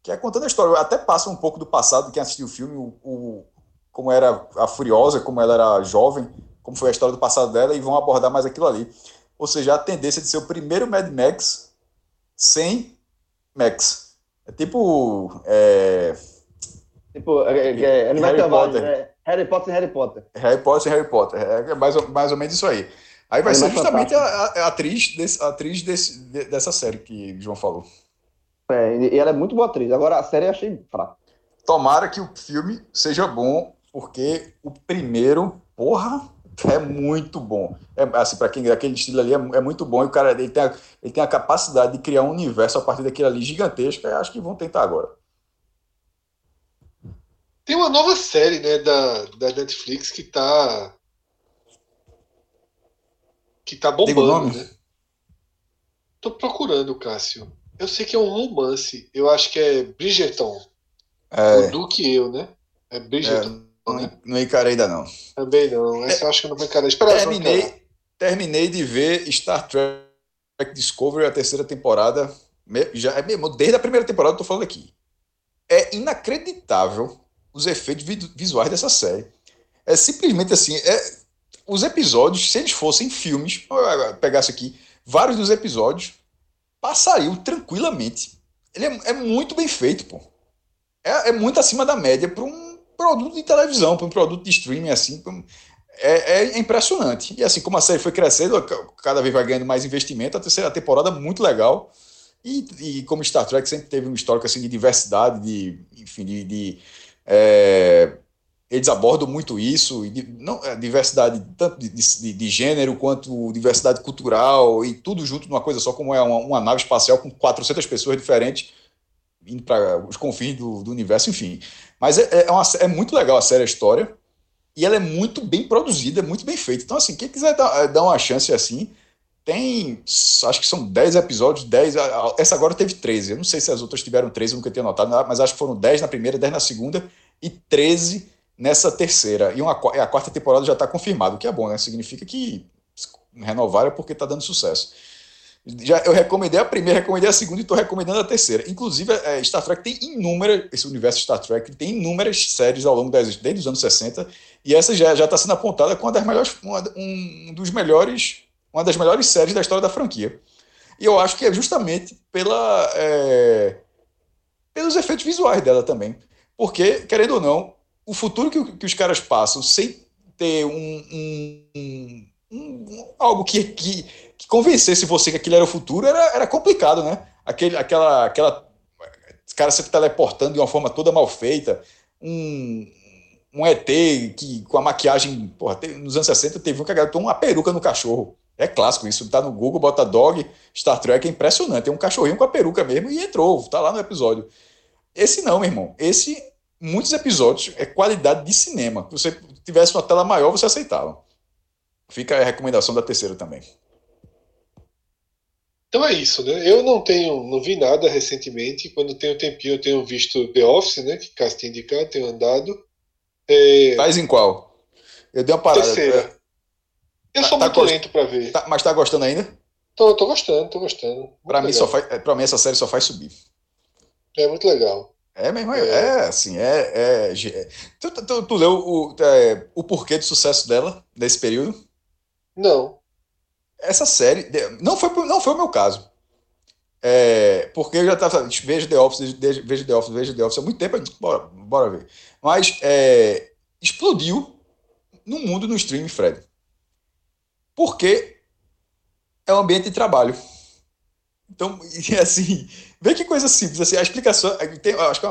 que é contando a história. Até passa um pouco do passado, quem assistiu o filme, o, o, como era a Furiosa, como ela era jovem, como foi a história do passado dela, e vão abordar mais aquilo ali. Ou seja, a tendência de ser o primeiro Mad Max sem Max. É tipo. É, Tipo, é, é, é, Harry Potter. né? Harry Potter e Harry Potter. Harry Potter e Harry Potter. É mais ou, mais ou menos isso aí. Aí vai ser justamente a- a atriz, desse, a atriz desse, de- dessa série que o João falou. É, e ela é muito boa atriz. Agora a série eu achei fraca. Tomara que o filme seja bom, porque o primeiro, porra, é muito bom. É, assim, para quem aquele estilo ali é, é muito bom e o cara ele tem, a, ele tem a capacidade de criar um universo a partir daquilo ali gigantesco. Eu acho que vão tentar agora. Tem uma nova série, né, da, da Netflix que tá. Que tá bombando, nome? né? Tô procurando, Cássio. Eu sei que é um romance. Eu acho que é Bridgerton. É, O Duque e eu, né? É Bridgerton, não, né? não encarei ainda não. Também não. Essa eu acho que eu não vou encarar. Espera só. Terminei, terminei de ver Star Trek Discovery, a terceira temporada. Já, é mesmo, desde a primeira temporada eu tô falando aqui. É inacreditável os efeitos vi- visuais dessa série. É simplesmente assim, é, os episódios, se eles fossem filmes, pegasse aqui, vários dos episódios passariam tranquilamente. Ele é, é muito bem feito, pô. É, é muito acima da média para um produto de televisão, para um produto de streaming assim. é, é impressionante. E assim, como a série foi crescendo, ca- cada vez vai ganhando mais investimento. A terceira temporada muito legal. E, e como Star Trek sempre teve um histórico assim, de diversidade, de, enfim, de. de, é, eles abordam muito isso, e não, é, diversidade tanto de, de, de gênero quanto diversidade cultural, e tudo junto numa coisa só, como é uma, uma nave espacial com 400 pessoas diferentes indo para os confins do, do universo, enfim. Mas é, é, uma, é muito legal a série, a história. E ela é muito bem produzida, é muito bem feita. Então, assim, quem quiser dar, dar uma chance assim, tem. Acho que são 10 episódios, 10. a- a- Essa agora teve 13. Eu não sei se as outras tiveram 13, eu nunca tinha notado, mas acho que foram 10 na primeira, 10 na segunda e 13 nessa terceira. E uma, a quarta temporada já está confirmada, o que é bom, né? Significa que renovaram é porque está dando sucesso. Já, eu recomendei a primeira, recomendei a segunda e estou recomendando a terceira. Inclusive, é, Star Trek tem inúmeras, esse universo Star Trek tem inúmeras séries ao longo das, desde os anos 60, e essa já já está sendo apontada como uma das melhores, uma, um dos melhores, uma das melhores séries da história da franquia. E eu acho que é justamente pela, é, pelos efeitos visuais dela também. Porque, querendo ou não, o futuro que, que os caras passam sem ter um, um- um- algo que, que, que convencesse você que aquilo era o futuro era, era complicado, né? Aquele, aquela, aquela cara se teleportando de uma forma toda mal feita, um, um ET que com a maquiagem, porra, nos anos 60 teve um que botou uma peruca no cachorro. É clássico isso, tá no Google, bota dog, Star Trek, é impressionante. Tem um cachorrinho com a peruca mesmo e entrou, tá lá no episódio. Esse não, meu irmão. Esse, muitos episódios, é qualidade de cinema. Se você tivesse uma tela maior, você aceitava. Fica a recomendação da terceira também. Então é isso, né? Eu não tenho, não vi nada recentemente. Quando tenho tempinho, eu tenho visto The Office, né? Que Cássio tem indicado, tenho andado. É, Tais em qual? Eu dei uma parada. terceira. Eu Tá- sou tá muito gost- lento pra ver. Tá- mas tá gostando ainda? Tô, tô gostando, tô gostando. Muito Pra mim, só faz, é, pra mim, essa série só faz subir. É muito legal. É, meu irmão, É. é, assim, é. é, ge- tu, tu- tu- leu o, é, o porquê do sucesso dela nesse período? Não. Essa série. Não foi, não foi o meu caso. É, porque eu já tava. Vejo The Office, vejo The Office, vejo The Office há muito tempo. Bora, bora ver. Mas é, explodiu no mundo no streaming, Fred. Porque é um ambiente de trabalho. Então, e assim, vê que coisa simples. Assim, a explicação. Tem, acho, que, é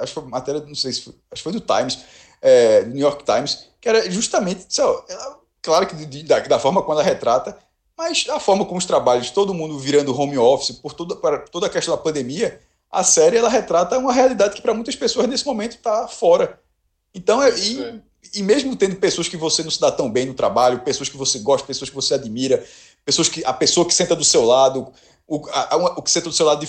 acho que foi uma matéria, não sei se foi, acho que foi do Times, é, do New York Times, que era justamente. sei lá, ela- claro que de- da, da forma como ela retrata, mas a forma como os trabalhos, todo mundo virando home office, por toda, para toda a questão da pandemia, a série ela retrata uma realidade que para muitas pessoas nesse momento está fora. Então, é, e, É. e mesmo tendo pessoas que você não se dá tão bem no trabalho, pessoas que você gosta, pessoas que você admira, pessoas que a pessoa que senta do seu lado, o, a- o que senta do seu lado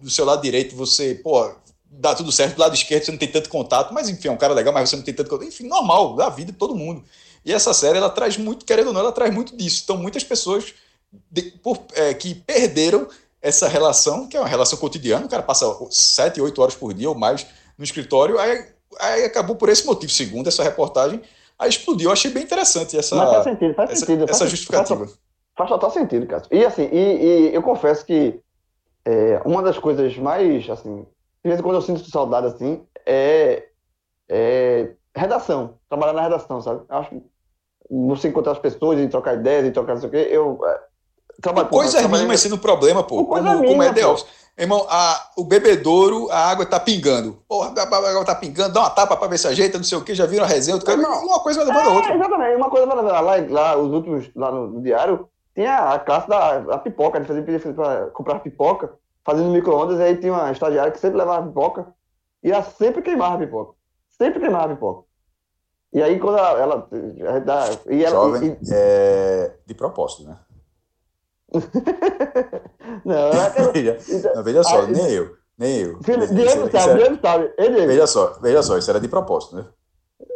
do seu lado direito, você, pô, dá tudo certo, do lado esquerdo você não tem tanto contato, mas enfim, é um cara legal, mas você não tem tanto contato. Enfim, normal, da vida de todo mundo. E essa série, ela traz muito, querendo ou não, ela traz muito disso. Então, muitas pessoas de- por- é, que perderam essa relação, que é uma relação cotidiana, o cara passa sete, oito horas por dia ou mais no escritório, aí, aí acabou por esse motivo, segundo essa reportagem, aí explodiu. Eu achei bem interessante essa, Mas faz sentido, faz essa, sentido. essa faz- justificativa. Faz, faz total sentido, Cássio. E assim, e, e eu confesso que é, uma das coisas mais, assim, de vez em quando eu sinto saudade, assim, é, é redação. Trabalhar na redação, sabe? Eu acho que você encontrar as pessoas e trocar ideias e trocar não sei o quê, eu... É, trabalho, Coisas trabalhei- mínimas sendo problema, pô. Coisa como, como é The. Office. Irmão, a, o bebedouro, a água tá pingando. Porra, a a água tá pingando, dá uma tapa pra ver se ajeita, não sei o que, já viram a resenha, cara, uma coisa vai levando a É, outra. exatamente. Uma coisa vai levar. Lá, lá, os últimos, lá no, no diário, tinha a classe da a pipoca, de fazer pedir para comprar pipoca, fazendo micro-ondas, e aí tinha uma estagiária que sempre levava pipoca, e ela sempre queimava a pipoca. Sempre queimava a pipoca. E aí, quando ela. ela, e ela Jovem, e- é, de propósito, né? não, ela, ela, Veja, então, não, veja só, aí- nem eu, nem eu. filho, Isso- Diego isso sabe, é- Diego sabe. Diego. veja só, veja só, isso era de propósito, né?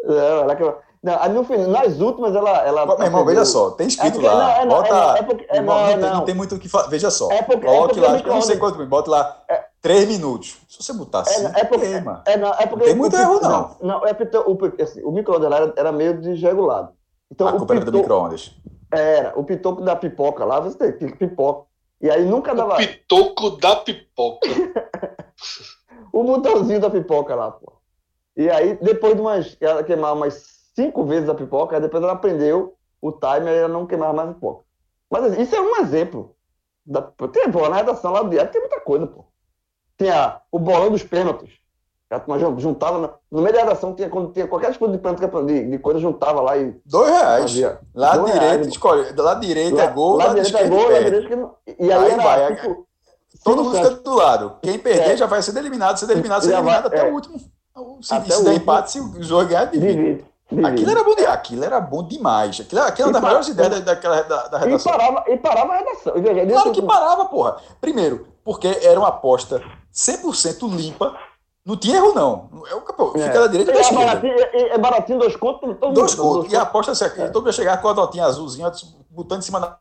Não, ela não, no final, nas últimas, ela. ela Meu irmão, veja só, tem É escrito porque- lá, não, é, bota, é, não, é porque- é, irmão, não, não, tem, não. tem muito o que falar, veja só, É porque- é coloque porque lá, o eu não sei quanto, bota lá, três minutos, se você botar assim, É, é porque, queima. é, não, é porque Não tem o- muito o- erro, não. Não, é porque o, assim, o micro-ondas lá era, era meio desregulado. Então, a o culpa era do micro-ondas. era, o pitoco da pipoca lá, você tem que pipoca. E aí nunca O dava pitoco da pipoca. o botãozinho da pipoca lá, pô. E aí, depois de umas, ela queimava umas cinco vezes a pipoca, aí depois ela aprendeu o timer e ela não queimava mais a pipoca. Mas assim, isso é um exemplo. Da, tem, pô, na redação lá do diário tem muita coisa, pô. Tinha o bolão dos pênaltis. A juntava, na- no meio da redação, tinha, quando tinha qualquer disputa de pênalti, de, de coisa, juntava lá e Dois reais. fazia. Dois direito, reais. escolhe. Lá, é gol, lá lado direito é gol, lá que E aí, era, vai, tipo, Todo mundo fica do lado. Quem perder É. já vai sendo eliminado, sendo eliminado, vai, eliminado até é. o último. Se, Até se o der empate, se o jogo ganhar, divide. divide, divide. Aquilo era bom, de, aquilo era bom demais. Aquilo, aquilo é uma E das maiores ideias da, daquela, da, da E redação. parava, e parava a redação. E Claro que parava, porra. Primeiro, porque era uma aposta 100% limpa. Não tinha erro, não. É o pô, É. Fica da direita e da é, esquerda. baratinho, é, é baratinho, dois contos, todo Dois gols. E a aposta assim, todo mundo ia chegar com a notinha azulzinha, botando em cima da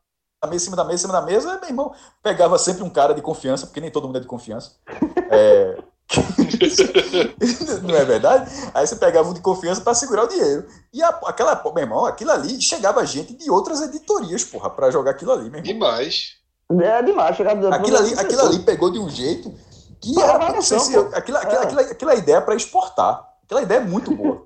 mesa, em cima da mesa, em cima da mesa. Meu irmão pegava sempre um cara de confiança, porque nem todo mundo é de confiança. É... Não é verdade? Aí você pegava um de confiança para segurar o dinheiro. E a- aquela, meu irmão, aquilo ali chegava gente de outras editorias, porra, para jogar aquilo ali, meu irmão. Demais. É demais. Chegava Aquilo ali, aquilo ali pegou de um jeito que Parava era, não sei se- pô. aquilo, aquilo, É. aquilo, aquilo é ideia para exportar. Aquela ideia é muito boa.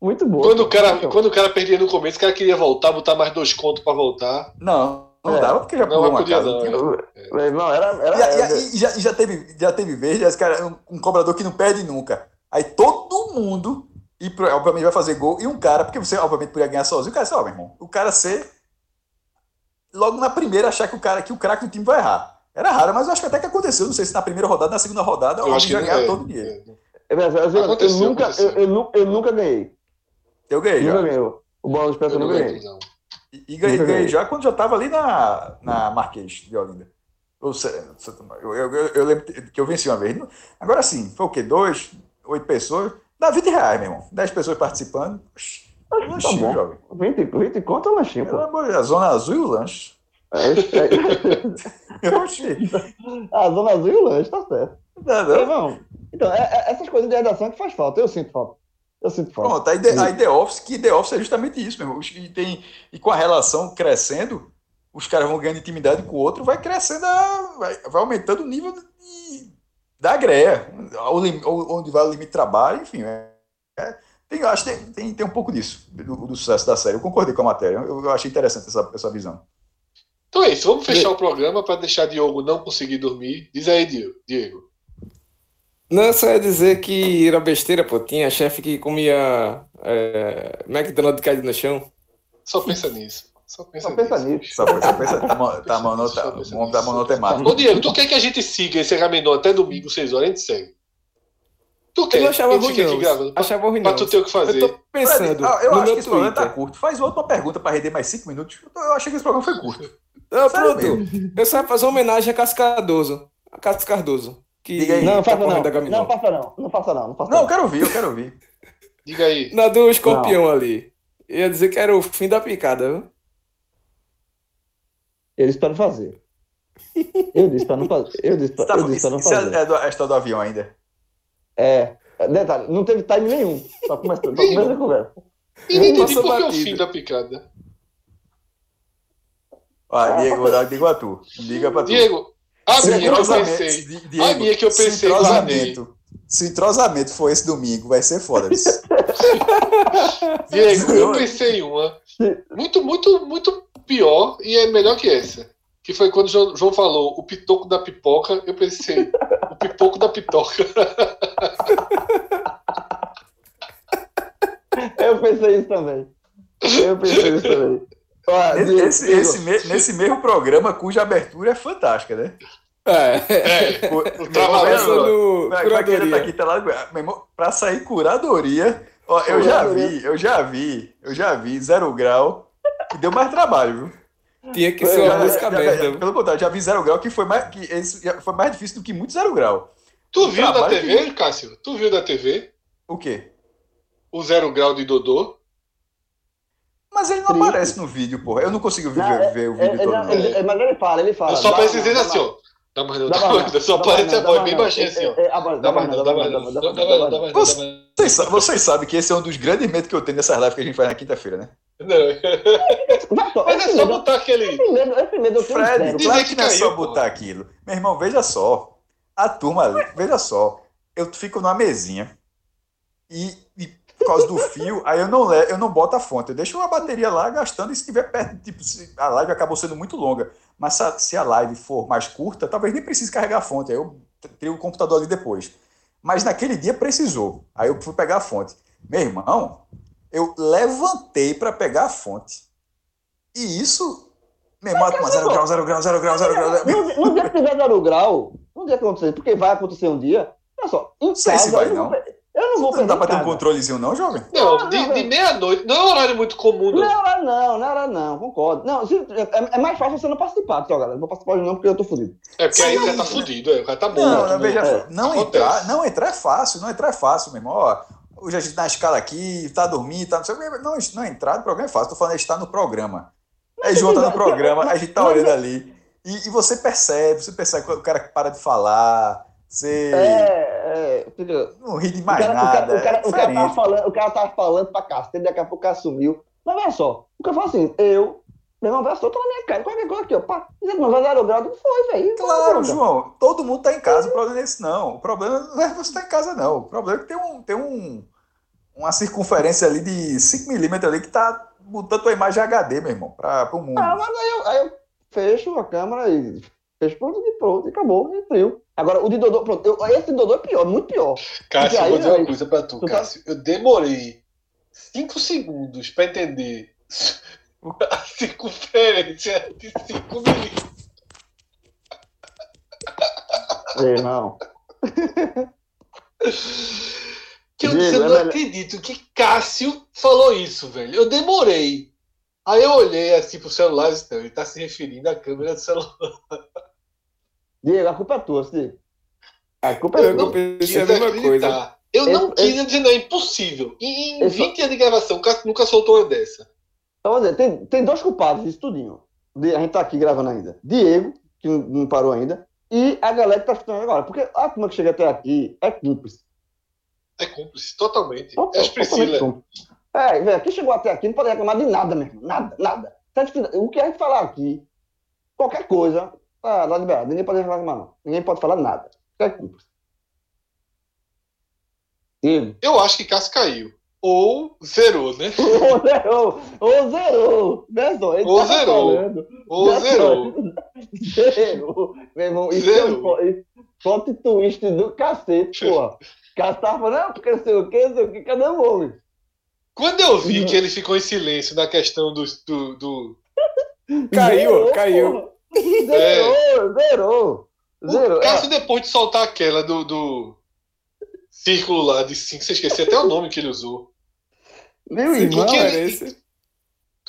Muito boa. Quando o, cara, quando o cara perdia no começo, o cara queria voltar, botar mais dois contos pra voltar. Não, não É. dava porque já Não, pulou uma casa. não, tinha- é. Meu irmão, era. era, E, e e já, e já teve, já teve vez, esse cara, um, um cobrador que não perde nunca. Aí todo mundo, e obviamente vai fazer gol, e um cara, porque você obviamente podia ganhar sozinho, o cara disse, ó, meu irmão, o cara ser, logo na primeira, achar que o cara, que o craque do time vai errar. Era raro, mas eu acho que até que aconteceu, não sei se na primeira rodada, na segunda rodada, Eu acho que já ganhava é. todo o dinheiro. eu, eu- eu- eu Aconteceu, nunca, aconteceu. eu, eu eu nunca ganhei. Eu ganhei já. Nunca ganhei. O bola dos pés Eu não nunca lembro, ganhei. não. E, e ganhei, ganhei já quando já estava ali na, na Marquês de Olinda. Ou seja, eu, eu, eu, eu lembro que eu venci uma vez. Agora sim, foi o quê? Dois, oito pessoas. Dá 20 reais, meu irmão. 10 pessoas participando. Tá lanchinho, bom. jovem. 20, 20 conto é um lanchinho, Pelo amor de Deus, a Zona Azul e o lanche. É, é, Oxi, a Zona Azul e o lanche, tá certo. não, não. irmão, então, é- é- essas coisas de redação que faz falta. Eu sinto falta. Eu sinto falta. Pronto, aí The, aí The Office, que The Office é justamente isso, meu irmão. Os- E, tem, e com a relação crescendo, os caras vão ganhando intimidade com o outro, vai crescendo, a- vai, vai aumentando o nível de- da greia, onde vai o limite de trabalho, enfim. é- é- tem, eu acho que tem, tem, tem um pouco disso, do, do sucesso da série. Eu concordei com a matéria, eu, eu achei interessante essa, essa visão. Então é isso, vamos fechar o programa para deixar Diogo não conseguir dormir. Diz aí, Diego. Não, só ia dizer que era besteira, pô. Tinha chefe que comia é, McDonald's caído no chão. Só pensa nisso. Só pensa, Só pensa nisso. nisso. Só, só pensa, tá, tá, Só tá, pensa tá monotemático. Ô, Diego, tu quer que a gente siga esse Ramenon até domingo, 6 horas? A gente segue. Tu quer? Eu não achava ruim, não. gravando. Pra, Achava ruim, pra não. tu ter o que fazer. Eu tô pensando Fred, ah, eu acho que esse programa tá Twitter. curto. Faz outra pergunta para render mais cinco minutos. Eu achei que esse programa foi curto. Ah, Sério pronto. Eu só ia fazer uma homenagem a Cássio Cardoso. A Cássio Cardoso. Que Diga aí. Não, não tá faça correndo não. Não faça não. Não faça não. Não faça Não, eu não. quero ouvir, eu quero ouvir. Diga aí. Na do escorpião ali. Ia dizer que era o fim da picada, viu? Eu disse pra não fazer. Eu disse pra não fazer. Eu disse pra, Tá eu disse pra não isso é, fazer. é do, é a história do avião ainda. É. Detalhe, não teve time nenhum. Só começa, só começa a conversa. E não entendi Passou por que o batido. fim da picada. Ó, Diego, vou dar, digo a tu. Diga pra tu. Diego, a Se minha que eu pensei. Diego, a minha que eu se pensei, entrosamento, se entrosamento for esse domingo, vai ser foda. Diego, eu pensei em uma muito, muito, muito pior e é melhor que essa. Que foi quando o João, João falou o pitoco da pipoca, eu pensei, o pipoco da pitoca. Eu pensei isso também. Eu pensei isso também. Diego, esse- esse nesse mesmo programa, cuja abertura é fantástica, né? É. É, O- o pra quem ainda tá aqui, tá lá, meu irmão, pra sair curadoria, ó, eu já Curadoria. vi, eu já vi, eu já vi zero grau, que deu mais trabalho, viu? Tinha que ser já- uma música Já- já- pelo contrário, já vi zero grau que foi mais, que esse já foi mais difícil do que muito zero grau. Tu viu na Trabalho TV, Cássio? Tu viu na TV O quê? o zero grau de Dodô? Mas ele não Triste. aparece no vídeo, porra. Eu não consigo ver, Não, é- ver o é- vídeo é- todo. não, não. ele- é, Mas ele fala, ele fala. Eu só aparece dizendo assim, dá ó. Dá mais não, Dá mais não. Só dá mais aparece a não, voz dá bem mais baixinha não. assim, ó. É, é, Dá mais não, dá mais não. Dá mais não, Vocês, sa- vocês sabem que esse é um dos grandes medos que eu tenho nessas lives que a gente faz na quinta-feira, né? Não. Vai só, Mas é só botar aquele. esse medo, esse medo eu Fred, dizer que não é só botar aquilo. Meu irmão, veja só. A turma ali, veja só. Eu fico numa mesinha e, e por causa do fio, aí eu não, eu não boto a fonte. Eu deixo uma bateria lá gastando e se tiver perto, tipo, se a live acabou sendo muito longa. Mas se a, live for mais curta, talvez nem precise carregar a fonte. Aí eu tenho o computador ali depois. Mas naquele dia precisou. Aí eu fui pegar a fonte. Meu irmão, eu levantei para pegar a fonte. E isso, meu irmão, zero grau, zero grau, zero grau, zero grau. No, no dia que tiver zero grau, no dia que acontecer, porque vai acontecer um dia, olha só, em Sei casa, se vai, não. Eu não vou Não perder dá pra ter um controlezinho, não, jovem? Não, de, de meia-noite. Não é um horário muito comum, Não não. era não, não era não, concordo. Não, se- é, é mais fácil você não participar, só, galera. Não vou participar hoje não, porque eu tô fudido. É porque aí o cara Sim. tá fudido, é, o cara tá Não, morto. não, né? veja É, só, não entrar, não entrar é fácil, não entrar é fácil, meu irmão. Ó, hoje a gente tá na escala aqui, tá dormindo, tá não sei o quê. Não, não entrar no programa é fácil, tô falando estar no programa. Aí João tá no programa, a gente tá olhando ali. E, e você percebe, você percebe que o cara para de falar, você É, é. fica- não ri de O mais cara, o nada. cara, o cara, é o cara tava diferente. falando, o cara tava falando pra cacete, daqui a pouco o cara sumiu. Mas olha só, o cara falou assim, eu, meu irmão, vai soltar na minha cara, qualquer coisa aqui, ó, pá, dizendo, mas vai dar o grau, não foi, velho. Claro, João, todo mundo tá em casa, o problema é esse, não. O problema não é você estar em casa, não. O problema é que tem, um, tem um, uma circunferência ali de 5 milímetros ali que tá botando tua imagem HD, meu irmão, para o mundo. Ah, mas aí eu, aí eu fecho a câmera e fecho pronto e pronto, e acabou, e frio. Agora, o de Dodô, pronto, eu, esse de Dodô é pior, muito pior. Cássio, aí, eu vou dizer uma aí, coisa pra tu, tu tá- Cássio. Eu demorei 5 segundos pra entender a circunferência de 5 milímetros. Ei, não. Que eu, Diego, eu é não melhor- acredito que Cássio falou isso, velho. Eu demorei. Aí eu olhei assim pro celular e disse, não, ele tá se referindo à câmera do celular. Diego, a culpa é tua, Diego. A culpa é Eu tua. pensei Quis a mesma coisa. Eu não Esse- quis dizer, não, é impossível. Em, em Esse- 20 anos de gravação, nunca soltou uma dessa. Então, dizer, tem, tem dois culpados disso tudinho. A gente tá aqui gravando ainda. Diego, que não, não parou ainda, e a galera que tá escutando agora. Porque a turma que chega até aqui é cúmplice. É cúmplice, totalmente. Total- É as Priscila. É, velho, quem chegou até aqui não pode reclamar de nada mesmo. Nada, nada. O que a gente falar aqui, qualquer coisa, tá, tá liberado. Ninguém pode reclamar, não. Ninguém pode falar nada. É. Diego. Eu acho que Cássio caiu. Ou zerou, né? Ou zerou! Ou zerou! Né, só? Ele Ou tava zerou. falando. Ou Né, zerou. Zerou. Meu irmão, isso é Zerou. um po- plot twist do cacete, porra. O cara tava falando, não, porque não sei o que, não sei o que, cadê o homem? Quando eu vi que ele ficou em silêncio na questão do. do, do- Caiu, Zerou, caiu. porra. Zerou, zerou. Zerou. O Cássio, depois de soltar aquela do, do círculo lá de 5, você esqueceu até o nome que ele usou. É, meu irmão, Parece.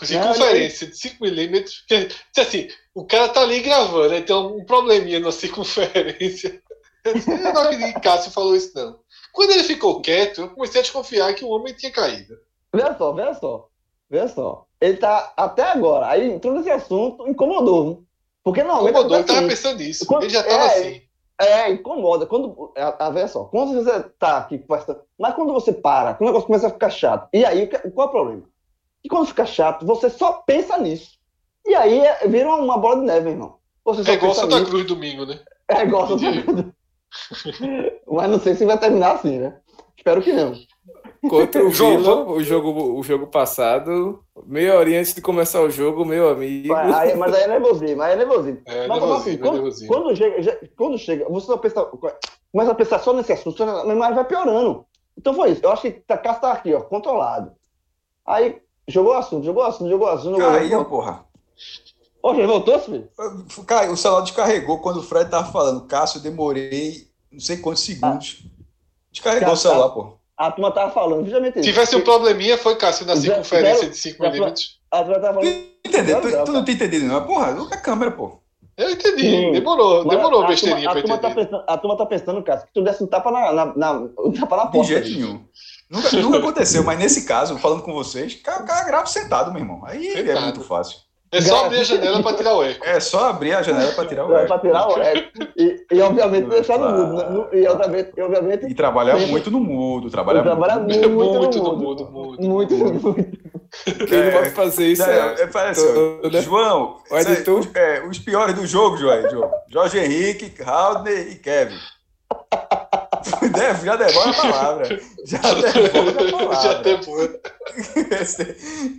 Circunferência de 5 milímetros. que- Assim, o cara tá ali gravando, aí tem um probleminha na circunferência. Eu não acredito que Cássio falou isso, não. Quando ele ficou quieto, eu comecei a desconfiar que o homem tinha caído. Veja só, veja só. Veja só. Ele tá até agora. Aí entrou nesse assunto, incomodou. Porque normalmente. Incomodou, acontece tava pensando nisso. Quando- Ele já tava é, assim. É, incomoda. Quando, a, a, veja só, quando você tá aqui conversando, mas quando você para, quando o negócio começa a ficar chato, e aí qual é o problema? E quando fica chato, você só pensa nisso. E aí é- vira uma bola de neve, irmão. Você só É igual Santa nisso. Cruz domingo, né? É igual Santa. Cruz. Mas não sei se vai terminar assim, né? Espero que não. Contra o Vila, o jogo, o jogo passado, meia horinha antes de começar o jogo, meu amigo. Mas aí, mas aí é nervosismo, aí é nervosismo. É, Mas, nervosinho, assim, é quando, nervosinho. quando chega, já- quando chega, você só pensa, começa a pensar só nesse assunto, a memória vai piorando. Então foi isso. Eu acho que a casa tá aqui, ó, controlado. Aí jogou o assunto, jogou o assunto, jogou o assunto. Jogou, Caiu, porra. Ô, já voltou, filho? Caiu, o celular descarregou quando o Fred tava falando. Cássio, eu demorei não sei quantos segundos. Descarregou Cara, o celular, porra. A turma tava falando, justamente Se isso. tivesse um probleminha, foi Cássio na Zero- circunferência de 5 zero- milímetros. A turma tava falando. Entendeu? Tu, tu não tem entendido, não. Porra, a câmera, pô. Eu entendi. Sim. Demorou, Mas demorou a, besteirinha a, pra turma, a, turma entender. tá pensando, a turma tá pensando, cara, que tu desse um tapa na, na, na, um tapa na De porta. jeito ali. nenhum. Nunca, nunca aconteceu, mas nesse caso, falando com vocês, o cara, cara grava sentado, meu irmão. Aí é Sentado. muito fácil. É só abrir a janela pra tirar o eco. É só abrir a janela pra tirar o É, eco. pra tirar o eco. E, e obviamente deixar no mudo. né? No- E obviamente, e, obviamente E trabalhar muito no mudo, trabalhar muito. muito, Muito no mudo. muito. Muito, muito. Quem não pode fazer isso É, é, é, parece, Tô- né? João, O editor? os, é, os piores do jogo, João, João. Jorge Henrique, Haldner e Kevin. Deve- Já devolve a palavra. Já devolve a palavra. Já depois.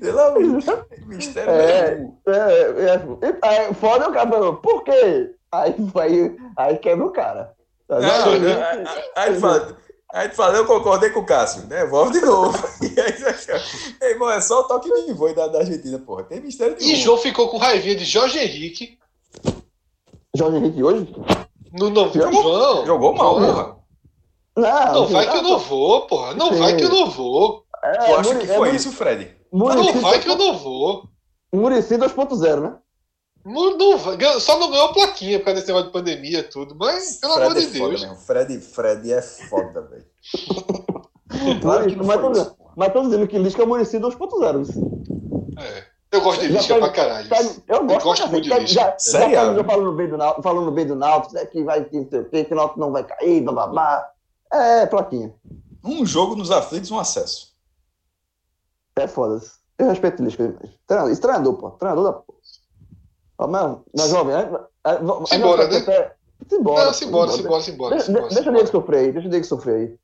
Pelo amor mistério É. É, é, e aí, foda o cara falou, por quê? Aí, aí, aí quebra o cara. Tá Não, não, aí- aí tu fala, aí tu fala, eu concordei com o Cássio, devolve de novo. E aí, você acha, "Ei, irmão, é só o toque de voe da, da Argentina, porra. Tem mistério nenhum. E João ficou com raivinha de Jorge Henrique. Jorge Henrique hoje? No novo Jogou- João. jogou mal, João. porra. Não, Não vai que eu não vou, porra. Não Sim. vai que eu não vou. É, acha Muri- que é foi Muri- isso, Fred? Não Muricy, vai que eu não vou. Muricy 2.0, né? Não, não Só não ganhou plaquinha por causa desse negócio de pandemia e tudo. Mas, pelo amor de é foda Deus. mesmo. Fred, Fred é foda, velho. Claro que não mas, tô, isso, dizendo- porra. mas tô dizendo que Lisca é Muricy 2.0. isso. É. Eu gosto de Já Lisca pra caralho. Tá- Eu gosto, gosto muito de. Lisca. Já, já Sério? falando, falando no bem do Náutico, falando bem do Náutico, né, que vai que não o quê, que o Náutico não vai cair, blá blá blá. É, plaquinha. Um jogo nos aflitos, um acesso. É foda. Eu respeito o demais. Treinador, esse treinador, pô. Treinador da porra. Ó, mas, mas, jovem, a- a- Simbora, né? até- Simbora. Não, simbora, simbora, simbora. Deixa, simbora, deixa o. Diego sofrer aí, deixa o Diego sofrer aí.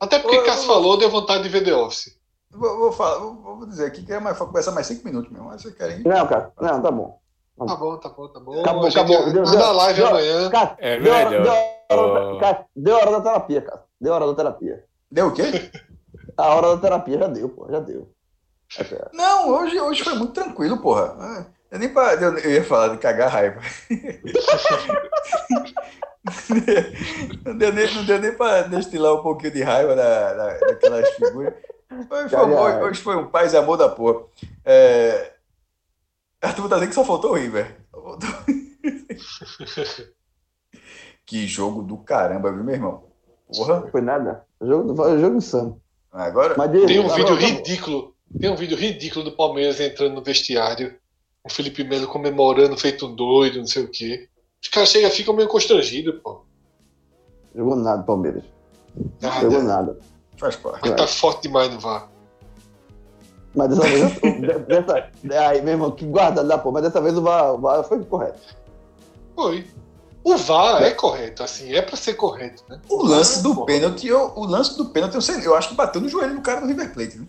Até porque Ô, Cássio falou, deu vontade de ver The Office. Vou, vou falar, vou, vou dizer aqui que é mais, começar mais cinco minutos mesmo. Mas vocês querem. Não, cara, não, tá bom. Tá bom, tá bom, tá bom. Acabou, gente acabou. Deu- deu- a live deu- amanhã. Cara, É deu, hora, deu, hora, cara, deu hora da terapia, cara. Deu hora da terapia. Deu o quê? A hora da terapia já deu, pô, já deu. É, Não, hoje, hoje foi muito tranquilo, porra. Eu, nem pra, eu, eu ia falar de cagar raiva. não, deu nem, não deu nem pra destilar um pouquinho de raiva da, da, daquelas figuras. Hoje foi, um- hoje, foi um paz e amor da porra. É, a turma tá dizendo que só faltou o River. Faltou- que jogo do caramba, viu, meu irmão? Porra. Não foi nada. Jogo, jogo insano. Agora. Mas Tem um tá vídeo bom, tá ridículo. Tem um vídeo ridículo do Palmeiras entrando no vestiário. O Felipe Melo comemorando, feito um doido, não sei o quê. Os caras chegam e ficam meio constrangidos, pô. Jogou nada, Palmeiras. Nada. Jogou nada. Faz parte. Mas tá forte demais no VAR. Mas dessa vez, dessa, aí, meu irmão, que guarda da porra, mas dessa vez o VAR, o VAR foi correto. Foi. O VAR é correto, assim, é pra ser correto, né? O lance do Pô. pênalti, eu, o lance do pênalti, eu, sei, eu acho que bateu no joelho do cara do River Plate. Viu?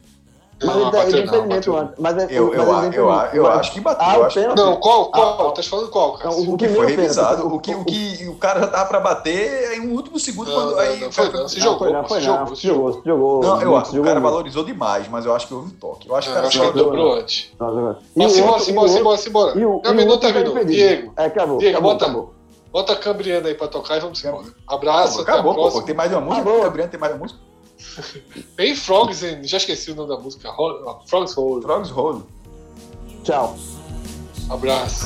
Mas Não, ele ele bateu tem não, impedimento antes. Mas, é- Eu, mas eu, ele eu, eu Mas- acho que bateu. Ah, eu o acho pênalti. Não, qual, qual? Ah, Tá falando qual, cara? Não, o que que foi revisado, o que, o- o que o cara já tava pra bater em um último segundo. Não, quando, não, aí, não, o foi não, se jogou, foi não, foi jogou, não. se jogou, se jogou. Não, eu acho que o cara valorizou demais, mas eu acho que houve um toque. Eu acho que o eu cara ele dobrou antes. Simbora, simbora, simbora, simbora. Não outro terminou. Diego, É, acabou. Diego, bota- bota a Cambriana aí pra tocar e vamos embora. Abraço, até a Acabou, próxima. Tem mais uma música? Acabou. Gabriel tem mais uma música? Tem Frogs, hein? já esqueci o nome da música. Ro- Frogs Roll. Frogs Roll. Tchau. Abraço.